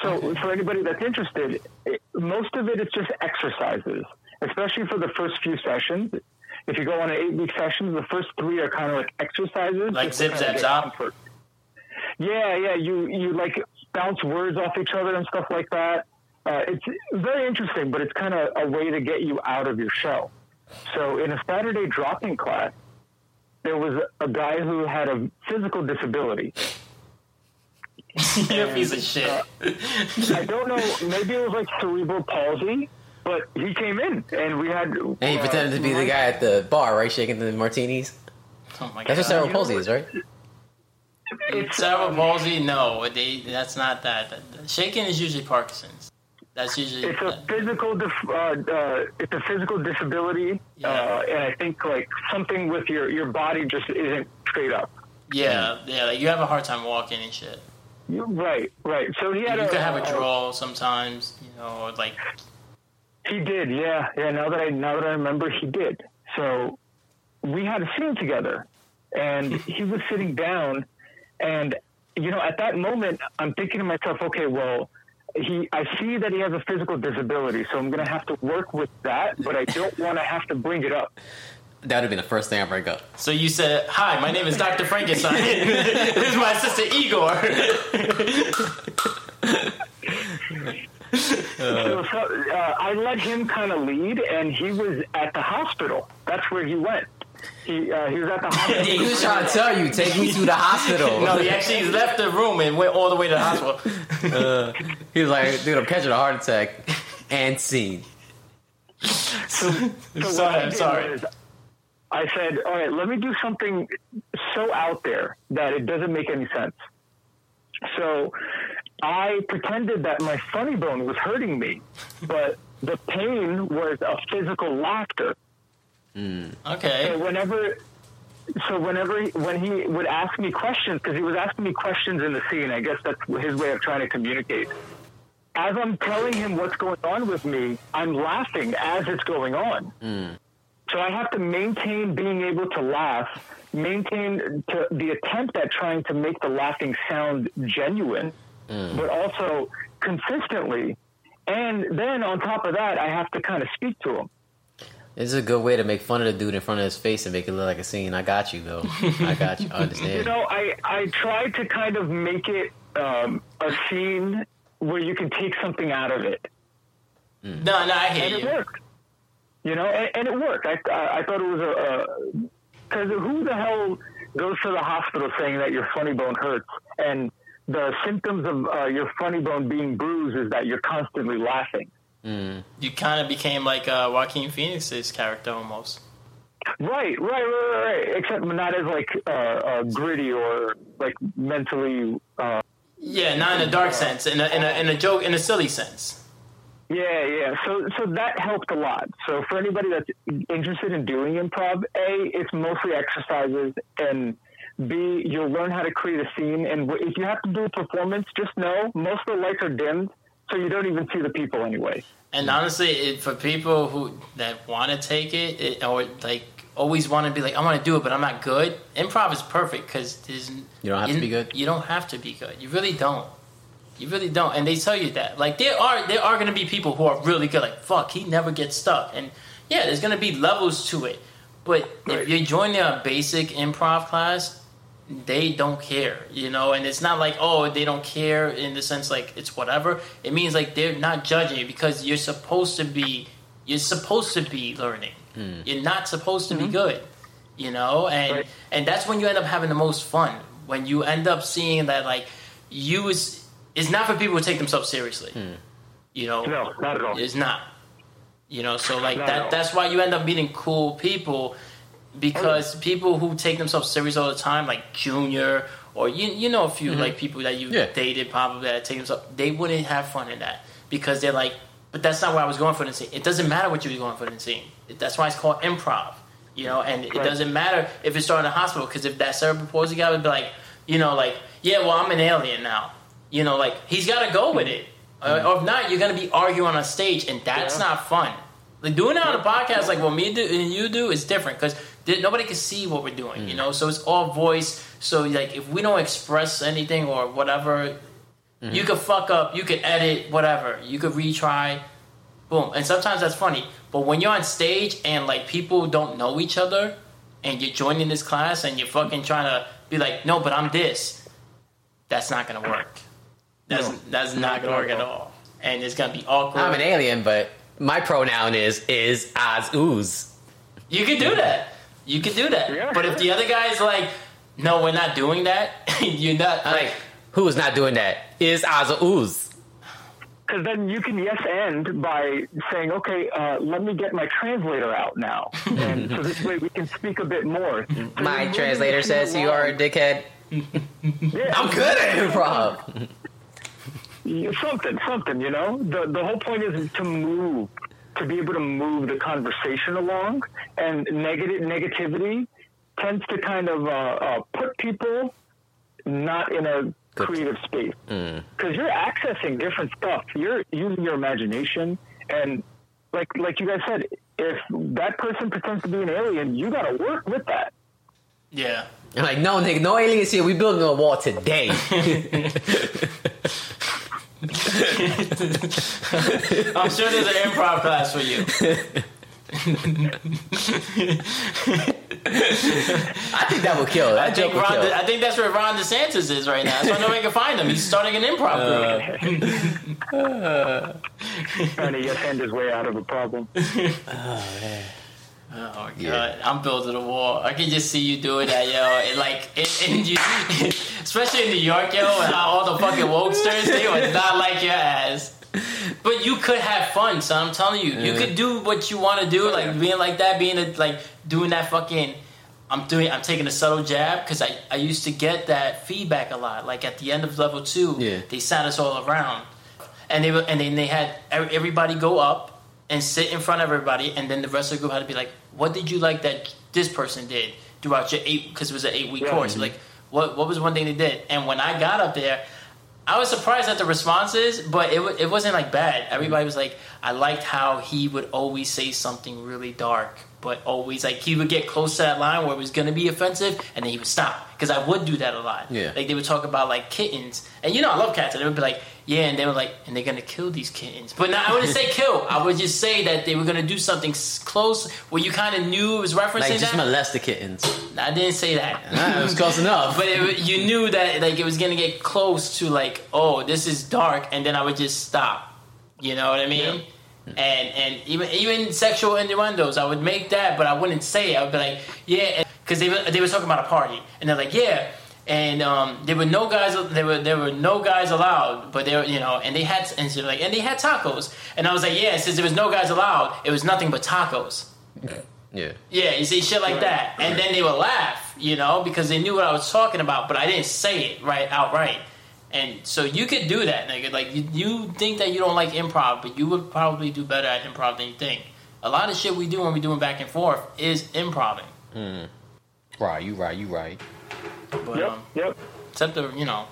So for anybody that's interested, it, most of it is just exercises, especially for the first few sessions. If you go on an eight week session, the first three are kind of like exercises. Like zip, zap, comfort. Yeah, yeah. You you like bounce words off each other and stuff like that. Uh, it's very interesting, but it's kind of a way to get you out of your shell. So in a Saturday drop-in class, there was a guy who had a physical disability. You're a piece of shit. I don't know, maybe it was like cerebral palsy, but he came in and we had. And he pretended to be the guy at the bar, right, shaking the martinis. Oh my god. That's what cerebral palsy what? is, right? It's, Cerebral palsy? No, they, that's not that. Shaking is usually Parkinson's. That's usually. it's a physical, dif- uh, uh, it's a physical disability, Yeah. uh, and I think like something with your your body just isn't straight up. yeah, yeah. Like you have a hard time walking and shit. You- Right, right. So he had You a, could have a a- draw sometimes, you know, or like He did, yeah, yeah. Now that I now that I remember, he did. So we had a scene together, and he was sitting down, and you know, at that moment, I'm thinking to myself, okay, well, he, I see that he has a physical disability, so I'm going to have to work with that, but I don't want to have to bring it up. That would have been the first thing I bring up. So you said, "Hi, my name is Dr. Frankenstein. this is my assistant Igor." so, so uh, I let him kind of lead, and he was at the hospital. That's where he went. He uh, he was at the hospital. He was trying to tell you, take me to the hospital. no, he actually left the room and went all the way to the hospital. He was like, dude, I'm catching a heart attack. And scene. So what Sorry, I I'm sorry. was I said, all right, let me do something so out there that it doesn't make any sense. So I pretended that my funny bone was hurting me, but the pain was a physical laughter. Mm. Okay. So whenever, so whenever he, when he would ask me questions, because he was asking me questions in the scene, I guess that's his way of trying to communicate. as I'm telling him what's going on with me, I'm laughing as it's going on. Mm. So I have to maintain being able to laugh, maintain to, the attempt at trying to make the laughing sound genuine, mm. but also consistently. And then on top of that, I have to kind of speak to him. This is a good way to make fun of the dude in front of his face and make it look like a scene. I got you though. I got you. I understand. You know, I I tried to kind of make it um, a scene where you can take something out of it, No, no, I and hear it you. worked. You know, and, and it worked. I I, I thought it was a because who the hell goes to the hospital saying that your funny bone hurts and the symptoms of uh, your funny bone being bruised is that you're constantly laughing. You kind of became like uh, Joaquin Phoenix's character almost. Right, right, right, right, right. Except not as like uh, uh, gritty or like mentally. Uh, Yeah, not in a dark sense, in a, in a in a joke, in a silly sense. Yeah, yeah. So so that helped a lot. So for anybody that's interested in doing improv, A, it's mostly exercises and B, you'll learn how to create a scene and if you have to do a performance, just know most of the lights are dimmed so you don't even see the people anyway. And honestly, it, for people who that want to take it, it or like always want to be like, I want to do it, but I'm not good. Improv is perfect because there's You don't have to be good? You don't have to be good. You really don't. You really don't. And they tell you that. Like there are there are going to be people who are really good. Like fuck, he never gets stuck. And yeah, there's going to be levels to it. But Right. if you're joining a basic improv class, they don't care, you know, and it's not like oh they don't care in the sense like it's whatever. It means like they're not judging you because you're supposed to be you're supposed to be learning. Hmm. You're not supposed to be mm-hmm. good, you know, and Right. and that's when you end up having the most fun when you end up seeing that like you is is not for people who take themselves seriously, hmm. you know. No, not at all. It's not. You know, so like Not that that's why you end up meeting cool people because people who take themselves serious all the time, like Junior or you you know a few like people that you Yeah. dated probably that take themselves they wouldn't have fun in that because they're like but that's not where I was going for the scene. It doesn't matter what you were going for the scene. That's why it's called improv. You know, and it doesn't matter if it's starting a hospital because if that cerebral palsy guy would be like, you know, like, yeah, well, I'm an alien now. You know, like he's got to go with it, Uh, or if not, you're gonna be arguing on a stage, and that's Yeah. not fun. Like doing it on a podcast, like what me do and you do, is different because nobody can see what we're doing. You mm. know, so it's all voice. So like, if we don't express anything or whatever, mm-hmm. you could fuck up, you could edit, whatever. You could retry, boom. And sometimes that's funny. But when you're on stage and like people don't know each other, and you're joining this class and you're fucking trying to be like, no, but I'm this. That's not gonna work. That's No. that's not Not gonna work at all. all. And it's gonna be awkward. I'm an alien, but my pronoun is is as ooze. You could do that. You can do that. Yeah, but if the other guy's like, no, we're not doing that, you're not I'm like, like, who's not doing that? Is as a ooze. Because then you can yes end by saying, okay, uh, let me get my translator out now. and so this way we can speak a bit more. So My translator says you are a dickhead. Yeah, I'm good at improv. Yeah, something, something. You know, the the whole point is to move, to be able to move the conversation along, and negative negativity tends to kind of uh, uh, put people not in a creative space because you're accessing different stuff. You're using your imagination, and like like you guys said, if that person pretends to be an alien, you got to work with that. yeah. I'm like, no, nigga, no aliens here. We building a wall today. I'm sure there's an improv class for you. I think that would kill. That I joke think, Ron kill. De- I think that's where Ron DeSantis is right now. So That's why nobody can find him. He's starting an improv group. Uh. Trying to yes end his way out of a problem. Oh my god, Yeah. I'm building a wall. I can just see you doing that, yo. And like, it, and you, especially in New York, yo, and how all the fucking wokesters they would not like your ass. But you could have fun, so I'm telling you, you could do what you want to do, like being like that, being a, like doing that fucking. I'm doing. I'm taking a subtle jab because I, I used to get that feedback a lot. Like at the end of level two, Yeah. they sat us all around, and they were, and then they had everybody go up and sit in front of everybody, and then the rest of the group had to be like, "What did you like that this person did throughout your eight? Because it was an eight week Yeah. course. Like, what what was one thing they did?" And when I got up there, I was surprised at the responses, but it it wasn't like bad. Everybody was like, I liked how he would always say something really dark, but always like he would get close to that line where it was gonna be offensive, and then he would stop because I would do that a lot. Yeah. like they would talk about like kittens, and you know I love cats, and they would be like, yeah, and they were like, and they're gonna kill these kittens, but now I wouldn't say kill. I would just say that they were gonna do something close where you kind of knew it was referencing Like just that. molest the kittens. I didn't say that. Ah, it was close enough. But it, you knew that like it was gonna get close to like, oh, this is dark, and then I would just stop. You know what I mean? And and even even sexual innuendos, I would make that, but I wouldn't say it. I would be like, yeah, because they were they were talking about a party, and they're like, yeah. And um, there were no guys. There were there were no guys allowed, but they were you know, and they had and so like and they had tacos, and I was like, yeah, since there was no guys allowed, it was nothing but tacos. Yeah. Yeah, you see shit like that, and then they would laugh, you know, because they knew what I was talking about, but I didn't say it right outright. And so you could do that, nigga. Like you, you think that you don't like improv, but you would probably do better at improv than you think. A lot of shit we do when we're doing back and forth is improving. Right, you right, you right. But Yep, um, yep. except the you know,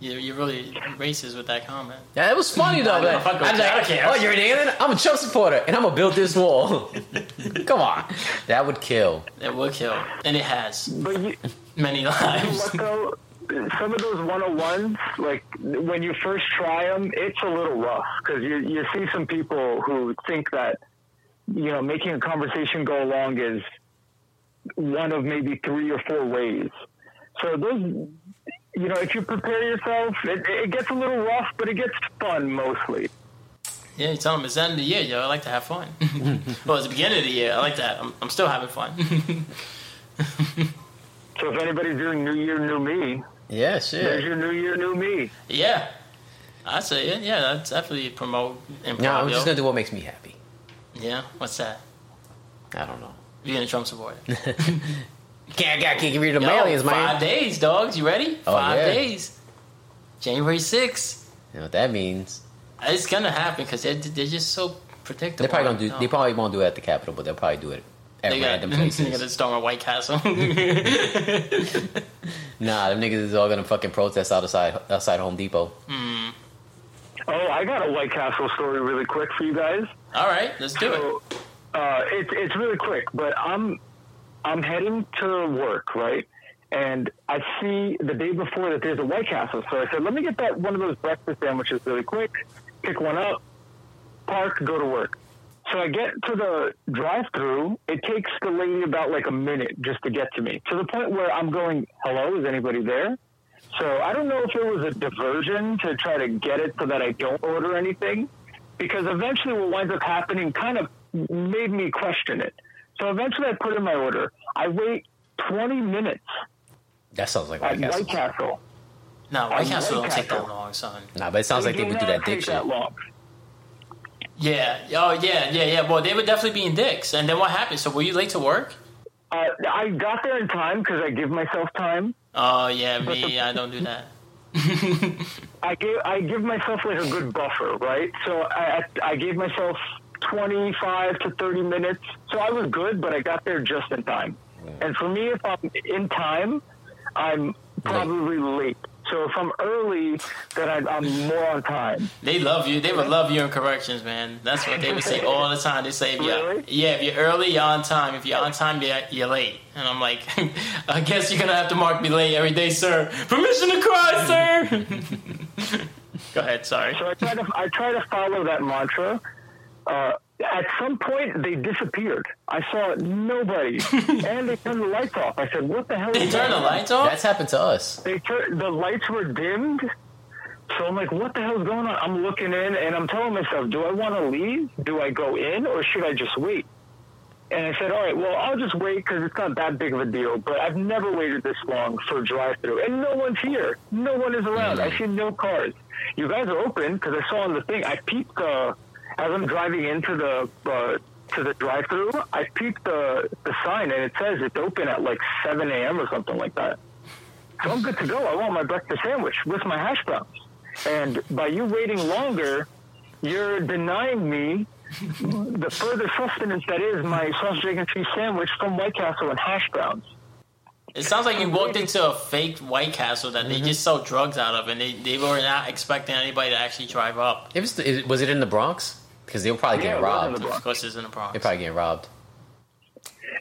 you're, you're really racist with that comment. Yeah, it was funny though. I know, man. I'm. I like, don't oh, you're an alien? I'm a Trump supporter, and I'm gonna build this wall. Come on, that would kill. It would kill, and it has But you, many you know lives. what though? Some of those 101s, like when you first try them, it's a little rough because you you see some people who think that you know making a conversation go along is one of maybe three or four ways. So those, you know, if you prepare yourself, it, it gets a little rough, but it gets fun mostly. Yeah, you tell them it's the end of the year, yo. I like to have fun. well, it's the beginning of the year. I like that. I'm, I'm still having fun. So if anybody's doing New Year, New Me, Yeah, there's shit. your New Year, New Me. yeah, I say it. Yeah, that's definitely promote improv. No, I'm just gonna do what makes me happy. Yeah, what's that? I don't know. Being a Trump supporter. Can't, gotta get rid of them Yo, aliens, man. Five days, dogs. You ready? Oh, Five yeah. days. January 6th. You know what that means? It's gonna happen because they're, they're just so predictable. They probably don't do. No. They probably won't do it at the Capitol, but they'll probably do it at They got, random they places. got to storm a White Castle. Nah, them niggas is all gonna fucking protest outside outside Home Depot. Oh, I got a White Castle story really quick for you guys. All right, let's do it. Uh, it's it's really quick, but I'm I'm heading to work, right? And I see the day before that there's a White Castle, so I said, let me get that one of those breakfast sandwiches really quick, pick one up, park, go to work. So I get to the drive-through. It takes the lady about like a minute just to get to me, to the point where I'm going, "Hello, is anybody there?" So I don't know if it was a diversion to try to get it so that I don't order anything, because eventually what winds up happening kind of made me question it. So eventually I put in my order. I wait 20 minutes That sounds like at White Castle. White Castle. No, White Castle White don't take that long, son. Nah, but it sounds like they would do that dick take shit. that long. Yeah. Oh, yeah, yeah, yeah. Well, they would definitely be in dicks. And then what happened? So were you late to work? Uh, I got there in time because I give myself time. Oh, yeah, me. I don't do that. I give I give myself like a good buffer, right? So I I gave myself 25 to 30 minutes. So I was good, but I got there just in time. And for me, if I'm in time, I'm probably late. So if I'm early, then I, I'm more on time. They love you. They would love you in corrections, man. That's what they would say all the time. They say, if you're, Really? yeah, if you're early, you're on time. If you're on time, you're, you're late. And I'm like, I guess you're going to have to mark me late every day, sir. Permission to cry, sir. Go ahead, sorry. So I try to I try to follow that mantra. Uh, at some point, they disappeared. I saw nobody, and they turned the lights off. I said, "What the hell?" They is turn the lights off? That's happened to us. they tur- the lights were dimmed. So I'm like, what the hell's going on? I'm looking in and I'm telling myself, do I want to leave? Do I go in or should I just wait? And I said, all right, well, I'll just wait because it's not that big of a deal. But I've never waited this long for a drive-through, and no one's here. No one is around. I see no cars. You guys are open because I saw on the thing. I peeped uh, as I'm driving into the uh, to the drive-through. I peeped the the sign and it says it's open at like 7 a.m. or something like that. So I'm good to go. I want my breakfast sandwich with my hash browns. And by you waiting longer, you're denying me the further sustenance that is my sausage, egg, and cheese sandwich from White Castle and hash browns. It sounds like you walked into a fake White Castle that Mm-hmm. they just sell drugs out of, and they, they were not expecting anybody to actually drive up. It was, it- was it in the Bronx? Because they were probably Yeah, getting it in robbed. the Bronx. Of course, it's in the Bronx. They're probably getting robbed.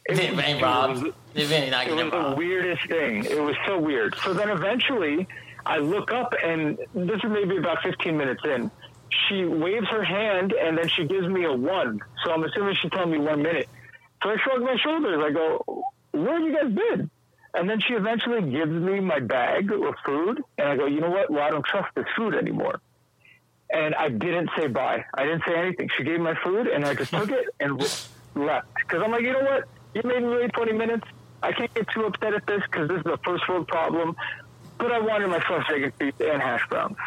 It They was- ain't it robbed. was- They really not It getting was the weirdest thing. It was so weird. So then eventually, I look up, and this is maybe about 15 minutes in. She waves her hand, and then she gives me a one. So I'm assuming she's telling me one minute. So I shrug my shoulders. I go, "Where have you guys been?" And then she eventually gives me my bag of food, and I go, "You know what? Well, I don't trust this food anymore." And I didn't say bye. I didn't say anything. She gave me my food, and I just took it and left. Because I'm like, you know what? You made me wait 20 minutes. I can't get too upset at this because this is a first world problem. But I wanted my fresh chicken feet and hash browns.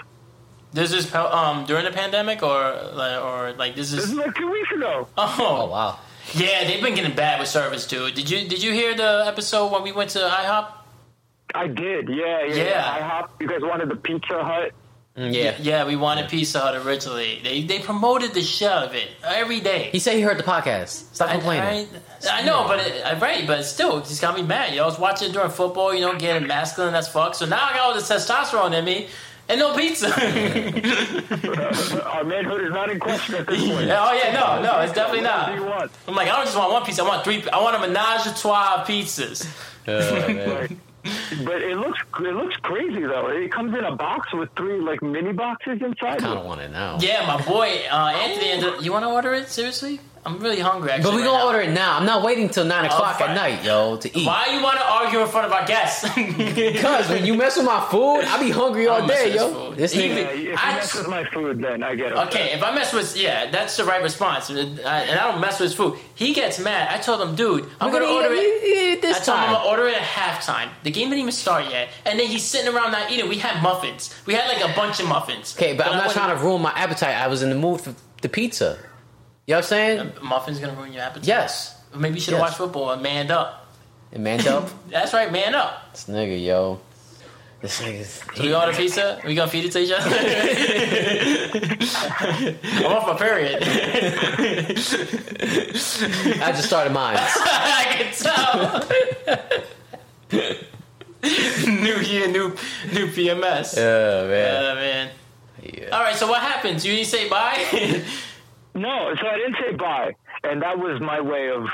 This is um during the pandemic or like or like this This is is like two weeks ago. Oh, oh wow. yeah they've been getting bad with service too. Did you did you hear the episode when we went to IHOP? I did, yeah, yeah. Yeah. I hopped. You guys wanted the Pizza Hut. Mm, yeah. Yeah, we wanted Pizza Hut originally. They they promoted the shit out of it every day. He said he heard the podcast. Stop I, complaining. I, I know, but it, I- right, but still, it just got me mad. You know, I was watching it during football, you know, getting masculine as fuck. So now I got all this testosterone in me and no pizza. Our manhood is not in question at this point. oh yeah, no, no, it's definitely What do you not. I'm like, I don't just want one pizza. I want three. I want a menage a trois of pizzas. Man. Right. But it looks it looks crazy though. It comes in a box with three like mini boxes inside. I don't want to know. Yeah, my boy uh, Anthony. Ended, you want to order it? Seriously? I'm really hungry. Actually, But we right gonna now. order it now. I'm not waiting till nine oh, o'clock fine. at night, yo, to eat. Why you want to argue in front of our guests? Because when you mess with my food, I be hungry all day, yo. food. This Even- Yeah, nigga, if you I mess with my food, then I get it. Okay, if I mess with yeah, that's the right response, and I, and I don't mess with his food. He gets mad. I told him, dude, I'm We're gonna gonna order eat- it. eat this I told him I'm gonna order it at halftime. The game didn't even start yet, and then he's sitting around not eating. We had muffins. We had like a bunch of muffins. okay, but I'm I not wasn't- trying to ruin my appetite. I was in the mood for the pizza. You know what I'm saying? Muffins gonna ruin your appetite. Yes. Maybe you should have Yes. watched football and manned up. And man up. That's right, man up. this nigga, yo. This nigga's. We order pizza. We gonna feed it to each other. I'm off my period. I just started mine. I can tell. new year, new new PMS. Oh, man. Uh, man. Yeah. All right, so what happens? You say bye? No, so I didn't say bye, and that was my way of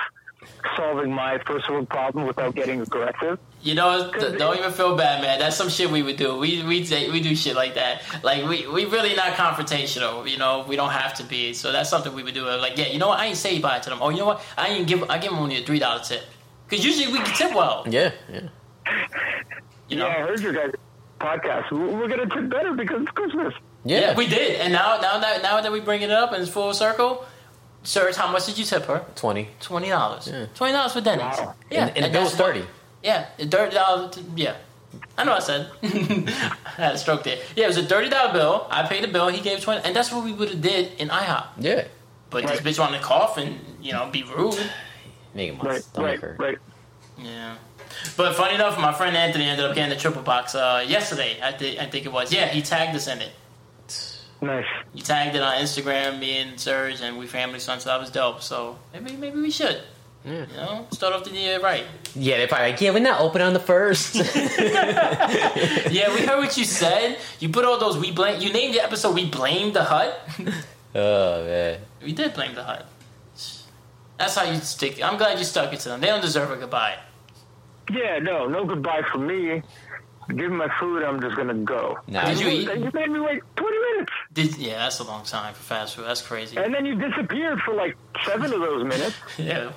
solving my first world problem without getting aggressive. you know, th- don't even feel bad, man. That's some shit we would do. We we say, we do shit like that. Like we we really not confrontational. You know, we don't have to be. So that's something we would do. Like, yeah, you know what? I ain't say bye to them. Oh, you know what? I ain't give. I give them only a three dollar tip. Because usually we can tip well. Yeah, yeah. You know. Yeah, I heard your guys' podcast. We're gonna tip better because it's Christmas. Yeah. Yeah, we did. And now, now that now that we bring it up and it's full circle, Serge, how much did you tip her? 20. Twenty dollars. Yeah. Twenty dollars for Denny's. Wow. Yeah, and, and the and bill was that's what- 30. Yeah, thirty dollars. Yeah, I know. I said I had a stroke there. Yeah, it was a thirty dollar bill. I paid the bill. He gave twenty, and that's what we would have did in IHOP. Yeah. But Right. this bitch wanted to cough and you know be rude. Making my Right, stomach right, hurt. right. Yeah. But funny enough, my friend Anthony ended up getting the triple box uh, yesterday. I think I think it was. Yeah, he tagged us in it. Nice. He tagged it on Instagram, me and Serge, and we family son. So that was dope. So maybe maybe we should. Yeah. You know, start off the year right. Yeah, they probably like, yeah, we're not open on the first. Yeah, we heard what you said. You put all those we blame. You named the episode "We Blame the Hut." oh, man. we did blame the Hut. That's how you stick. I'm glad you stuck it to them. They don't deserve a goodbye. Yeah, no, no goodbye for me. Give me my food. I'm just gonna go. Nah, Did you eat? You made me wait 20 minutes, Did, yeah, that's a long time for fast food. That's crazy. and then you disappeared for like seven of those minutes. Yeah,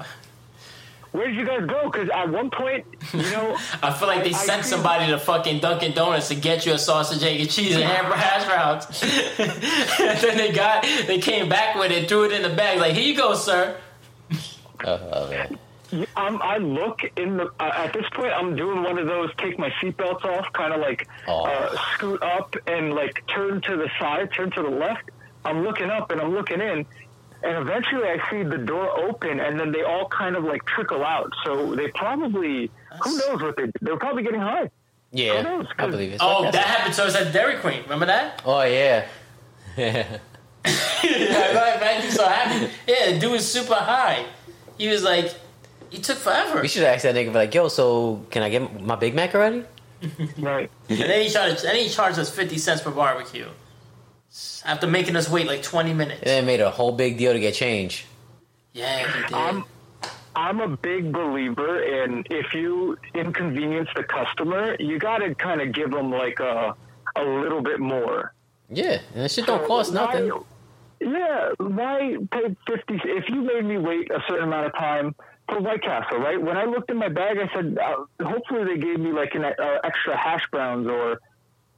Where did you guys go? Because at one point, you know, I feel like they I- I sent feel- somebody to fucking Dunkin' Donuts to get you a sausage, egg, and cheese and hamburger hash browns. and then they got, they came back with it, threw it in the bag, like here you go, sir. Oh, oh, man. I'm, I look in the. Uh, at this point, I'm doing one of those take my seatbelts off, kind of like Oh. uh, scoot up and like turn to the side, turn to the left. I'm looking up and I'm looking in, and eventually I see the door open, and then they all kind of like trickle out. So they probably, who knows what they? They're probably getting high. Yeah, knows? I believe it. Oh, that happened to us at Dairy Queen. Remember that? Oh, yeah. yeah, go ahead, man. You so happy. Yeah, the dude was super high. He was like, He took forever. We should ask that nigga like, yo, so can I get my Big Mac already? Right. And then he charged. Then he charged us fifty cents per barbecue. After making us wait like twenty minutes. And then made a whole big deal to get change. Yeah, he did. I'm I'm a big believer in if you inconvenience the customer, you got to kind of give them like a a little bit more. Yeah, and that shit don't So cost why- nothing. Yeah, why pay fifty? If you made me wait a certain amount of time for White Castle, right? When I looked in my bag, I said, uh, hopefully they gave me like an uh, extra hash browns or,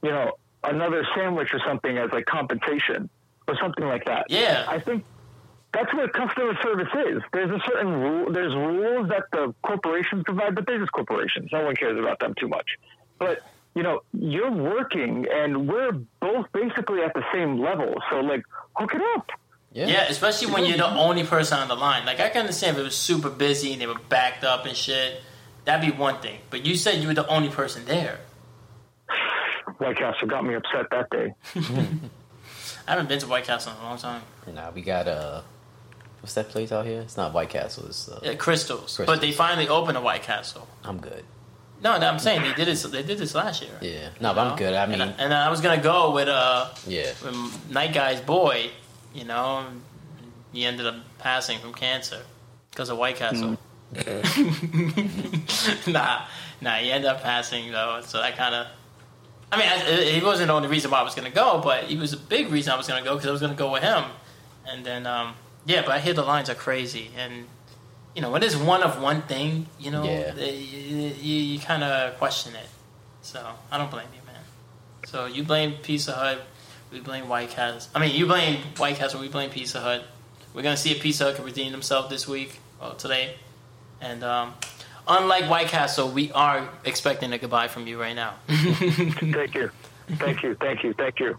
you know, another sandwich or something as like compensation or something like that. Yeah. I think that's what customer service is. There's a certain rule. There's rules that the corporations provide, but they're just corporations. No one cares about them too much. But you know, you're working, and we're both basically at the same level. So like, hook it up. Yeah. Yeah, especially when you're the only person on the line. Like I can understand if it was super busy and they were backed up and shit. That'd be one thing. But you said you were the only person there. White Castle got me upset that day. I haven't been to White Castle in a long time. Nah, we got uh, what's that place out here? It's not White Castle. It's uh, Yeah, Krystals. Krystals. But they finally opened a White Castle. I'm good. No, no, I'm saying they did this. They did this last year. Yeah, no, but I'm good. I mean, and, I, and I was gonna go with uh yeah, with Night Guy's boy. You know, he ended up passing from cancer because of White Castle. nah, nah, he ended up passing though. So that kind of. I mean, I, he wasn't the only reason why I was gonna go, but he was a big reason I was gonna go because I was gonna go with him. And then, um, yeah, but I hear the lines are crazy, and you know, when it's one of one thing, you know, Yeah. they- you, you, you kind of question it. So I don't blame you, man. So you blame Pizza Hut, we blame White Castle. I mean, you blame White Castle, we blame Pizza Hut. We're gonna see if Pizza Hut can redeem themselves this week, well, today. And um, unlike White Castle, we are expecting a goodbye from you right now. Thank you, thank you, thank you, thank you.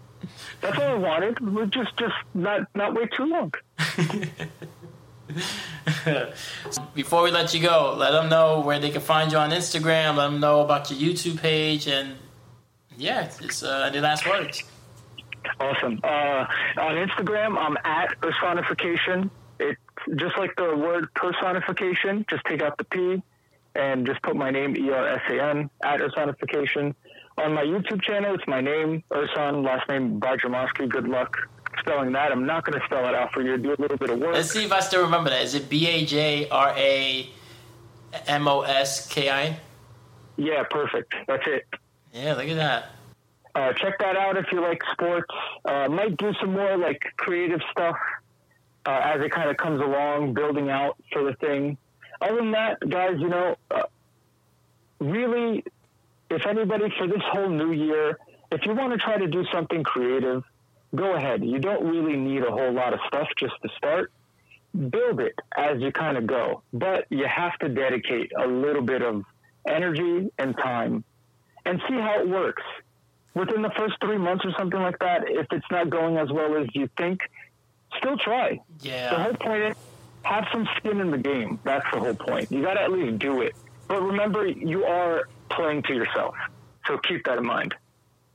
That's all I wanted. We just, just not, not wait too long. Before we let you go, let them know where they can find you on Instagram. Let them know about your YouTube page, and yeah, it's uh, any last words. Awesome. Uh, on Instagram, I'm at personification. It's just like the word personification. Just take out the P and just put my name, E R S A N, at personification. On my YouTube channel, it's my name, Ersan, last name Bajramoski. Good luck spelling that. I'm not going to spell it out for you. Do a little bit of work. Let's see if I still remember that. Is it B A J R A M O S K I? Yeah, perfect. That's it. Yeah, look at that. Uh, check that out if you like sports. Uh, might do some more like creative stuff uh, as it kind of comes along, building out for the thing. Other than that, guys, you know, uh, really, if anybody for this whole new year, if you want to try to do something creative, go ahead. You don't really need a whole lot of stuff just to start. Build it as you kind of go, but you have to dedicate a little bit of energy and time and see how it works within the first three months or something like that, if it's not going as well as you think, still try. Yeah. The whole point is have some skin in the game. That's the whole point. You got to at least do it. But remember, you are playing to yourself. So keep that in mind.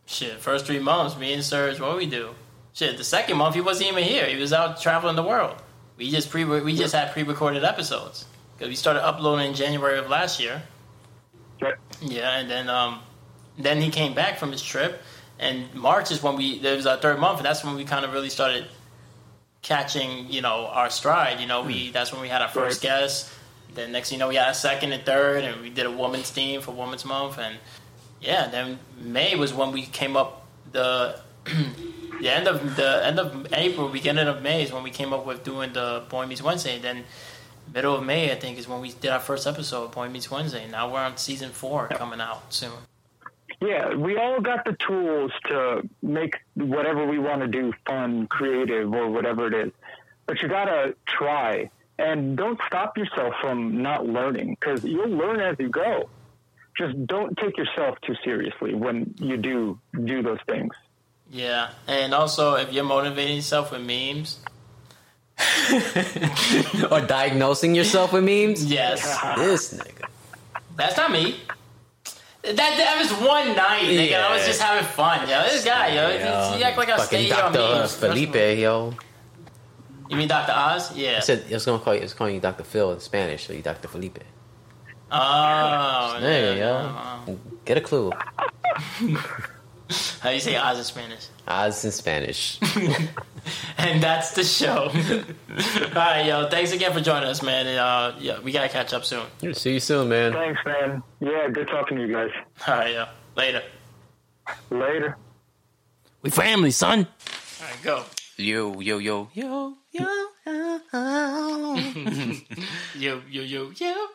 Shit, first three months, me and Serge, what we do? Shit, the second month he wasn't even here. He was out traveling the world. We just pre we just had pre-recorded episodes because we started uploading in January of last year. Right? Yeah, and then um, then he came back from his trip, and March is when we it was our third month, and that's when we kind of really started catching you know our stride. You know, we hmm. that's when we had our first Right. guest. Then next, you know, we had a second and third, and we did a woman's theme for Women's Month, and yeah, then May was when we came up the the end of the end of April, beginning of May is when we came up with doing the Boy Meets Wednesday. Then middle of May, I think, is when we did our first episode of Boy Meets Wednesday. Now we're on season four coming out soon. Yeah, we all got the tools to make whatever we want to do fun, creative, or whatever it is. But you got to try. And don't stop yourself from not learning because you'll learn as you go. Just don't take yourself too seriously when you do do those things. Yeah, and also if you're motivating yourself with memes, or diagnosing yourself with memes. yes, This nigga. that's not me. That that was one night, nigga. I was just having fun, yo. This guy, yo, Yo, he act like I fucking stay on Dr. memes. Felipe, yo. You mean Dr. Oz? Yeah. I said I was gonna call you. I was calling you Dr. Phil in Spanish, so you Dr. Felipe. Oh, There yeah. you go. Get a clue. How you say Oz in Spanish? Oz in Spanish. And that's the show. All right, yo. Thanks again for joining us, man. And, uh, yeah, we gotta catch up soon. See you soon, man. Thanks, man. Yeah, good talking to you guys. All right, yo. Later. Later. We family, son. All right, go. Yo, yo, yo, yo, yo. Yo, yo, yo, yo.